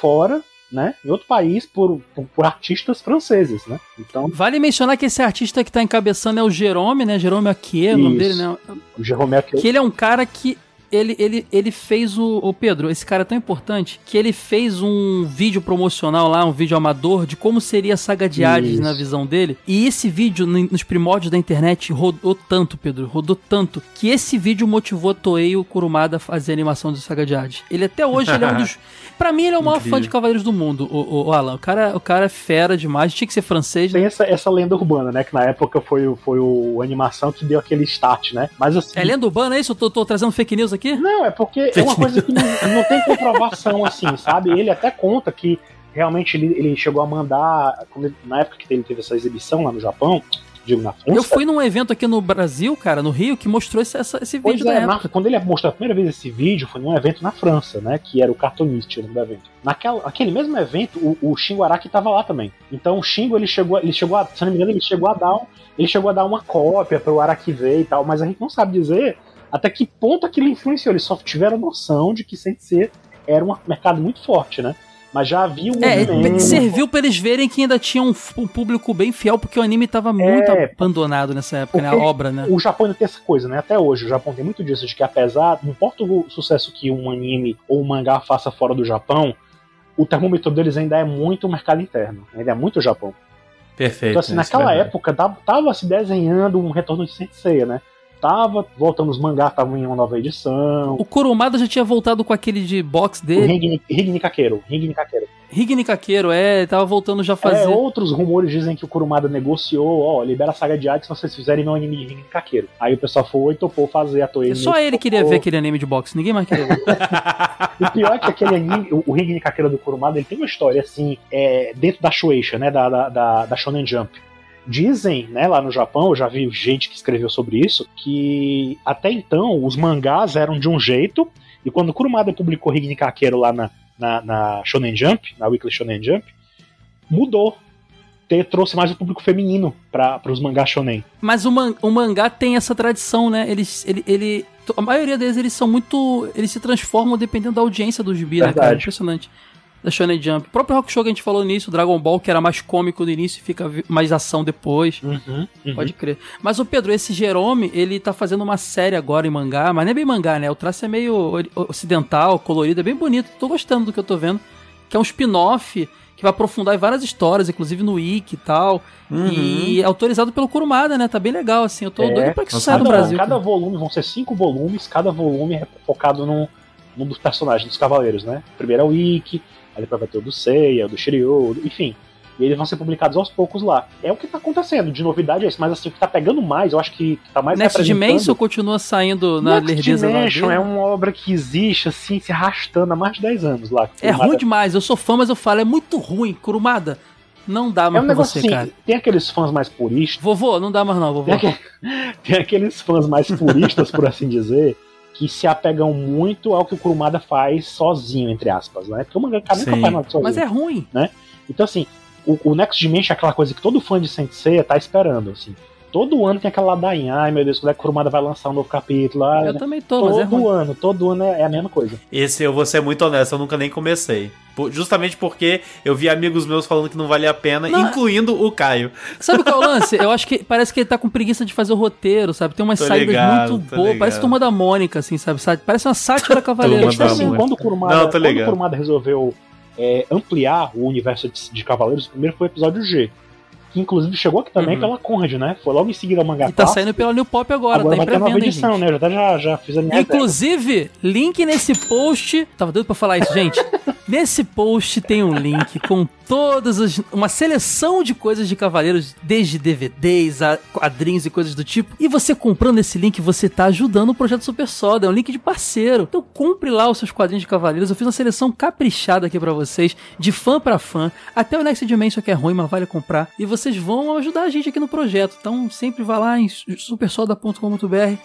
fora né, em outro país por, por, por artistas franceses, né? Então, Vale mencionar que esse artista que tá encabeçando é o Jerome, né? Jerome Akier, o nome dele, né? o Jerome Aquel, Que ele é um cara que. Ele, ele, ele fez o, o Pedro, esse cara é tão importante que ele fez um vídeo promocional lá, um vídeo amador de como seria a saga de Hades Isso. na visão dele. E esse vídeo, no- nos primórdios da internet, rodou tanto, Pedro, rodou tanto, que esse vídeo motivou a Toei e o Kurumada a fazer a animação de saga de Hades. Ele até hoje ele é um dos. Pra mim, ele é o maior Incrível. fã de Cavaleiros do Mundo, o, o, o Alan. O cara, o cara é fera demais, tinha que ser francês, né? tem essa, essa lenda urbana, né? Que na época foi, o- foi o a animação que deu aquele start, né? Mas assim. É lenda urbana, é isso? Eu tô, tô trazendo fake news aqui? Não, é porque é uma coisa que não, não tem comprovação, assim, sabe? Ele até conta que realmente ele, ele chegou a mandar. na época que ele teve essa exibição lá no Japão, digo na França. Eu fui num evento aqui no Brasil, cara, no Rio, que mostrou esse, esse Pois vídeo da é, época. na- quando ele mostrou a primeira vez esse vídeo, foi num evento na França, né? Que era o nome do evento. Naquela, aquele mesmo evento, o, o Shingo Araki tava lá também. Então o Shingo, ele chegou, ele chegou a, se não me engano, ele chegou a dar, ele chegou a dar uma cópia pro Araki ver e tal, mas a gente não sabe dizer até que ponto aquilo influenciou. Eles só tiveram noção de que Sensei era um mercado muito forte, né? Mas já havia um É, movimento- serviu pra eles verem que ainda tinha um, um público bem fiel, porque o anime tava muito É, abandonado nessa época, né? A obra, né? O Japão ainda tem essa coisa, né? Até hoje, o Japão tem muito disso, de que apesar, não importa o sucesso que um anime ou um mangá faça fora do Japão, o termômetro deles ainda é muito o mercado interno, ainda é muito o Japão. Perfeito. Então, assim, é naquela verdade. época, tava, tava se desenhando um retorno de Sensei, né? Tava voltando os mangás, estavam em uma nova edição. O Kurumada já tinha voltado com aquele de box dele. Ring Ring Nikakeiro, Ring Nikakeiro. Rig Nikakeiro, é, tava voltando já É, fazer. outros rumores dizem que o Kurumada negociou, ó, libera a saga de Hades se vocês fizerem meu anime de Ring Nikakeiro. Aí o pessoal foi e topou fazer a Toei. Só meio que ele queria topou. ver aquele anime de boxe, ninguém mais queria ver. O pior é que aquele anime, o, o Ring Nikakeira do Kurumada, ele tem uma história assim, é, dentro da Shueisha, né, da, da, da, da Shonen Jump. Dizem, né, lá no Japão, eu já vi gente que escreveu sobre isso, que até então os mangás eram de um jeito, e quando o Kurumada publicou Ring Nikakeiro lá na, na, na Shonen Jump, na Weekly Shonen Jump, mudou. Te- trouxe mais o público feminino para os mangás shonen. Mas o, man- o mangá tem essa tradição, né? Eles, ele, ele, a maioria deles eles são muito. Eles se transformam dependendo da audiência do gibi, né, cara? Verdade. Impressionante. Da Shonen Jump. O próprio Rock Show que a gente falou nisso, Dragon Ball, que era mais cômico no início e fica mais ação depois. Uhum, Pode crer. Mas o Pedro, esse Jerome, ele tá fazendo uma série agora em mangá, mas não é bem mangá, né? O traço é meio ocidental, colorido, é bem bonito. Tô gostando do que eu tô vendo. Que é um spin-off que vai aprofundar em várias histórias, inclusive no Wiki e tal. E é autorizado pelo Kurumada, né? Tá bem legal, assim. Eu tô É, doido pra que isso saia do Cada, Brasil. cada cara. volume vão ser cinco volumes, cada volume é focado num, num dos personagens, dos cavaleiros, né? Primeiro é o Ikki, aí depois vai ter o do Seiya, o do Shiryu, enfim. E eles vão ser publicados aos poucos lá. É o que tá acontecendo, de novidade é isso, mas assim, o que tá pegando mais, eu acho que tá mais Next Dimension continua saindo na Next lerdeza Dimension é uma obra que existe, assim, se arrastando há mais de 10 anos lá. É ruim demais, eu sou fã, mas eu falo, é muito ruim. Kurumada, não dá É mais um pra você, assim, cara. tem aqueles fãs mais puristas, Vovô, não dá mais não, vovô. Tem, aque- tem aqueles fãs mais puristas, por assim dizer, que se apegam muito ao que o Kurumada faz sozinho, entre aspas, né? Porque o mangaka nunca Sim. faz nada sozinho. Mas é ruim. Então, assim, o, o Next Dimension é aquela coisa que todo fã de Sensei tá esperando, assim. Todo ano tem aquela ladainha, ai meu Deus, quando é que o Kurumada vai lançar um novo capítulo? Ah, Eu também tô, mas é ruim. todo ano, todo ano é, é a mesma coisa. Esse eu vou ser muito honesto, eu nunca nem comecei. Por- Justamente porque eu vi amigos meus falando que não valia a pena, Não, incluindo o Caio. Sabe qual é o lance? Eu acho que parece que ele tá com preguiça de fazer o roteiro, sabe? Tem umas Tô saídas ligado, muito boas. ligado. Parece turma da Mônica, assim, sabe? Parece uma sátira cavaleira. Turma da assim, quando o Kurumada, Não, quando o. Kurumada resolveu é, ampliar o universo de, de Cavaleiros, o primeiro foi o episódio G. Que inclusive chegou aqui também Uhum. pela Conrad, né? Foi logo em seguida o mangá E tá saindo pela New Pop agora, Agora tá em pré-venda, edição, né? Eu já, já fiz a minha. Inclusive, link nesse post. Tava doido pra falar isso, gente. Nesse post tem um link com todas as. Uma seleção de coisas de Cavaleiros, desde DVDs a quadrinhos e coisas do tipo. E você comprando esse link, você tá ajudando o projeto Super Soda. É um link de parceiro. Então compre lá os seus quadrinhos de Cavaleiros. Eu fiz uma seleção caprichada aqui pra vocês, de fã pra fã. Até o Next Dimension que é ruim, mas vale comprar. E vocês vão ajudar a gente aqui no projeto. Então sempre vá lá em supersoda.com.br,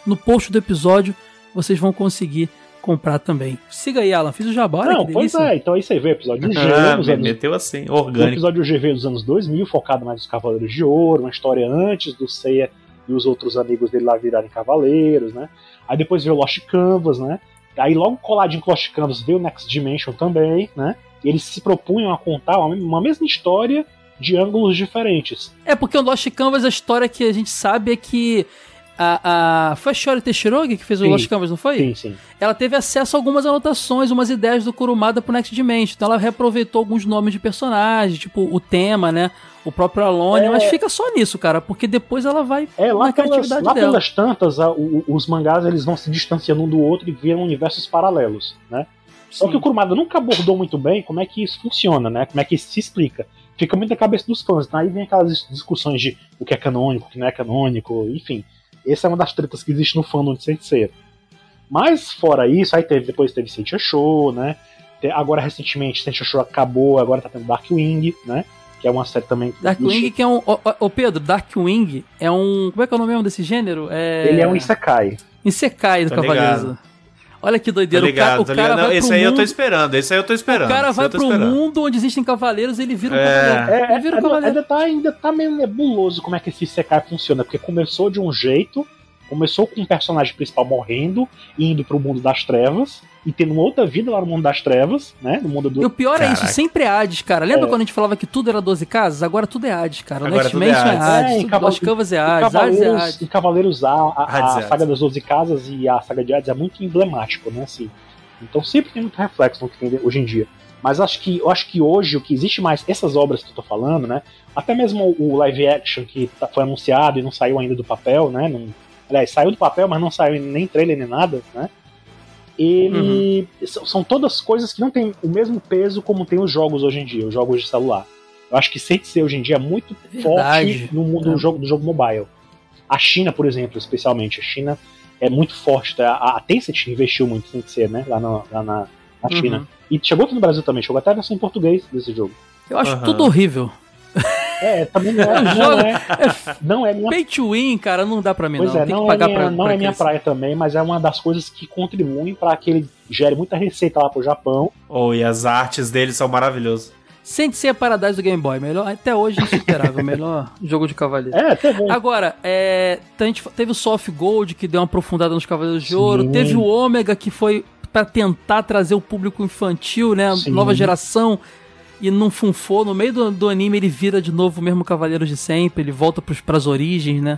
no post do episódio, vocês vão conseguir comprar também. Siga aí, Alan. Fiz o jabá, Não, que pois delícia. é, então aí você vê o episódio G Ah, nos me anos meteu assim, O orgânico. episódio G veio dos anos 2000, focado mais nos Cavaleiros de Ouro, uma história antes do Seiya e os outros amigos dele lá virarem Cavaleiros, né? Aí depois veio Lost Canvas, né? Aí logo coladinho com Lost Canvas veio Next Dimension também, né? E eles se propunham a contar uma, uma mesma história de ângulos diferentes. É porque o Lost Canvas, a história que a gente sabe é que a, a... foi a Shori Teshirogi que fez o Sim. Lost Canvas, não foi? Sim, sim. Ela teve acesso a algumas anotações, umas ideias do Kurumada pro Next Dimension. Então ela reaproveitou alguns nomes de personagens, tipo o tema, né? O próprio Alone, É. mas fica só nisso, cara, porque depois ela vai É, lá, pelas, lá dela. pelas tantas, a- o- os mangás eles vão se distanciando um do outro e viram universos paralelos, né? Só que o Kurumada nunca abordou muito bem como é que isso funciona, né? Como é que isso se explica. Fica muito na cabeça dos fãs. Então aí vem aquelas dis- discussões de o que é canônico, o que não é canônico, enfim. Essa é uma das tretas que existe no fandom de Saint Seiya. Mas fora isso, aí teve, depois teve Saint Show, né? Agora recentemente Saint Show acabou, agora tá tendo Darkwing, né? Que é uma série também. Darkwing, que é um. Ô, ô, Pedro, Darkwing é um. Como é que é o nome mesmo desse gênero? É... Ele é um Isekai. Isekai do Tô Cavaleiros. Olha que Tô doideira. ligado, o tô cara, o cara ligado. Não, vai esse pro aí eu tô mundo, esperando, esse aí eu tô esperando. o cara vai pro esperando. mundo onde existem cavaleiros e ele vira um É. cavaleiro. É, ele vira um ainda, cavaleiro. ainda tá, ainda tá meio nebuloso como é que esse Isekai funciona, porque começou de um jeito, começou com o personagem principal morrendo, indo pro mundo das trevas, e tendo uma outra vida lá no mundo das trevas, né? No mundo E do. o pior é isso, Caraca. sempre é Hades, cara. Lembra É. quando a gente falava que tudo era 12 casas? Agora tudo é Hades, cara. Agora Next tudo é é Hades. É, e Lost Canvas é E Hades, Hades é Cavaleiros, Hades. e Cavaleiros A, a, a Hades é saga Hades. das 12 casas e a saga de Hades é muito emblemático, né? Assim. Então sempre tem muito reflexo no que tem hoje em dia. Mas acho que, eu acho que hoje o que existe mais, essas obras que eu tô falando, né? Até mesmo o live action que tá- foi anunciado e não saiu ainda do papel, né? Não, aliás, saiu do papel, mas não saiu nem trailer nem nada, né? Ele. São, são todas coisas que não têm o mesmo peso como tem os jogos hoje em dia, os jogos de celular. Eu acho que Sensei hoje em dia é muito Verdade. forte no mundo É. do, jogo, do jogo mobile. A China, por exemplo, especialmente, a China é muito forte. tá? A, a Tencent investiu muito em Sensei, né? Lá, no- lá na, na Uhum. China. E chegou aqui no Brasil também, chegou até a versão em português desse jogo. Eu acho Aham. tudo horrível. É, também não é, não jogo é, não é minha Pay to win, cara, não dá pra mim Pois não. é, Tem não que é, pagar minha, pra não pra é minha praia também, mas é uma das coisas que contribuem para que ele gere muita receita lá pro Japão. Oh, e as artes dele são maravilhosas. Sente-se a Paradise do Game Boy. Melhor, até hoje insuperável. melhor jogo de cavaleiro. É, teve um. Agora, é, a gente teve o Soft Gold, que deu uma aprofundada nos Cavaleiros de Sim. Ouro. Teve o Ômega, que foi pra tentar trazer o público infantil, né? Sim. Nova geração. E não funfou. No meio do, do anime, ele vira de novo o mesmo Cavaleiros de sempre. Ele volta pros, pras origens, né?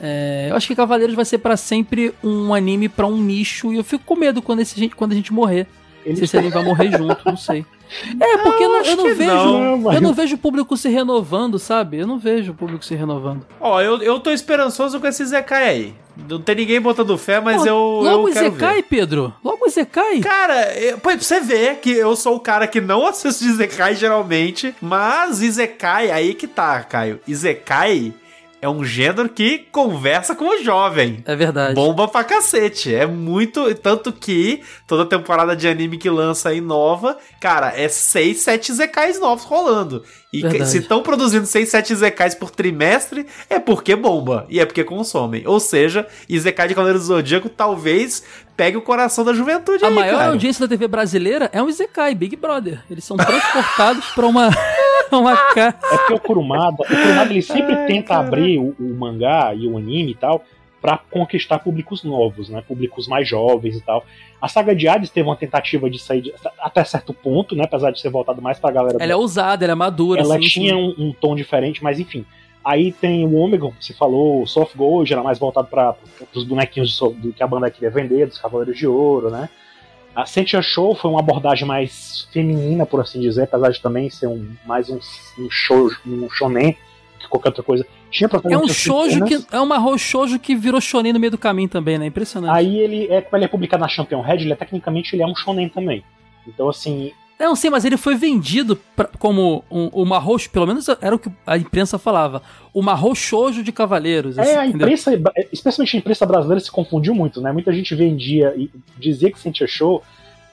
É, eu acho que Cavaleiros vai ser pra sempre um anime pra um nicho. E eu fico com medo quando, esse, gente- quando a gente morrer. Não sei Eles se ele vai morrer junto, não sei. É, porque eu não, eu não vejo. não, mas- eu não vejo o público se renovando, sabe? Eu não vejo o público se renovando. Ó, eu, eu tô esperançoso com esse Zekai aí. Não tem ninguém botando fé, mas Pô, eu, Logo eu quero Zekai, ver. Pedro. Logo o Zekai. Cara, eu- pra você ver que eu sou o cara que não assiste Izekai geralmente, mas Izekai, aí que tá, Caio. Izekai é um gênero que conversa com o jovem. É verdade. Bomba pra cacete. É muito. Tanto que toda temporada de anime que lança aí nova, cara, é 6, 7 Zekais novos rolando. E Verdade. se estão produzindo 6, 7 Zekais por trimestre, é porque bomba. E é porque consomem. Ou seja, Izekai de Cavaleiro do Zodíaco talvez pegue o coração da juventude A aí, maior cara. audiência da TV brasileira é um Zekai, Big Brother. Eles são transportados pra uma. uma ca... É porque o Kurumada, o Kurumada ele sempre Ai, tenta cara. abrir o, o mangá e o anime e tal pra conquistar públicos novos, né? Públicos mais jovens e tal. A saga de Hades teve uma tentativa de sair de- até certo ponto, né? Apesar de ser voltado mais pra galera Ela é ousada, ela é madura. ela assim, tinha um, um tom diferente, mas enfim. Aí tem o Ômega, como você falou, o Soft Gold, era mais voltado para os bonequinhos do que a banda queria vender, dos Cavaleiros de Ouro, né? A Sentia Show foi uma abordagem mais feminina, por assim dizer, apesar de também ser um, mais um, um show, um shonen que qualquer outra coisa. Tinha É um shoujo que. É uma shoujo que virou shonen no meio do caminho também, né? Impressionante. Aí ele é, como ele é publicado na Champion Red, ele é, tecnicamente ele é um shonen também. Então, assim, Não, sim, mas ele foi vendido pra- como um, uma roxo, pelo menos era o que a imprensa falava. Uma roxojo de cavaleiros. assim, É, a entendeu? imprensa, especialmente a imprensa brasileira, se confundiu muito, né? Muita gente vendia e dizia que Sentia Show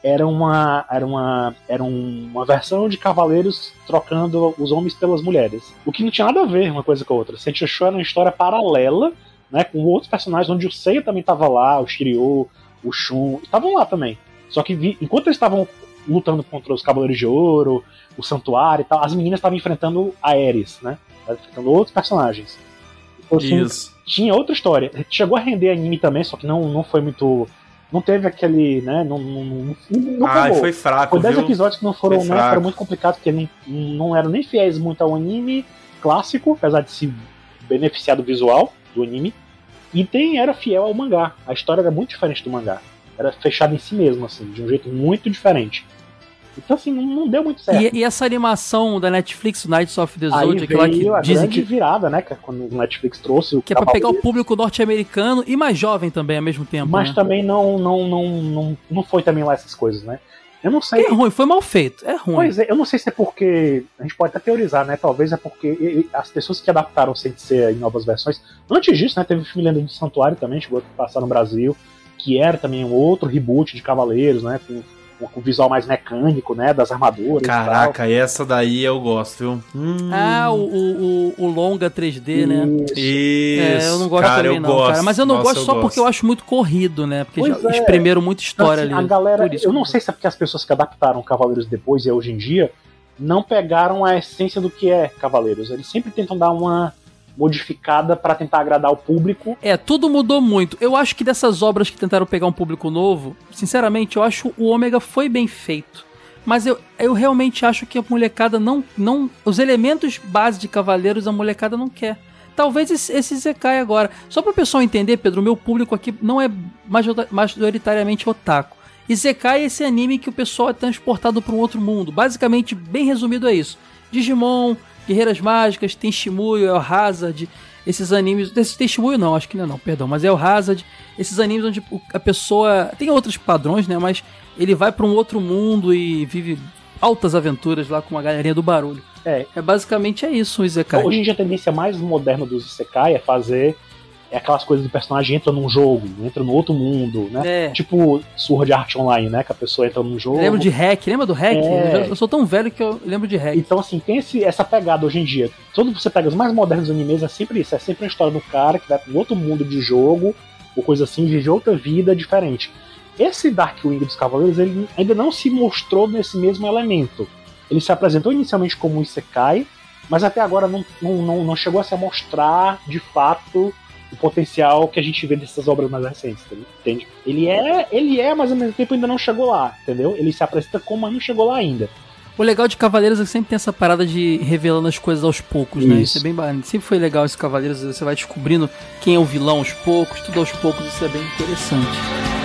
era uma, era uma, era um- uma versão de cavaleiros trocando os homens pelas mulheres. O que não tinha nada a ver uma coisa com a outra. Sentia Show era uma história paralela, né? Com outros personagens, onde o Seiya também estava lá, o Shiryu, o Shun, estavam lá também. Só que enquanto eles estavam lutando contra os Cavaleiros de Ouro, o Santuário e tal, as meninas estavam enfrentando a Ares, né? Estavam Enfrentando outros personagens. Então, assim, Isso. tinha outra história. Chegou a render anime também, só que não, não foi muito não teve aquele, né? Não, não, não, não pegou. foi fraco, Foi 10 viu? episódios que não foram, né, foram muito complicados, porque não, não eram nem fiéis muito ao anime clássico, apesar de se beneficiar do visual do anime. E tem, era fiel ao mangá. A história era muito diferente do mangá. Era fechada em si mesmo, assim, de um jeito muito diferente. Então, assim, não, deu muito certo. E, e essa animação da Netflix, Knights of the Zodiac, lá que a dizem que, virada, né? Quando o Netflix trouxe o que é pra pegar o público norte-americano e mais jovem também ao mesmo tempo. Mas né? também não, não, não, não, não foi também lá essas coisas, né? Eu não sei. É ruim, foi mal feito. É ruim. Pois é, eu não sei se é porque. A gente pode até teorizar, né? Talvez é porque as pessoas que adaptaram sem ser em novas versões. Antes disso, né? Teve o filme Lenda do Santuário também, chegou a passar no Brasil, que era também um outro reboot de Cavaleiros, né? Com o visual mais mecânico, né? Das armaduras. e tal. Caraca, essa daí eu gosto, viu? Hum, Ah, o, o, o, o longa 3D, né? Isso. É, eu não gosto cara, também eu não, gosto. cara. Mas eu não Nossa, gosto só gosto. porque eu acho muito corrido, né? Porque Pois já é. espremeram muita história Assim, ali. A galera, isso eu não sei se é porque as pessoas que adaptaram Cavaleiros depois e hoje em dia não pegaram a essência do que é Cavaleiros. Eles sempre tentam dar uma modificada pra tentar agradar o público. É, tudo mudou muito. Eu acho que dessas obras que tentaram pegar um público novo, sinceramente, eu acho o Ômega foi bem feito. Mas eu, eu realmente acho que a molecada não, não. Os elementos base de Cavaleiros a molecada não quer. Talvez esse, Zekai agora. Só para o pessoal entender, Pedro, meu público aqui não é majorita- majoritariamente otaku. E Zekai é esse anime que o pessoal é transportado para um outro mundo. Basicamente, bem resumido é isso. Digimon, Guerreiras Mágicas, tem Shimuyo, El Hazard, esses animes. Desse tem Shimuyo não, acho que não, não, perdão, mas é o Hazard. Esses animes onde o- a pessoa. Tem outros padrões, né? Mas ele vai para um outro mundo e vive altas aventuras lá com a galerinha do barulho. É. É basicamente é isso o Izekai. Hoje em dia a tendência mais moderna dos Isekai é fazer é aquelas coisas do personagem entra num jogo, entra no outro mundo, né? É. Tipo Sword Art Online, né? Que a pessoa entra num jogo. Lembro de hack, lembra do hack? É. Eu, sou tão velho que eu lembro de hack. Então, assim, tem esse- essa pegada hoje em dia. Quando você pega os mais modernos animes, é sempre isso. É sempre a história do cara que vai para um outro mundo de jogo, ou coisa assim, vive outra vida diferente. Esse Darkwing dos Cavaleiros, ele ainda não se mostrou nesse mesmo elemento. Ele se apresentou inicialmente como um Isekai, mas até agora não, não, não chegou a se mostrar, de fato, o potencial que a gente vê dessas obras mais recentes, entende? Ele é, ele é, mas ao mesmo tempo ainda não chegou lá, entendeu? Ele se apresenta como, mas não chegou lá ainda. O legal de Cavaleiros é que sempre tem essa parada de revelando as coisas aos poucos, né? Isso. Isso é bem bacana. Sempre foi legal esse Cavaleiros, você vai descobrindo quem é o vilão aos poucos, tudo aos poucos, isso é bem interessante.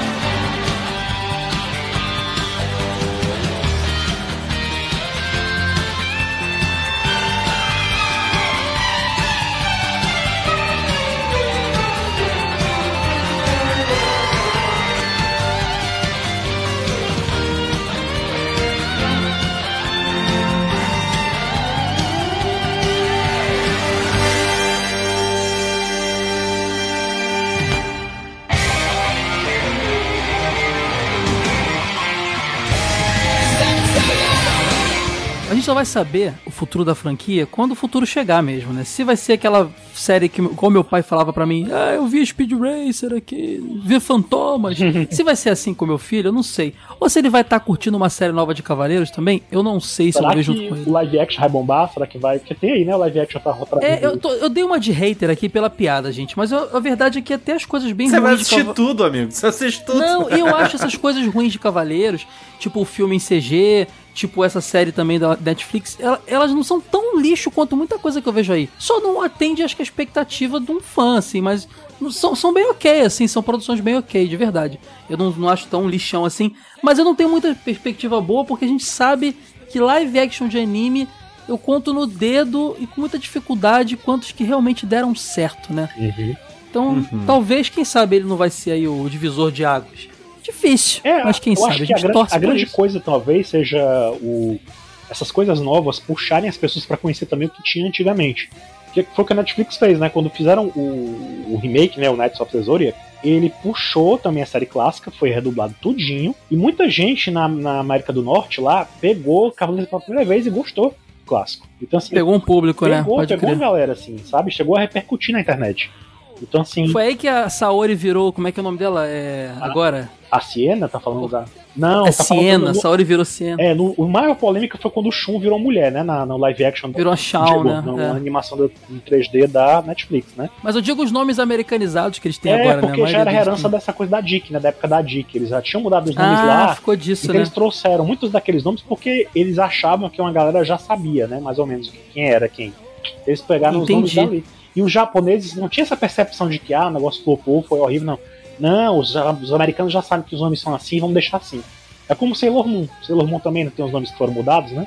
Só vai saber o futuro da franquia quando o futuro chegar mesmo, né? Se vai ser aquela série que, como meu pai falava pra mim, ah, eu vi Speed Racer aqui, vi Fantomas. se vai ser assim com meu filho, eu não sei. Ou se ele vai estar curtindo uma série nova de Cavaleiros também, eu não sei se eu Será vou ver que junto com ele. o live action vai bombar? Será que vai? Porque tem aí, né? O live action tá trazendo. É, eu, tô- eu dei uma de hater aqui pela piada, gente, mas eu- a verdade é que até as coisas bem Você vai ruins de assistir Cava- tudo, amigo. Você assiste tudo. Não, eu acho essas coisas ruins de Cavaleiros, tipo o filme em CG, tipo essa série também da Netflix, ela- elas não são tão lixo quanto muita coisa que eu vejo aí. Só não atende, acho que, a expectativa de um fã, assim, mas são, são bem ok, assim, são produções bem ok, de verdade. Eu não, não acho tão lixão assim, mas eu não tenho muita perspectiva boa, porque a gente sabe que live action de anime eu conto no dedo e com muita dificuldade quantos que realmente deram certo, né? Uhum. Então, talvez, quem sabe, ele não vai ser aí o divisor de águas. Difícil, É, mas quem sabe? acho A que a, gente grande, torce a grande isso. coisa talvez seja o, essas coisas novas puxarem as pessoas pra conhecer também o que tinha antigamente. Que foi o que a Netflix fez, né? Quando fizeram o, o remake, né? O Knights of the Zodiac, ele puxou também a série clássica, foi redublado tudinho. E muita gente na, na América do Norte lá pegou Cavaleiros pela primeira vez e gostou do clássico. Então, assim, Pegou um público, né? pegou, Pode pegou a crer. galera, assim, sabe? Chegou a repercutir na internet. Então, assim. Foi aí que a Saori virou, como é que é o nome dela? É, agora? A Siena, tá falando da. Não, é tá Siena, do- Saori virou Siena. É, no, o maior polêmica foi quando o Shun virou mulher, né? Na, no live action. Virou a Shawn, né? Na, É. animação do, em 3D da Netflix, né? Mas eu digo os nomes americanizados que eles têm é, agora, né? porque A já era herança tem. dessa coisa da Dick, né? Da época da Dick. Eles já tinham mudado os nomes Ah, lá. ficou disso, Então né? eles trouxeram muitos daqueles nomes porque eles achavam que uma galera já sabia, né? Mais ou menos quem era quem. Eles pegaram Entendi. os nomes dali. E os japoneses não tinham essa percepção de que ah, o negócio flopou, foi horrível, não. Não, os, os americanos já sabem que os nomes são assim, vamos deixar assim. É como Sailor Moon. Sailor Moon também não tem os nomes que foram mudados, né?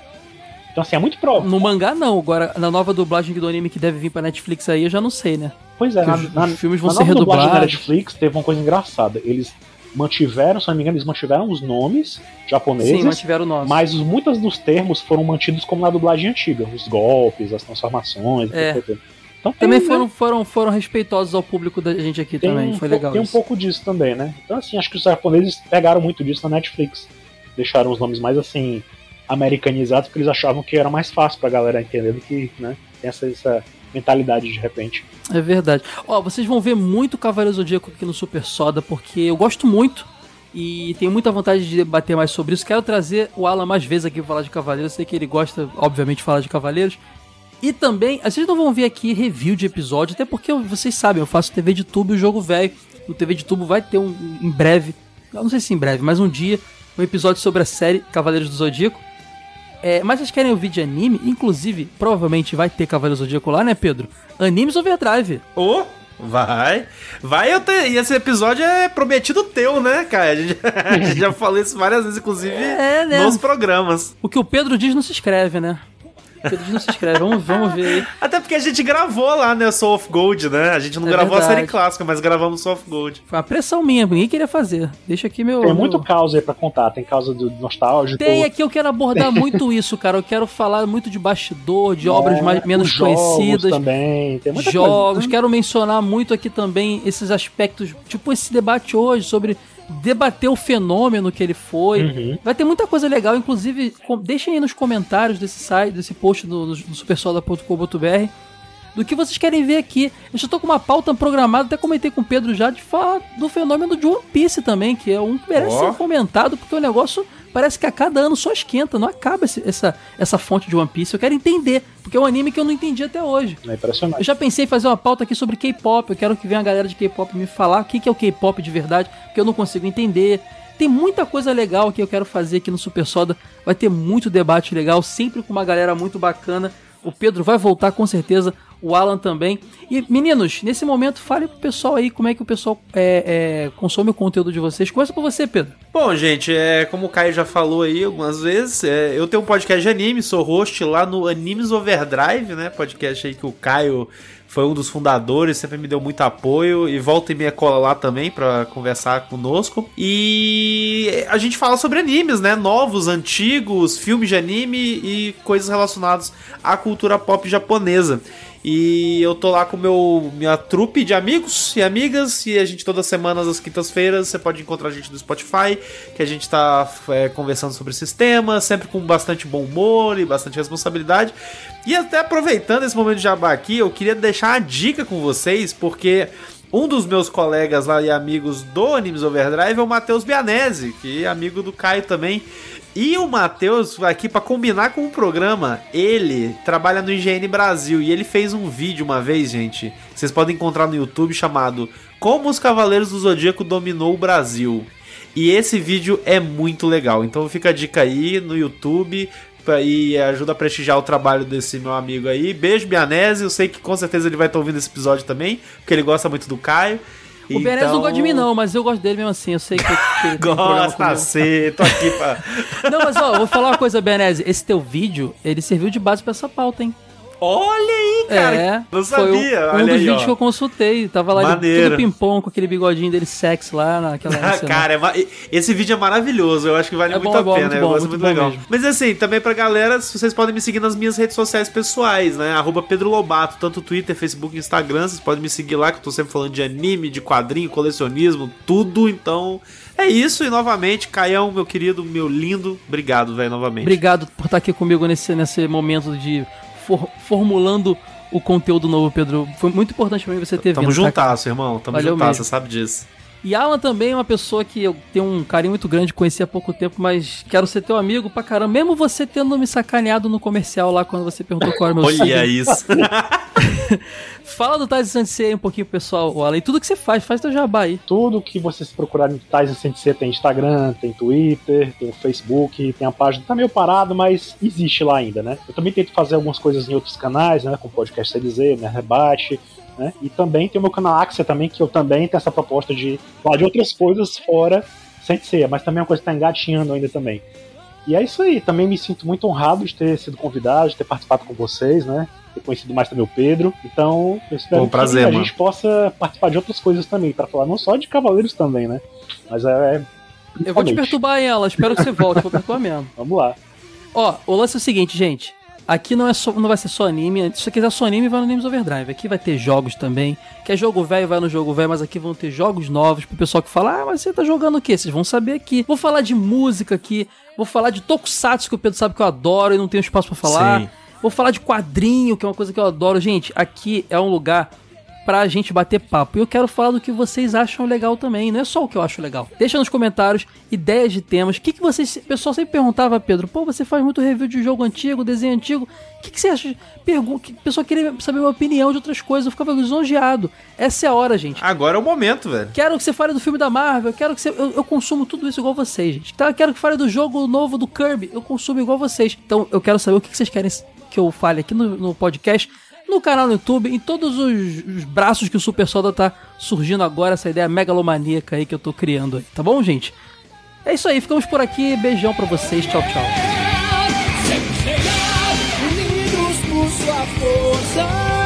Então assim, é muito próprio. No mangá não, agora na nova dublagem do anime que deve vir pra Netflix aí, eu já não sei, né? Pois é, na, os- na, os filmes vão na ser nova dublagem da redublados. Netflix teve uma coisa engraçada. Eles mantiveram, se não me engano, eles mantiveram os nomes japoneses. Sim, mantiveram o nosso. Mas os- muitos dos termos foram mantidos como na dublagem antiga. Os golpes, as transformações. É. etc. Então tem, Também né, foram, foram, foram respeitosos ao público da gente aqui tem também, um foi legal Tem um isso. pouco disso também, né? Então, assim, acho que os japoneses pegaram muito disso na Netflix. Deixaram os nomes mais, assim, americanizados, porque eles achavam que era mais fácil pra galera entender do que, né? Tem essa, essa mentalidade de repente. É verdade. Ó, vocês vão ver muito Cavaleiro Zodíaco aqui no Super Soda, porque eu gosto muito e tenho muita vontade de debater mais sobre isso. Quero trazer o Alan mais vezes aqui pra falar de Cavaleiros. Eu sei que ele gosta, obviamente, de falar de Cavaleiros. E também, vocês não vão ver aqui review de episódio, até porque vocês sabem, eu faço TV de tubo e o jogo velho. No TV de tubo vai ter um em breve, não sei se em breve, mas um dia, um episódio sobre a série Cavaleiros do Zodíaco. É, mas vocês querem ouvir de anime? Inclusive, provavelmente vai ter Cavaleiros do Zodíaco lá, né, Pedro? Animes Overdrive. Ô, vai. Vai, eu te... e esse episódio é prometido teu, né, cara? A gente, a gente já falou isso várias vezes, inclusive, É, né? nos programas. O que o Pedro diz não se escreve, né? Diz não se escreve. Vamos, vamos ver aí. Até porque a gente gravou lá, né, Soul of Gold, né? A gente não É gravou a verdade. série clássica, mas gravamos Soul of Gold. Foi uma pressão minha, ninguém queria fazer. Deixa aqui meu. Tem meu- muito caos aí pra contar. Tem causa do nostálgico. Tem aqui, eu quero abordar muito isso, cara. Eu quero falar muito de bastidor, de obras É, mais, menos os jogos conhecidas. também. Tem muita jogos. coisa. Quero mencionar muito aqui também esses aspectos, tipo esse debate hoje sobre debater o fenômeno que ele foi. Uhum. Vai ter muita coisa legal, inclusive deixem aí nos comentários desse site, desse post do, do, do do que vocês querem ver aqui. Eu já tô com uma pauta programada, até comentei com o Pedro já, de falar do fenômeno de One Piece também, que é um que merece Ó. ser comentado, porque o negócio parece que a cada ano só esquenta, não acaba esse- essa, essa fonte de One Piece. Eu quero entender, porque é um anime que eu não entendi até hoje. É impressionante. Eu já pensei em fazer uma pauta aqui sobre K-pop. Eu quero que venha a galera de K-pop me falar o que que é o K-pop de verdade, porque eu não consigo entender. Tem muita coisa legal que eu quero fazer aqui no Super Soda. Vai ter muito debate legal, sempre com uma galera muito bacana. O Pedro vai voltar com certeza, o Alan também. E meninos, nesse momento, fale pro pessoal aí como é que o pessoal é, é, consome o conteúdo de vocês. Começa por você, Pedro. Bom, gente, é, como o Caio já falou aí algumas vezes, é, eu tenho um podcast de anime, sou host lá no Animes Overdrive, né? Podcast aí que o Caio foi um dos fundadores, sempre me deu muito apoio e volta e meia cola lá também pra conversar conosco. E a gente fala sobre animes, né? Novos, antigos, filmes de anime e coisas relacionadas à cultura pop japonesa. E eu tô lá com meu minha trupe de amigos e amigas. E a gente, todas as semanas, às quintas-feiras, você pode encontrar a gente no Spotify, que a gente tá é, conversando sobre esses temas, sempre com bastante bom humor e bastante responsabilidade. E até aproveitando esse momento de jabá aqui, eu queria deixar uma dica com vocês, porque. Um dos meus colegas lá e amigos do Animes Overdrive é o Matheus Bianese, que é amigo do Caio também. E o Matheus, aqui pra combinar com o programa, ele trabalha no IGN Brasil e ele fez um vídeo uma vez, gente. Vocês podem encontrar no YouTube chamado Como os Cavaleiros do Zodíaco Dominou o Brasil. E esse vídeo é muito legal. Então fica a dica aí no YouTube e ajuda a prestigiar o trabalho desse meu amigo aí. Beijo, Bianese. Eu sei que com certeza ele vai estar ouvindo esse episódio também, porque ele gosta muito do Caio. O Beres não gosta de mim, não, mas eu gosto dele mesmo assim. Eu sei que, que Gosta, sei, tô aqui pra. Não, mas ó, vou falar uma coisa, Benese. Esse teu vídeo, ele serviu de base pra essa pauta, hein? Olha aí, cara. é, não foi um, sabia. um dos aí, vídeos ó. que eu consultei. Tava lá Maneiro. tudo pimpom com aquele bigodinho dele sexy lá naquela Ah, cara, é esse vídeo é maravilhoso. Eu acho que vale É muito bom, a é bom, pena. muito eu bom, gosto muito muito legal. mesmo. Mas assim, também pra galera, vocês podem me seguir nas minhas redes sociais pessoais, né? Arroba Pedro Lobato, tanto Twitter, Facebook, Instagram. Vocês podem me seguir lá, que eu tô sempre falando de anime, de quadrinho, colecionismo, tudo. Então, é isso. E novamente, Caião, meu querido, meu lindo, obrigado, velho, novamente. Obrigado por estar aqui comigo nesse, nesse momento de for- formulando o conteúdo novo, Pedro. Foi muito importante pra mim você ter Tamo vindo. tá? juntasso, irmão. Tamo Valeu juntasso, você sabe disso. E Alan também é uma pessoa que eu tenho um carinho muito grande, conheci há pouco tempo, mas quero ser teu amigo pra caramba. Mesmo você tendo me sacaneado no comercial lá quando você perguntou qual era o meu Olha isso. Fala do Tais Sensei aí um pouquinho, pessoal, Alan. E tudo que você faz, faz teu jabá aí. Tudo que vocês procurarem Tyson Sensei tem Instagram, tem Twitter, tem o Facebook, tem a página. Tá meio parado, mas existe lá ainda, né? Eu também tento fazer algumas coisas em outros canais, né? Com o podcast CLZ, né? Rebate. Né? E também tem o meu canal Axia também, que eu também tenho essa proposta de falar de outras coisas fora Sensei, mas também é uma coisa que tá engatinhando ainda também. E é isso aí, também me sinto muito honrado de ter sido convidado, de ter participado com vocês, né? Ter conhecido mais também o Pedro. Então, eu espero Pô, prazer, que a mano. gente possa participar de outras coisas também, pra falar não só de Cavaleiros também, né? Mas é. Eu vou te perturbar ela, espero que você volte, vou perturbar mesmo. Vamos lá. Ó, o lance é o seguinte, gente. Aqui não, é só, não vai ser só anime. Se você quiser só anime, vai no Animes Overdrive. Aqui vai ter jogos também. Quer jogo velho, vai no jogo velho, mas aqui vão ter jogos novos pro pessoal que fala, ah, mas você tá jogando o quê? Vocês vão saber aqui. Vou falar de música aqui. Vou falar de Tokusatsu, que o Pedro sabe que eu adoro e não tenho espaço pra falar. Sim. Vou falar de quadrinho, que é uma coisa que eu adoro. Gente, aqui é um lugar pra gente bater papo. E eu quero falar do que vocês acham legal também, não é só o que eu acho legal. Deixa nos comentários ideias de temas. O que, que vocês. O pessoal sempre perguntava, Pedro, pô, você faz muito review de jogo antigo, desenho antigo. O que, que você acha? Pergunta. O pessoal queria saber uma opinião de outras coisas. Eu ficava lisonjeado. Essa é a hora, gente. Agora é o momento, velho. Quero que você fale do filme da Marvel, quero que você. Eu, eu consumo tudo isso igual vocês, gente. Tá? Quero que fale do jogo novo do Kirby, eu consumo igual vocês. Então eu quero saber o que que vocês querem que eu fale aqui no, no podcast, no canal no YouTube, em todos os, os braços que o Super Soda tá surgindo agora, essa ideia megalomaníaca aí que eu tô criando aí, tá bom, gente? É isso aí, ficamos por aqui. Beijão pra vocês, tchau, tchau. Unidos por sua força.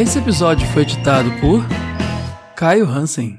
Esse episódio foi editado por Caio Hansen.